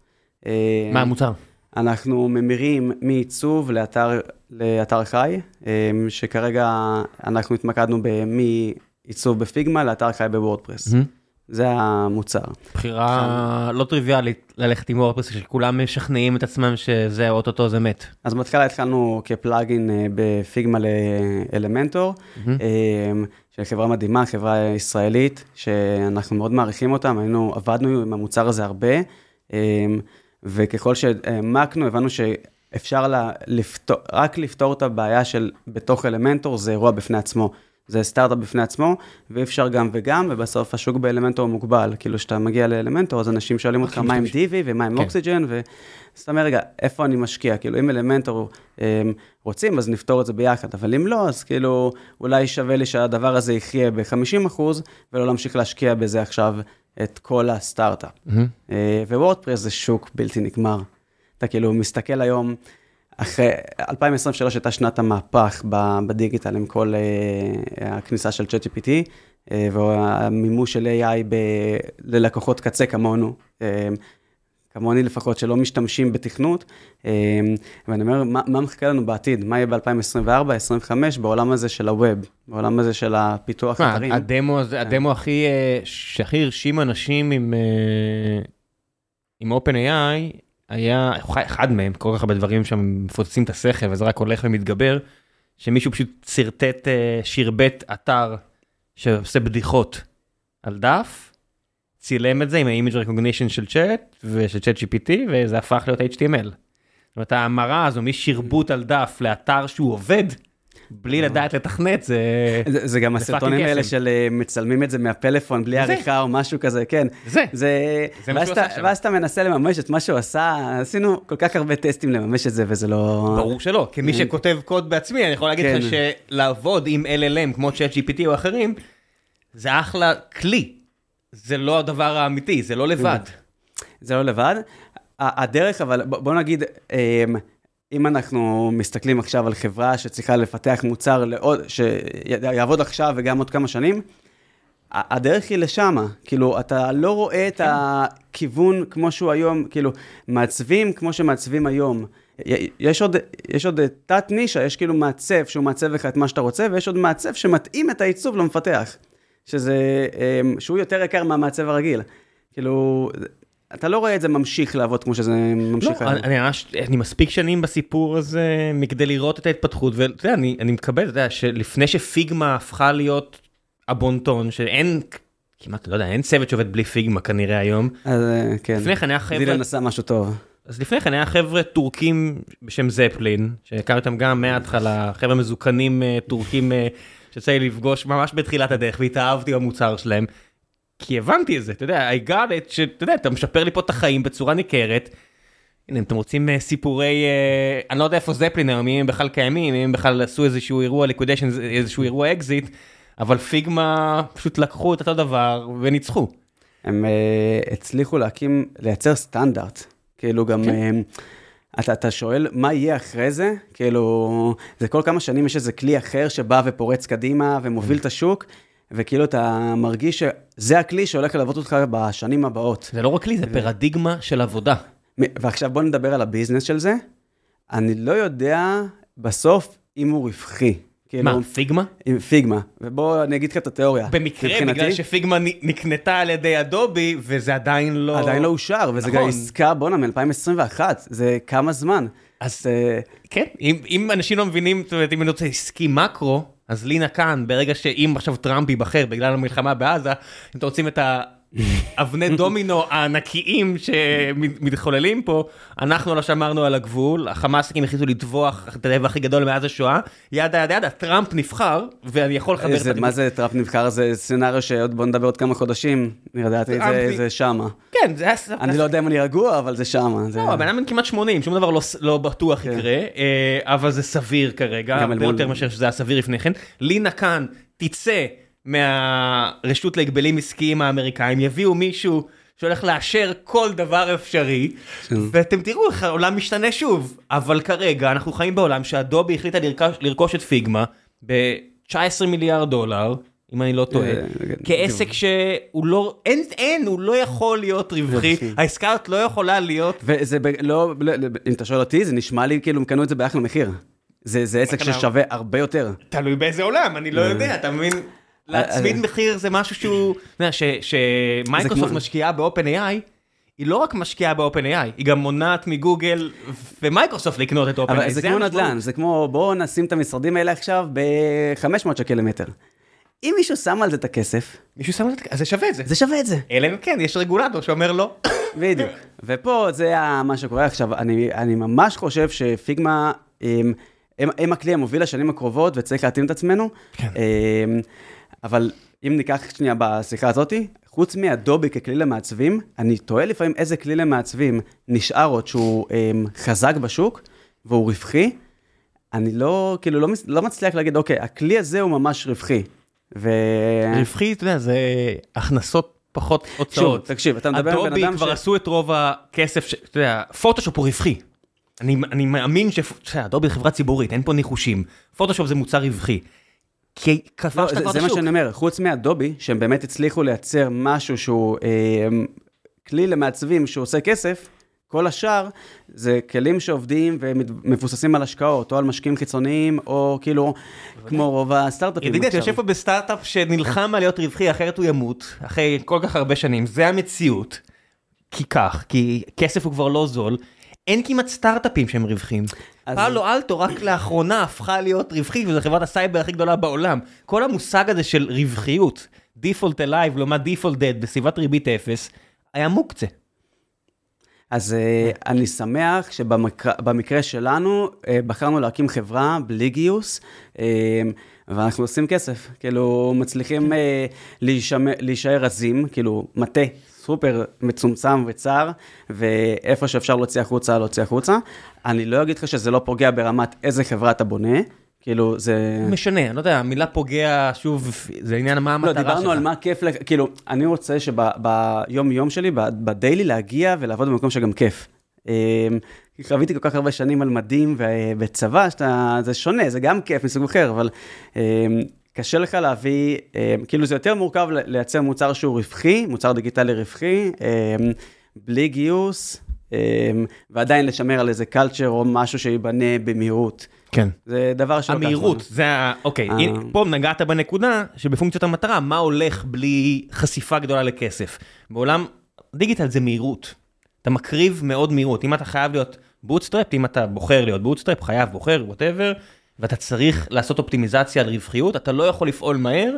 אה, מה המוצר? אנחנו ממירים מעיצוב לאתר, לאתר חי, אה, שכרגע אנחנו התמקדנו מעיצוב בפיגמה לאתר חי בוורדפרס. זה המוצר. בחירה לא טריוויאלית ללכת עם וורדפרס, שכולם משכנעים את עצמם שזה אוטוטו זה מת. אז בהתחלה התחלנו כפלאגין אה, בפיגמה לאלמנטור, אה, של חברה מדהימה, חברה ישראלית, שאנחנו מאוד מעריכים אותם, היינו, עבדנו עם המוצר הזה הרבה, אה, וככל שהעמקנו, הבנו שאפשר לה, לפתור, רק לפתור את הבעיה של בתוך אלמנטור, זה אירוע בפני עצמו. זה סטארט-אפ בפני עצמו, ואי אפשר גם וגם, ובסוף השוק באלמנטור הוא מוגבל. כאילו, כשאתה מגיע לאלמנטור, אז אנשים שואלים אותך מה עם דיבי ומה עם כן. אוקסיג'ן, ו... אז אתה אומר, רגע, איפה אני משקיע? כאילו, אם אלמנטור הם, רוצים, אז נפתור את זה ביחד, אבל אם לא, אז כאילו, אולי שווה לי שהדבר הזה יחיה ב-50%, ולא להמשיך להשקיע בזה עכשיו את כל הסטארט-אפ. אה, ווורדפרס זה שוק בלתי נגמר. אתה כאילו מסתכל היום, אחרי, 2023 הייתה שנת המהפך בדיגיטל עם כל אה, הכניסה של ChatGPT, אה, והמימוש של AI ב, ללקוחות קצה כמונו, אה, כמוני לפחות, שלא משתמשים בתכנות. ואני אומר, מה, מה מחכה לנו בעתיד? מה יהיה ב-2024, 2025, בעולם הזה של הווב, בעולם הזה של הפיתוח אתרים? הדמו הזה, הדמו הכי, שהכי הרשים אנשים עם, עם OpenAI, היה אחד מהם, כל כך הרבה דברים שם מפוצצים את השכל וזה רק הולך ומתגבר, שמישהו פשוט שרטט, אה, שירבט אתר שעושה בדיחות על דף, צילם את זה עם ה-image recognition של צ'אט ושל צ'אט GPT וזה הפך להיות HTML. זאת אומרת ההמרה הזו משרבוט על דף לאתר שהוא עובד, בלי לדעת לתכנת, זה... זה, זה גם הסרטונים האלה. של אה, מצלמים את זה מהפלאפון בלי. עריכה או משהו כזה, כן. זה. זה, זה מה שהוא עשה שם. ואז אתה מנסה לממש את מה שהוא עשה, עשינו כל כך הרבה טסטים לממש את זה, וזה לא... ברור שלא, כמי שכותב קוד בעצמי, אני יכול להגיד לך כן. שלעבוד עם LLM כמו ChatGPT או אחרים, זה אחלה כלי. זה לא הדבר האמיתי, זה לא לבד. זה לא לבד. הדרך, אבל בוא נגיד, אמ, אם אנחנו מסתכלים עכשיו על חברה שצריכה לפתח מוצר לעוד, שיעבוד עכשיו וגם עוד כמה שנים, הדרך היא לשמה. כאילו, אתה לא רואה את הכיוון כמו שהוא היום, כאילו, מעצבים כמו שמעצבים היום. יש עוד, יש עוד תת נישה, יש כאילו מעצב שהוא מעצב לך את מה שאתה רוצה, ויש עוד מעצב שמתאים את העיצוב למפתח. שזה, אמ, שהוא יותר יקר מהמעצב הרגיל. כאילו, אתה לא רואה את זה ממשיך לעבוד כמו שזה לא, ממשיך. היום. אני, אני ממש, אני מספיק שנים בסיפור הזה מכדי לראות את ההתפתחות, ואתה יודע, אני, אני מקבל, אתה יודע, שלפני שפיגמה הפכה להיות הבונטון, שאין, כמעט, לא יודע, אין צוות שעובד בלי פיגמה כנראה היום. אז אה, כן. לפני כן היה חבר'ה, דילן עשה משהו טוב. אז לפני כן היה חבר'ה טורקים בשם זפלין, שהכרתם גם מההתחלה, חבר'ה מזוקנים אה, טורקים אה, שיצא לי לפגוש ממש בתחילת הדרך, והתאהבתי במוצר שלהם. כי הבנתי את זה, אתה יודע, I got it, שאתה יודע, אתה משפר לי פה את החיים בצורה ניכרת. הנה, אם אתם רוצים אה, סיפורי, אה, אני לא יודע איפה Zeplin היום, אם הם בכלל קיימים, אם הם בכלל עשו איזשהו אירוע liquidation, איזשהו אירוע אקזיט, אבל Figma פשוט לקחו את אותו דבר וניצחו. הם uh, הצליחו להקים, לייצר סטנדרט. כאילו גם, כן. uh, אתה, אתה שואל מה יהיה אחרי זה? כאילו, זה כל כמה שנים יש איזה כלי אחר שבא ופורץ קדימה ומוביל Mm. את השוק, וכאילו אתה מרגיש שזה הכלי שהולך ללוות אותך בשנים הבאות. זה לא רק לי, זה פרדיגמה של עבודה. ועכשיו בוא נדבר על הביזנס של זה. אני לא יודע בסוף אם הוא רווחי. כאילו, מה, פיגמה? עם פיגמה. ובוא אני אגיד לך את התיאוריה. במקרה, מבחינתי, בגלל שפיגמה נקנתה על ידי אדובי, וזה עדיין לא... עדיין לא אושר, וזה גם נכון. עסקה, בואנה, מ-2021, זה כמה זמן. אז אה, כן, אם, אם אנשים לא מבינים, זאת אומרת, אם אני רוצה עסקי מקרו, אז לינה כאן, ברגע שאם עכשיו טראמפ ייבחר בגלל המלחמה בעזה, אם אתם רוצים את האבני דומינו הענקיים שמתחוללים פה, אנחנו לא שמרנו על הגבול, החמאסניקים החליטו לטבוח את הטבח הכי גדול מאז השואה, ידה ידה ידה, טראמפ נבחר, ואני יכול לחבר את זה-. מה זה טראמפ נבחר? זה סצנריו שעוד בוא נדבר עוד כמה חודשים, לדעתי טראמפ זה- שמה. כן, זה היה... אני לא יודע אם אני רגוע, אבל זה שמה. לא, הבן אדם כמעט 80, שום דבר לא, לא בטוח כן. יקרה, אה, אבל זה סביר כרגע, הרבה יותר מאשר שזה היה סביר לפני כן. לינה כאן תצא מהרשות להגבלים עסקיים האמריקאים, יביאו מישהו שהולך לאשר כל דבר אפשרי, כן. ואתם תראו איך העולם משתנה שוב. אבל כרגע אנחנו חיים בעולם שאדובי החליטה לרכוש, לרכוש את פיגמה ב-19 מיליארד דולר. אם אני לא טועה, אה, כן, כעסק שהוא לא, אין, אין, הוא לא יכול להיות רווחי. העסקה הזאת לא יכולה להיות וזה ב- לא, לא- אם אתה שואל אותי, זה נשמע לי כאילו הם קנו את זה באחלה מחיר. זה זה עסק? ששווה הרבה יותר. תלוי באיזה עולם, אני לא יודע, אתה מבין? להצמיד אה, מחיר זה משהו שהוא, אתה יודע, שמייקרוסופט משקיעה ב-OpenAI, היא לא רק משקיעה ב-OpenAI, היא גם מונעת מגוגל ומייקרוסופט לקנות את OpenAI. אבל זה כמו. נדל"ן, זה כמו בואו נשים את המשרדים האלה עכשיו ב-500 שקל למטר. אם מישהו שם על זה את הכסף, מישהו שם את זה, אז זה שווה את זה. זה שווה את זה. אלא אם כן, יש רגולטור שאומר לא. בדיוק. ופה זה מה שקורה עכשיו. אני, אני ממש חושב שפיגמה הם, הם, הם הכלי המוביל לשנים הקרובות וצריך להתאים את עצמנו. כן. אבל אם ניקח שנייה בשיחה הזאתי, חוץ מאדובי ככלי למעצבים, אני תוהה לפעמים איזה כלי למעצבים נשאר עוד שהוא הם, חזק בשוק והוא רווחי. אני לא, כאילו, לא, לא מצליח להגיד, אוקיי, הכלי הזה הוא ממש רווחי. ו... רווחי, אתה יודע, זה הכנסות פחות שוב, הוצאות. תקשיב, אתה מדבר עם בן אדובי אדם כבר עשו את רוב הכסף, ש- אתה יודע, פוטושופ הוא רווחי. אני, אני מאמין שאדובי זה חברה ציבורית, אין פה ניחושים. פוטושופ זה מוצר רווחי. כי כבשת לא, כבר זה, את זה מה השוק. שאני אומר, חוץ מאדובי, שהם באמת הצליחו לייצר משהו שהוא אה, כלי למעצבים שעושה כסף, כל השאר זה כלים שעובדים ומבוססים על השקעות, או על משקיעים חיצוניים, או כאילו, כמו רוב הסטארט-אפים ידידי, אתה יושב פה בסטארט-אפ שנלחם על להיות רווחי, אחרת הוא ימות, אחרי כל כך הרבה שנים, זה המציאות. כי כך, כי כסף הוא כבר לא זול. אין כמעט סטארט-אפים שהם רווחיים. אז- פאלו אלטו רק לאחרונה הפכה להיות רווחית, וזו חברת הסייבר הכי גדולה בעולם. כל המושג הזה של רווחיות, default alive לעומת default dead בסביבת ריבית אפס, היה מוקצה. אז אה, אני שמח שבמקרה שלנו אה, בחרנו להקים חברה בלי גיוס, אה, ואנחנו עושים כסף, כאילו מצליחים להישאר רזים, כאילו מטה סופר מצומצם וצר, ואיפה שאפשר להוציא החוצה, להוציא החוצה. אני לא אגיד לך שזה לא פוגע ברמת איזה חברה אתה בונה. כאילו זה... משנה, אני לא יודע, המילה פוגע, שוב, זה עניין מה המטרה שלך. לא, דיברנו על מה כיף, כאילו, אני רוצה שביום יום שלי, בדיילי, להגיע ולעבוד במקום שגם כיף. אמ, חוויתי כל כך הרבה שנים על מדים ובצבא, שאתה, זה שונה, זה גם כיף מסוג אחר, אבל אמ, קשה לך להביא, אמ, כאילו זה יותר מורכב לייצר מוצר שהוא רווחי, מוצר דיגיטלי רווחי, בלי גיוס, ועדיין לשמר על איזה קלצ'ר או משהו שייבנה במהירות. כן. זה דבר שלוקח... המהירות, זה ה... אוקיי, הנה, אה. פה נגעת בנקודה שבפונקציות המטרה, מה הולך בלי חשיפה גדולה לכסף. בעולם דיגיטל זה מהירות. אתה מקריב מאוד מהירות. אם אתה חייב להיות bootstrap, אם אתה בוחר להיות bootstrap, חייב, בוחר, whatever, ואתה צריך לעשות אופטימיזציה על רווחיות, אתה לא יכול לפעול מהר,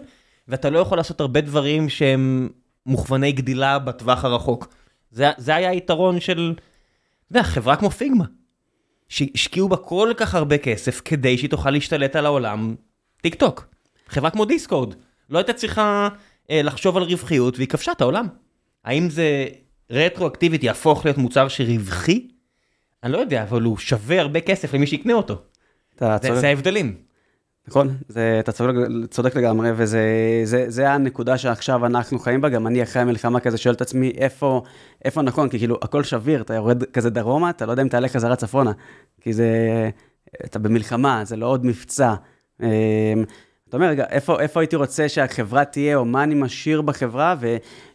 ואתה לא יכול לעשות הרבה דברים שהם מוכווני גדילה בטווח הרחוק. זה, זה היה היתרון של, אתה יודע, חברה כמו Figma. שהשקיעו בה כל כך הרבה כסף כדי שהיא תוכל להשתלט על העולם tick tock. חברה כמו דיסקורד, לא הייתה צריכה אה, לחשוב על רווחיות והיא כבשה את העולם. האם זה רטרואקטיבית יהפוך להיות מוצר שרווחי? אני לא יודע, אבל הוא שווה הרבה כסף למי שיקנה אותו. זה, זה ההבדלים. נכון, זה, אתה צודק, צודק לגמרי, וזה זה, זה הנקודה שעכשיו אנחנו חיים בה, גם אני אחרי המלחמה כזה שואל את עצמי, איפה, איפה נכון, כי כאילו הכל שביר, אתה יורד כזה דרומה, אתה לא יודע אם תעלה חזרה צפונה, כי זה, אתה במלחמה, זה לא עוד מבצע. אתה אומר, רגע, איפה, איפה הייתי רוצה שהחברה תהיה, או מה אני משאיר בחברה,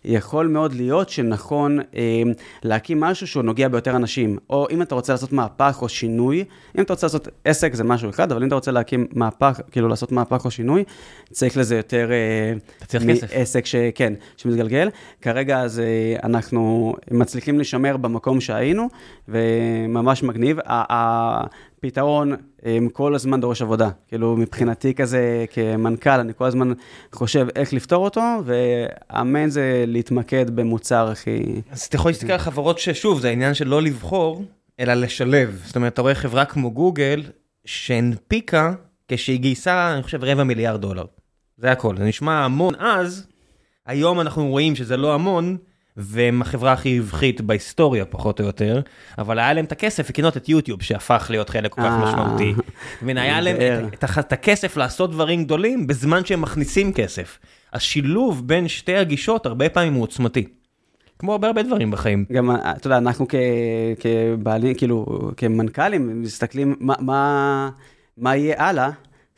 ויכול מאוד להיות שנכון אה, להקים משהו שהוא נוגע ביותר אנשים. או אם אתה רוצה לעשות מהפך או שינוי, אם אתה רוצה לעשות עסק זה משהו אחד, אבל אם אתה רוצה להקים מהפך, כאילו לעשות מהפך או שינוי, צריך לזה יותר... אה, אתה צריך כסף. עסק שכן, שמתגלגל. כרגע אז אה, אנחנו מצליחים לשמר במקום שהיינו, וממש מגניב. פתרון כל הזמן דורש עבודה. כאילו, מבחינתי כזה, כמנכ"ל, אני כל הזמן חושב איך לפתור אותו, והאמן זה להתמקד במוצר הכי... אז אתה יכול להסתכל על חברות ששוב, זה העניין של לא לבחור, אלא לשלב. זאת אומרת, אתה רואה חברה כמו גוגל, שהנפיקה כשהיא גייסה, אני חושב, רבע מיליארד דולר. זה הכל. זה נשמע המון אז, היום אנחנו רואים שזה לא המון, והם החברה הכי רווחית בהיסטוריה פחות או יותר, אבל היה להם את הכסף לקנות את יוטיוב שהפך להיות חלק כל כך אה. משמעותי. והיה להם את הכסף לעשות דברים גדולים בזמן שהם מכניסים כסף. השילוב בין שתי הגישות הרבה פעמים הוא עוצמתי. כמו הרבה הרבה דברים בחיים. גם, אתה יודע, אנחנו כבעלים, כאילו, כמנכ"לים, מסתכלים מה, מה, מה יהיה הלאה.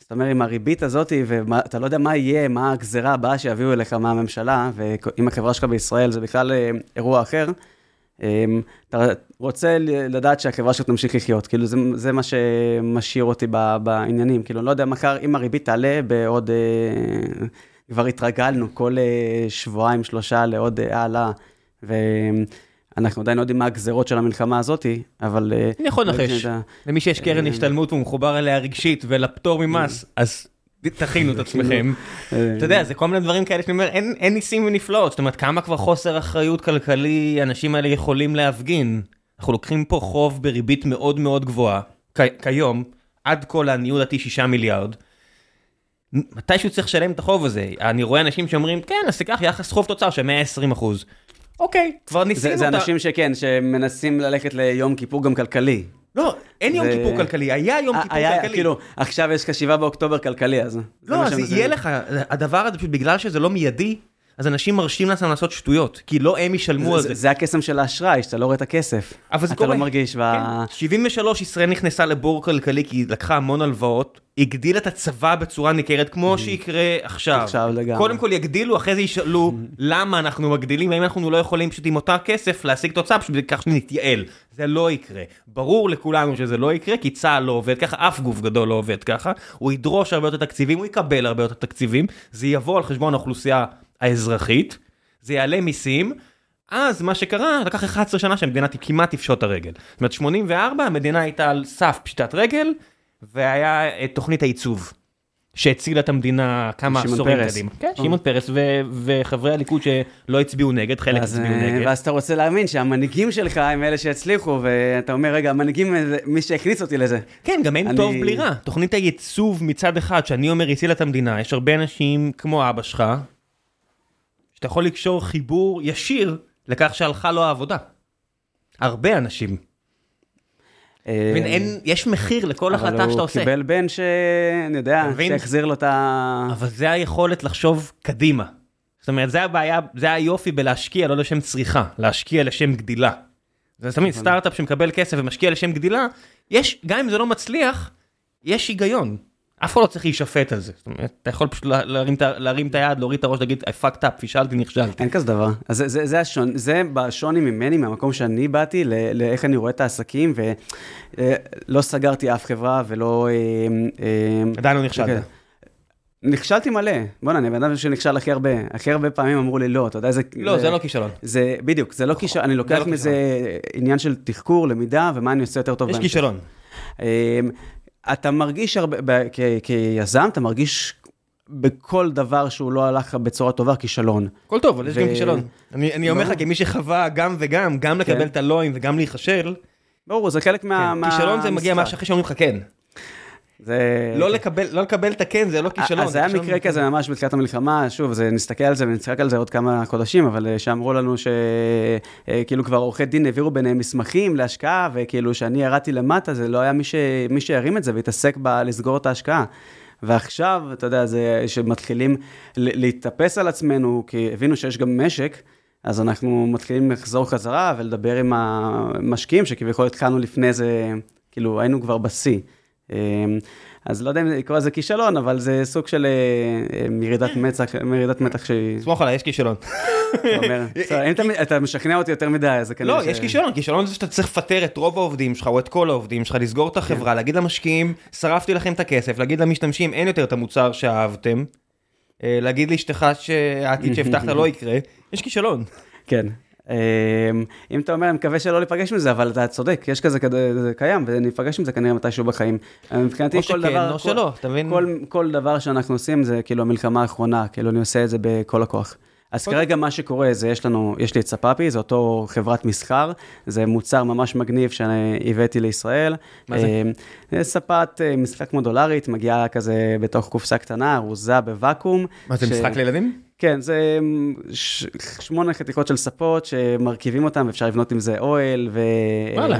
זאת אומרת, עם הריבית הזאת, ואתה לא יודע מה יהיה, מה הגזרה הבאה שיביאו אליך מהממשלה, ואם החברה שלך בישראל זה בכלל אה, אירוע אחר, אמ, אתה רוצה לדעת שהחברה שלך תמשיך לחיות, כאילו זה, זה מה שמשאיר אותי בעניינים, כאילו, לא יודע, מחר, אם הריבית תעלה בעוד, אה, כבר התרגלנו כל אה, שבועיים, שלושה לעוד העלאה, אנחנו עדיין לא יודעים מה הגזרות של המלחמה הזאת, אבל... אה, אני יכול לנחש, למי שיש קרן אה, השתלמות והוא מחובר אליה רגשית ולפטור ממס, אה. אז תכינו את עצמכם. אתה יודע, זה כל מיני דברים כאלה שאני אומר, אין ניסים ונפלאות. זאת אומרת, כמה כבר חוסר אחריות כלכלי האנשים האלה יכולים להפגין. אנחנו לוקחים פה חוב בריבית מאוד מאוד גבוהה, כיום, עד כה לעניות דעתי 6 מיליארד. מתישהו צריך לשלם את החוב הזה. אני רואה אנשים שאומרים, כן, אז תיקח יחס חוב תוצר של 120 אחוז. אוקיי, כבר ניסינו אותה. זה אנשים שכן, שמנסים ללכת ליום כיפור גם כלכלי. לא, אין יום כיפור כלכלי, היה יום כיפור כלכלי. כאילו, עכשיו יש לך שבעה באוקטובר כלכלי, אז... לא, אז יהיה לך, הדבר הזה פשוט בגלל שזה לא מיידי, אז אנשים מרשים לעצמם לעשות שטויות, כי לא הם ישלמו על זה. זה הקסם של האשראי, שאתה לא רואה את הכסף. אבל זה קורה. אתה לא מרגיש. ב... כן. 73 ישראל נכנסה לבור כלכלי כי היא לקחה המון הלוואות, הגדילה את הצבא בצורה ניכרת, כמו mm. שיקרה עכשיו. עכשיו לגמרי. קודם כל יגדילו, אחרי זה ישאלו mm. למה אנחנו מגדילים, האם אנחנו לא יכולים פשוט עם אותה כסף להשיג תוצאה, פשוט כך שנתייעל. זה לא יקרה. ברור לכולנו שזה לא יקרה, כי צה"ל לא עובד ככה, אף גוף גדול לא עובד ככה. הוא ידרוש הרבה יותר תקציבים, הוא יקבל הרבה יותר תקציבים, זה יבוא על חשבון האוכלוסייה האזרחית, זה יעלה מיסים, אז מה שקרה, לקח 11 שנה שהמדינה כמעט תפשוט הרגל. זאת אומרת, 84 המדינה הייתה על סף פשיטת רגל, והיה את תוכנית העיצוב. שהצילה את המדינה כמה עשורים. קדימה. כן, שמעון פרס ו- וחברי הליכוד שלא הצביעו נגד, חלק אז, הצביעו אה, נגד. ואז אתה רוצה להאמין שהמנהיגים שלך הם אלה שהצליחו, ואתה אומר, רגע, המנהיגים, זה מי שהכניס אותי לזה. כן, גם אין אני- טוב בלי רע. תוכנית הייצוב מצד אחד, שאני אומר הצילה את המדינה, יש הרבה אנשים כמו אבא שלך, שאתה יכול לקשור חיבור ישיר לכך שהלכה לו העבודה. הרבה אנשים. אה, מבין, אין, יש מחיר לכל החלטה שאתה אבל עושה. הוא קיבל בן ש... אני יודע? שהחזיר לו את ה... אבל זה היכולת לחשוב קדימה. זאת אומרת, זה הבעיה, זה היופי בלהשקיע, לא לשם צריכה, להשקיע לשם גדילה. זה תמיד. סטארט-אפ שמקבל כסף ומשקיע לשם גדילה, יש, גם אם זה לא מצליח, יש היגיון. אף אחד לא צריך להישפט על זה. זאת אומרת, אתה יכול פשוט לה- להרים להרים את היד, להוריד את הראש, להגיד, I fucked up, פישלתי, נכשלתי. אין כזה דבר. אז זה, זה, זה, השון, זה בשוני ממני, מהמקום שאני באתי, לאיך אני רואה את העסקים, ולא סגרתי אף חברה ולא... אה, אה, עדיין לא נכשלת. כן. נכשלתי מלא. בוא'נה, אני בן אדם שנכשל הכי הרבה. הכי הרבה פעמים אמרו לי לא, אתה יודע, זה... לא, זה לא כישלון. זה, בדיוק, זה לא כישלון, אני לוקח לא מזה עניין של תחקור, למידה, ומה אני עושה יותר טוב. יש בהמשך. כישלון. אתה מרגיש הרבה, ב- כ- כיזם, אתה מרגיש בכל דבר שהוא לא הלך בצורה טובה כישלון. הכל טוב, אבל יש גם כישלון. אני אני אומר לך. כמי שחווה גם וגם, גם לקבל כן. את הלואים וגם להיכשל, ברור, זה חלק מה... כן, מה- כישלון זה מגיע. מה שאחרי שאומרים לך כן. זה... לא לקבל, לא לקבל את הכן זה לא כישלון. אז זה היה מקרה כזה ממש בתחילת המלחמה, שוב, זה, נסתכל על זה ונצחק על זה עוד כמה חודשים, אבל אה, שאמרו לנו שכאילו כבר עורכי דין העבירו ביניהם מסמכים להשקעה, וכאילו שאני ירדתי למטה, זה לא היה מי, ש... מי שירים את זה והתעסק בלסגור את ההשקעה. ועכשיו, אתה יודע, זה שמתחילים להתאפס על עצמנו, כי הבינו שיש גם משק, אז אנחנו מתחילים לחזור חזרה ולדבר עם המשקיעים, שכביכול התחלנו לפני זה, כאילו היינו כבר בשיא. אמ, אז לא יודע אם לקרוא לזה כישלון, אבל זה סוג של אה, אה, ירידת מצח, ירידת מתח שהיא... סמוך עליי, יש כישלון. אם אתה- אתה משכנע אותי יותר מדי, אז זה כנראה לא, יש כישלון, כישלון זה שאתה צריך לפטר את רוב העובדים שלך או את כל העובדים שלך, לסגור את כן. החברה, להגיד למשקיעים, שרפתי לכם את הכסף, להגיד למשתמשים, אין יותר את המוצר שאהבתם, אה, להגיד לאשתך שהעתיד שהבטחת לא יקרה, יש כישלון. כן. אמ, אם אתה אומר, אני מקווה שלא ניפגש מזה, אבל אתה צודק, יש כזה, כזה- זה קיים, וניפגש עם זה כנראה מתישהו בחיים. אה, מבחינתי או כל שכן דבר, או כל- שלא, אתה מבין? כל, כל דבר שאנחנו עושים זה כאילו המלחמה האחרונה, כאילו אני עושה את זה בכל הכוח. אז אוקיי. כרגע מה שקורה זה יש לנו, יש לי את ספאפי, זה אותו חברת מסחר, זה מוצר ממש מגניב שהבאתי לישראל. מה זה? אה, זה ספת אה, משחק מודולרית, מגיעה כזה בתוך קופסה קטנה, ארוזה בוואקום. מה זה ש- משחק לילדים? כן, זה ש... שמונה חתיכות של ספות שמרכיבים אותם, ואפשר לבנות עם זה אוהל, ו... וואלה.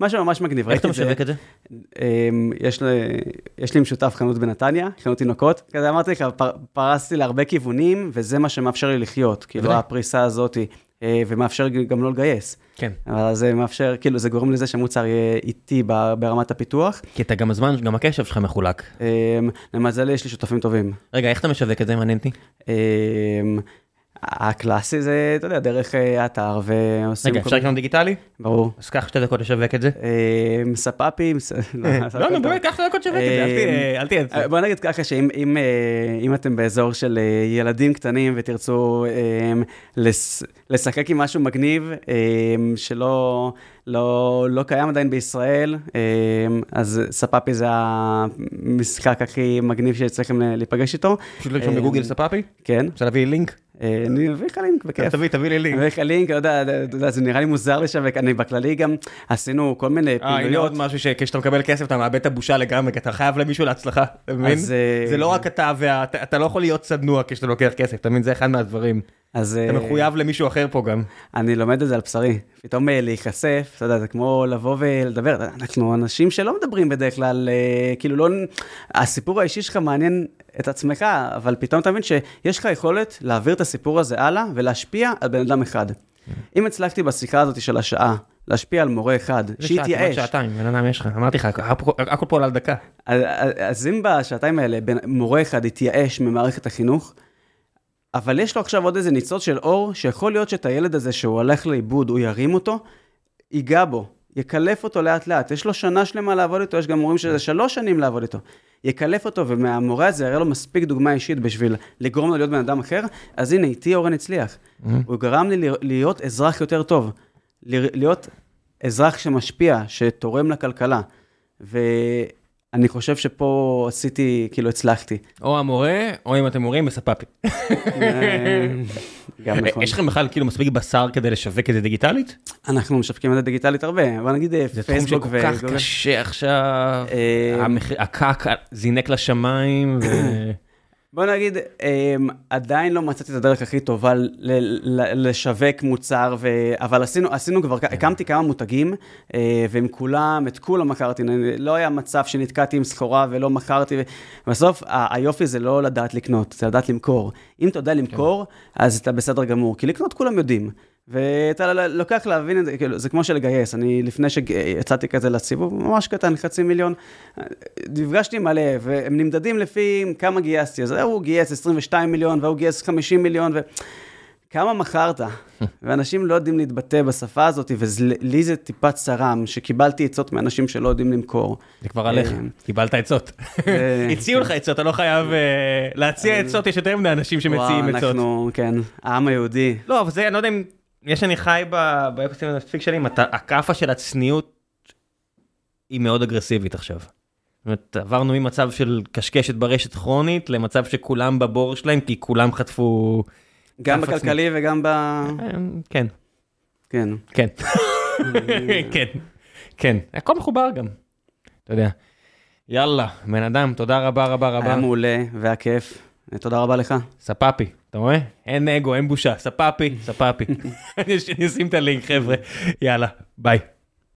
משהו ממש מגניב. איך אתה משווק את זה? אמ, יש, לי, יש לי משותף חנות בנתניה, חנות תינוקות. כזה אמרתי לך, פר, פרסתי להרבה כיוונים, וזה מה שמאפשר לי לחיות. כאילו. הפריסה הזאת, ומאפשר גם לא לגייס. כן. אבל זה מאפשר, כאילו, זה גורם לזה שהמוצר יהיה איטי ברמת הפיתוח. כי אתה גם הזמן, גם הקשב שלך מחולק. אמ, למזלי, יש לי שותפים טובים. רגע, איך אתה משווק את זה, מעניין אותי? אמ, הקלאסי זה, אתה יודע, דרך אה, האתר ועושים... רגע, אפשר לקנות דיגיטלי? ברור. אז קח שתי דקות לשווק את זה. אמ, ספאפים, ס- לא, נו, באמת, קח שתי דקות לשווק את זה, אל תהיה- אל תהיה... אה, בוא נגיד ככה שאם אם, אה, אם אתם באזור של אה, ילדים קטנים ותרצו אה, לשחק עם משהו מגניב אה, שלא לא, לא קיים עדיין בישראל, אה, אז ספאפי זה המשחק הכי מגניב שצריכים להיפגש איתו. פשוט לרשום אה, בגוגל ספאפי? כן, רוצה להביא לי לינק? אה, אני אביא לך לינק, בכיף. תביא, תביא לי אני לינק. אביא לך לינק, לא יודע, זה נראה לי מוזר לשווק, אני בכללי גם עשינו כל מיני אה, הנה פעילויות. עוד משהו שכשאתה מקבל כסף אתה מאבד את הבושה לגמרי, כי אתה חייב למישהו להצלחה, אתה מבין? אה, זה לא רק אתה וה... אתה- אתה לא יכול להיות צנוע כשאתה לוקח כסף, אתה מבין? זה אחד מהדברים. אז אתה אה, מחויב למישהו אחר פה גם. אני לומד את זה על בשרי. פתאום אה, להיחשף, אתה יודע, זה כמו לבוא ולדבר. אנחנו אנשים שלא מדברים בדרך כלל, כאילו לא... הסיפור האישי שלך מעניין את עצמך, אבל פתאום אתה מבין שיש לך יכולת להעביר את הסיפור הזה הלאה ולהשפיע על בן אדם אחד. אם הצלחתי בשיחה הזאת של השעה, להשפיע על מורה אחד, זה שהתייאש, שעתיים, בן אדם יש לך, אמרתי לך, הכל- פה על דקה. אז, אם בשעתיים האלה מורה אחד התייאש ממערכת החינוך, אבל יש לו עכשיו עוד איזה ניצוץ של אור, שיכול להיות שאת הילד הזה שהוא הולך לאיבוד, הוא ירים אותו, ייגע בו, יקלף אותו לאט לאט. יש לו שנה שלמה לעבוד איתו, יש גם מורים שזה שלוש שנים לעבוד איתו. יקלף אותו, ומהמורה הזה יראה לו מספיק דוגמה אישית בשביל לגרום לו להיות בן אדם אחר, אז הנה, איתי אורן הצליח. הוא גרם לי להיות אזרח יותר טוב. להיות אזרח שמשפיע, שתורם לכלכלה. אני חושב שפה עשיתי, כאילו הצלחתי. או המורה, או אם אתם מורים, בספאפי. אה, גם נכון. יש לכם בכלל כאילו מספיק בשר כדי לשווק את זה דיגיטלית? אנחנו משווקים את זה דיגיטלית הרבה, אבל נגיד אה, זה תחום פייסבוק שכל כך. קשה עכשיו, אה, הקק זינק לשמיים, ו- בוא נגיד, אמ, עדיין לא מצאתי את הדרך הכי טובה לשווק מוצר, ו... אבל עשינו, עשינו כבר, הקמתי כמה מותגים, אה, ועם כולם, את כולם מכרתי, לא היה מצב שנתקעתי עם סחורה ולא מכרתי, בסוף היופי זה לא לדעת לקנות, זה לדעת למכור. אם אתה יודע למכור, אז אתה בסדר גמור, כי לקנות כולם יודעים. ואתה ל- לוקח להבין את זה, כאילו, זה כמו שלגייס, אני לפני שיצאתי כזה לסיבוב, ממש קטן, חצי מיליון, נפגשתי מלא, והם נמדדים לפי כמה גייסתי, אז הוא גייס 22 מיליון, והוא גייס 50 מיליון, וכמה מכרת? ואנשים לא יודעים להתבטא בשפה הזאת, ולי זה טיפה צרם, שקיבלתי עצות מאנשים שלא יודעים למכור. זה כבר עליך, אה, קיבלת עצות. אה, הציעו לך עצות, אתה לא חייב אה, להציע עצות, יש יותר מדי אנשים שמציעים וואו, עצות. אנחנו, כן, העם היהודי. לא, אבל זה, אני לא יודע אם, יש שאני חי ב- באקוסיסטם המספיק שלי, הכאפה של הצניעות היא מאוד אגרסיבית עכשיו. זאת אומרת, עברנו ממצב של קשקשת ברשת כרונית, למצב שכולם בבור שלהם, כי כולם חטפו... גם. בכלכלי וגם ב... אה, כן, כן. כן, כן, כן, הכל מחובר גם, אתה יודע. יאללה, בן אדם, תודה רבה רבה רבה. היה מעולה והיה כיף. תודה רבה לך. ספאפי, אתה רואה? אין אגו, אין בושה, ספאפי, ספאפי. אני אשים את הלינק, חבר'ה. יאללה, ביי.